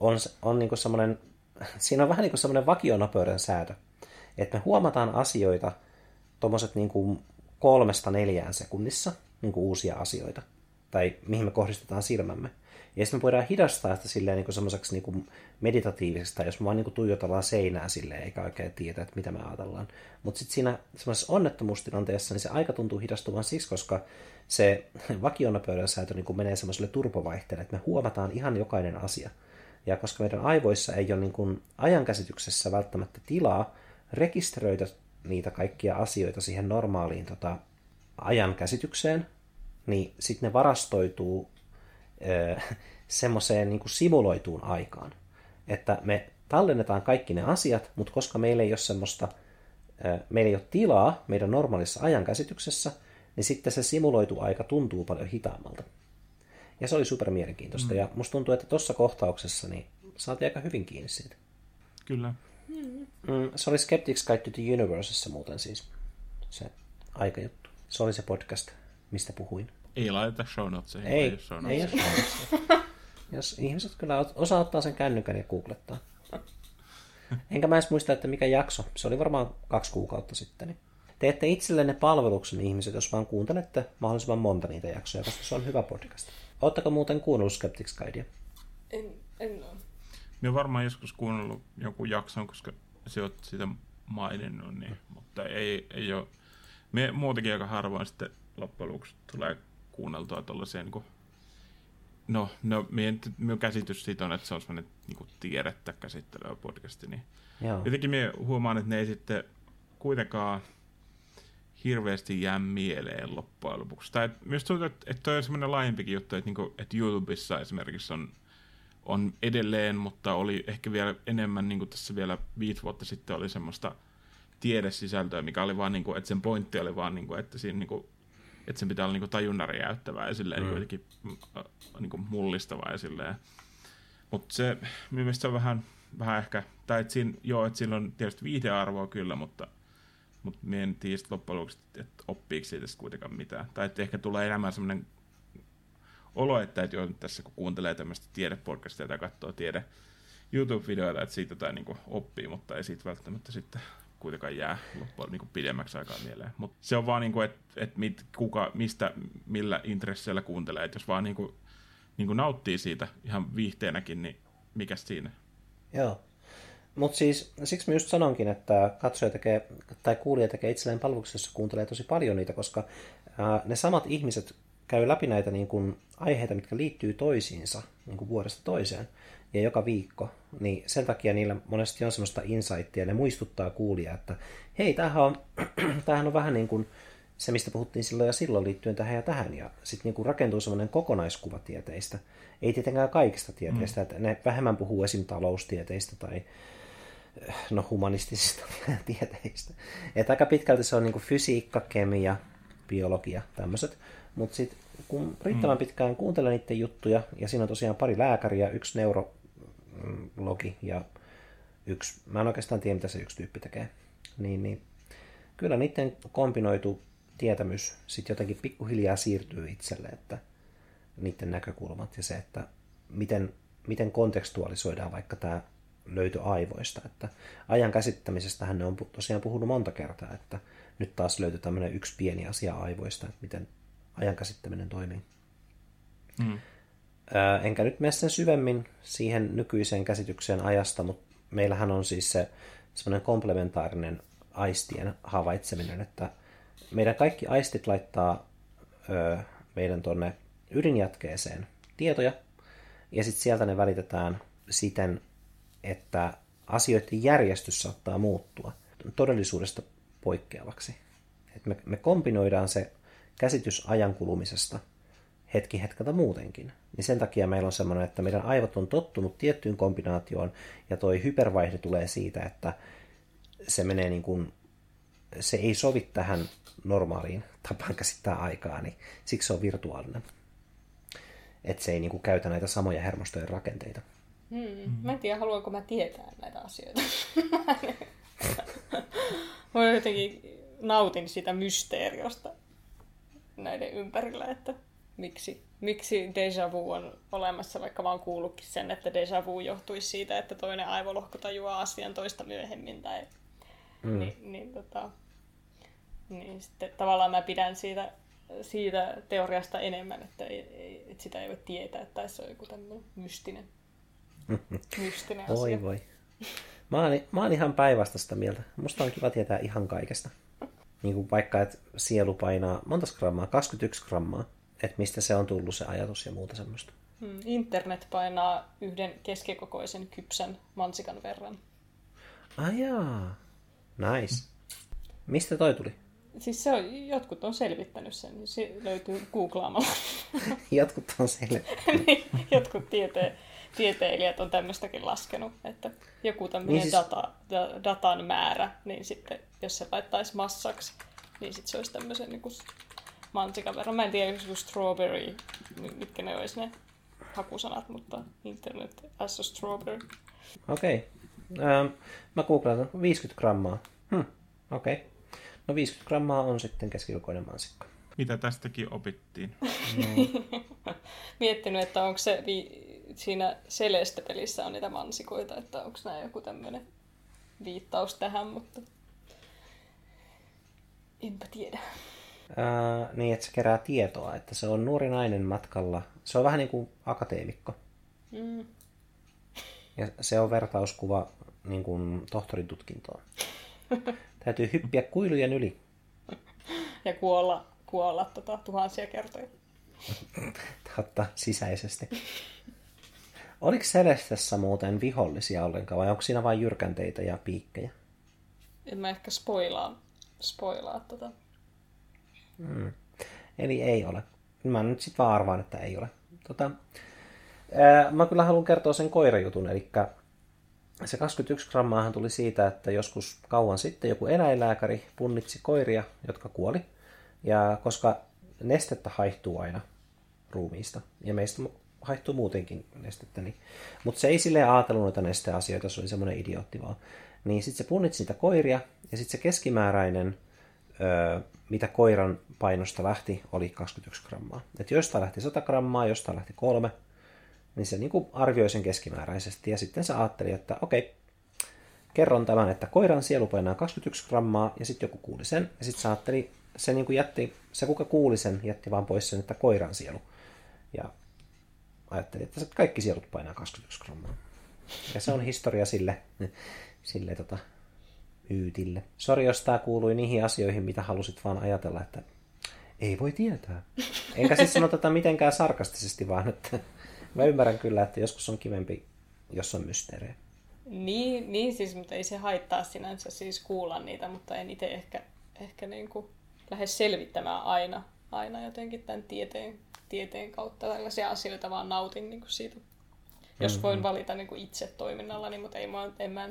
on, on niin kuin semmoinen, <laughs> siinä on vähän niin kuin semmoinen vakionopeuden säätö. Että me huomataan asioita tuommoiset niin kuin kolmesta neljään sekunnissa, niin kuin uusia asioita, tai mihin me kohdistetaan silmämme. Ja sitten me voidaan hidastaa sitä silleen niin semmoiseksi niin tai jos me vaan niin tuijotellaan seinää silleen, eikä oikein tiedä, että mitä me ajatellaan. Mutta sitten siinä semmoisessa onnettomuustilanteessa, niin se aika tuntuu hidastuvan siksi, koska se <laughs> vakionopeuden säätö niin menee semmoiselle turpovaihteelle, että me huomataan ihan jokainen asia. Ja koska meidän aivoissa ei ole niin kuin ajankäsityksessä välttämättä tilaa rekisteröidä niitä kaikkia asioita siihen normaaliin tota, ajankäsitykseen, niin sitten ne varastoituu <laughs> semmoiseen niin simuloituun aikaan. Että me tallennetaan kaikki ne asiat, mutta koska meillä ei ole semmoista, meillä ei ole tilaa meidän normaalissa ajankäsityksessä, niin sitten se simuloitu aika tuntuu paljon hitaammalta. Ja se oli super mielenkiintoista. Mm. Ja musta tuntuu, että tuossa kohtauksessa niin saatiin aika hyvin kiinni siitä. Kyllä. Mm, se oli Skeptics Guide to the Universessa muuten siis se aikajuttu. Se oli se podcast, mistä puhuin. Ei laiteta show notesiin. Ei, ole show ei notesia. jos, jos ihmiset kyllä osaa ottaa sen kännykän ja googlettaa. Enkä mä edes muista, että mikä jakso. Se oli varmaan kaksi kuukautta sitten. Niin teette itsellenne palveluksen ihmiset, jos vaan kuuntelette mahdollisimman monta niitä jaksoja, koska se on hyvä podcast. Oletteko muuten kuunnellut Skeptics Guidea? En, en ole. Minä varmaan joskus kuunnellut joku jakson, koska se olet sitä maininnut, niin, mutta ei, ei ole. Me muutenkin aika harvoin sitten loppujen lopuksi tulee kuunneltua tuollaisia niin kuin, no, no meidän, minun käsitys siitä on, että se on sellainen niin kuin tiedettä käsittelevä podcasti, niin Joo. jotenkin minä huomaan, että ne ei sitten kuitenkaan hirveästi jää mieleen loppujen lopuksi. Tai myös tuntuu, että, että toi on semmoinen laajempikin juttu, että, niinku, että YouTubessa esimerkiksi on, on edelleen, mutta oli ehkä vielä enemmän, niin kuin tässä vielä viisi vuotta sitten oli semmoista tiedesisältöä, mikä oli vaan, niin kuin, että sen pointti oli vaan, niin kuin, että siinä niin kuin, että sen pitää olla niin tajunnan räjäyttävää ja silleen mm. niin jotenkin äh, niin kuin mullistavaa ja silleen. Mutta se, mielestä se on vähän, vähän ehkä, tai että siinä, joo, että sillä on tietysti viihdearvoa kyllä, mutta mutta minä en tiedä loppujen lopuksi, että oppiiko siitä kuitenkaan mitään. Tai että ehkä tulee enemmän semmoinen olo, että, että joo, tässä kun kuuntelee tämmöistä tiedepodcastia tai katsoo tiede YouTube-videoita, että siitä jotain niin oppii, mutta ei siitä välttämättä sitten kuitenkaan jää loppujen niin pidemmäksi aikaa mieleen. Mutta se on vaan, niin kuin, että, että mit, kuka, mistä, millä intresseillä kuuntelee. Että jos vaan niin kuin, niin kuin nauttii siitä ihan viihteenäkin, niin mikä siinä? Joo. Mutta siis siksi mä just sanonkin, että katsoja tekee, tai kuulija tekee itselleen palveluksessa, kuuntelee tosi paljon niitä, koska ää, ne samat ihmiset käy läpi näitä niin kuin, aiheita, mitkä liittyy toisiinsa niin kuin vuodesta toiseen ja joka viikko, niin sen takia niillä monesti on semmoista insightia, ne muistuttaa kuulijaa, että hei, tämähän on, <clears throat> tämähän on vähän niin kuin se, mistä puhuttiin silloin ja silloin liittyen tähän ja tähän, ja sitten niin rakentuu semmoinen kokonaiskuva tieteistä. Ei tietenkään kaikista tieteistä, mm. että ne vähemmän puhuu esim. taloustieteistä tai no humanistisista <laughs> tieteistä. Että aika pitkälti se on niin fysiikka, kemia, biologia, tämmöiset. Mutta sitten kun riittävän mm. pitkään kuuntelee niiden juttuja, ja siinä on tosiaan pari lääkäriä, yksi neurologi ja yksi, mä en oikeastaan tiedä mitä se yksi tyyppi tekee, niin, niin kyllä niiden kombinoitu tietämys sitten jotenkin pikkuhiljaa siirtyy itselle, että niiden näkökulmat ja se, että miten, miten kontekstualisoidaan vaikka tämä löytö aivoista. Että ajan käsittämisestä ne on tosiaan puhunut monta kertaa, että nyt taas löytyy tämmöinen yksi pieni asia aivoista, että miten ajan käsittäminen toimii. Mm. Enkä nyt mene sen syvemmin siihen nykyiseen käsitykseen ajasta, mutta meillähän on siis se semmoinen komplementaarinen aistien havaitseminen, että meidän kaikki aistit laittaa ö, meidän tuonne ydinjatkeeseen tietoja, ja sitten sieltä ne välitetään siten, että asioiden järjestys saattaa muuttua todellisuudesta poikkeavaksi. Et me, me kombinoidaan se käsitys ajan kulumisesta hetki hetkeltä muutenkin. Niin sen takia meillä on semmoinen, että meidän aivot on tottunut tiettyyn kombinaatioon, ja toi hypervaihde tulee siitä, että se menee niin kuin, se ei sovi tähän normaaliin tapaan käsittää aikaa, niin siksi se on virtuaalinen. Että se ei niin kuin käytä näitä samoja hermostojen rakenteita. Hmm. Mä en tiedä, haluanko mä tietää näitä asioita. <laughs> mä jotenkin nautin sitä mysteeriosta näiden ympärillä, että miksi, miksi deja vu on olemassa, vaikka mä oon kuullutkin sen, että deja vu johtuisi siitä, että toinen aivolohko tajuaa asian toista myöhemmin. Tai, mm. niin, niin, tota, niin sitten tavallaan mä pidän siitä, siitä teoriasta enemmän, että, ei, että sitä ei voi tietää, että se on joku tämmöinen mystinen, <laughs> mystinen asia. Oi voi. Mä oon, mä oon ihan päinvastaista mieltä. Musta on kiva tietää ihan kaikesta niin kuin vaikka, että sielu painaa monta grammaa, 21 grammaa, että mistä se on tullut se ajatus ja muuta semmoista. Hmm, internet painaa yhden keskikokoisen kypsän mansikan verran. Ah jaa, nice. Mistä toi tuli? Siis se on, jotkut on selvittänyt sen, se löytyy googlaamalla. <laughs> jotkut on selvittänyt. <laughs> niin, jotkut tieteen, tieteilijät on tämmöistäkin laskenut, että joku tämmöinen niin siis... data, datan määrä, niin sitten jos se laittaisi massaksi, niin sitten se olisi tämmöisen niin mansikan verran. Mä en tiedä, jos strawberry, mitkä ne olisi ne hakusanat, mutta internet as a strawberry. Okei. Okay. Ähm, mä googlaan 50 grammaa. Hm. Okei. Okay. No 50 grammaa on sitten keskikokoinen mansikka. Mitä tästäkin opittiin? <laughs> No. Miettinyt, että onko se vi- siinä Celeste-pelissä on niitä mansikoita, että onko nämä joku tämmöinen viittaus tähän, mutta enpä tiedä. Ää, niin, että se kerää tietoa, että se on nuori nainen matkalla. Se on vähän niin kuin akateemikko. Mm. Ja se on vertauskuva niin kuin tohtorin tutkintoon. <laughs> Täytyy hyppiä kuilujen yli. Ja kuolla, kuolla tota, tuhansia kertoja. <laughs> Totta, sisäisesti. Oliko Celestessä muuten vihollisia ollenkaan vai onko siinä vain jyrkänteitä ja piikkejä? En mä ehkä spoilaa, spoilaa tota. Hmm. Eli ei ole. Mä nyt sitten vaan arvaan, että ei ole. Tota, ää, mä kyllä haluan kertoa sen koirajutun, eli se 21 grammaahan tuli siitä, että joskus kauan sitten joku eläinlääkäri punnitsi koiria, jotka kuoli. Ja koska nestettä haihtuu aina ruumiista, ja meistä haihtuu muutenkin nestettä. Niin. Mutta se ei silleen ajatellut noita nesteasioita, se oli semmoinen idiootti vaan. Niin sitten se punnitsi niitä koiria, ja sitten se keskimääräinen, öö, mitä koiran painosta lähti, oli 21 grammaa. Et jostain lähti 100 grammaa, jostain lähti kolme, niin se niin arvioi sen keskimääräisesti, ja sitten se ajatteli, että okei, kerron tämän, että koiran sielu painaa 21 grammaa, ja sitten joku kuuli sen, ja sitten se ajatteli, se niin jätti, se kuka kuuli sen, jätti vaan pois sen, että koiran sielu. Ja ajattelin, että kaikki sielut painaa 21 grammaa. Ja se on historia sille, sille tota, myytille. Sori, jos tämä kuului niihin asioihin, mitä halusit vaan ajatella, että ei voi tietää. Enkä siis sano tätä mitenkään sarkastisesti, vaan että mä ymmärrän kyllä, että joskus on kivempi, jos on mysteerejä. Niin, niin siis, mutta ei se haittaa sinänsä siis kuulla niitä, mutta en itse ehkä, ehkä niin kuin lähde selvittämään aina, aina jotenkin tämän tieteen, tieteen kautta tällaisia asioita, vaan nautin niin kuin siitä. Jos mm-hmm. voin valita niin kuin itse toiminnallani, mutta ei mä, en mä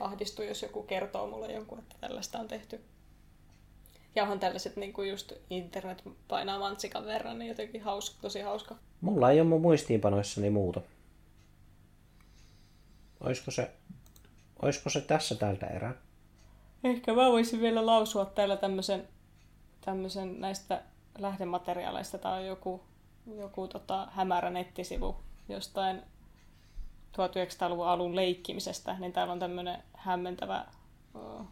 ahdistu, jos joku kertoo mulle jonkun, että tällaista on tehty. Ja onhan tällaiset niin kuin just internet painaa mantsikan verran, niin jotenkin hauska, tosi hauska. Mulla ei ole mun muistiinpanoissani muuta. Olisiko se, olisiko se tässä tältä erää? Ehkä mä voisin vielä lausua täällä tämmöisen, tämmöisen näistä lähdemateriaaleista. Tämä on joku, joku tota, hämärä nettisivu jostain 1900-luvun alun leikkimisestä, niin täällä on tämmöinen hämmentävä uh,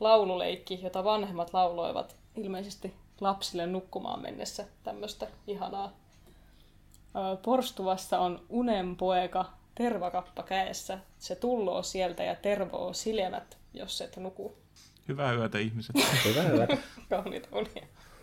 laululeikki, jota vanhemmat lauloivat ilmeisesti lapsille nukkumaan mennessä tämmöistä ihanaa. Uh, porstuvassa on unenpoeka, tervakappa käessä. Se tulloo sieltä ja tervoo silmät, jos et nuku. Hyvää yötä ihmiset. Hyvää yötä. <laughs> Kauniita unia.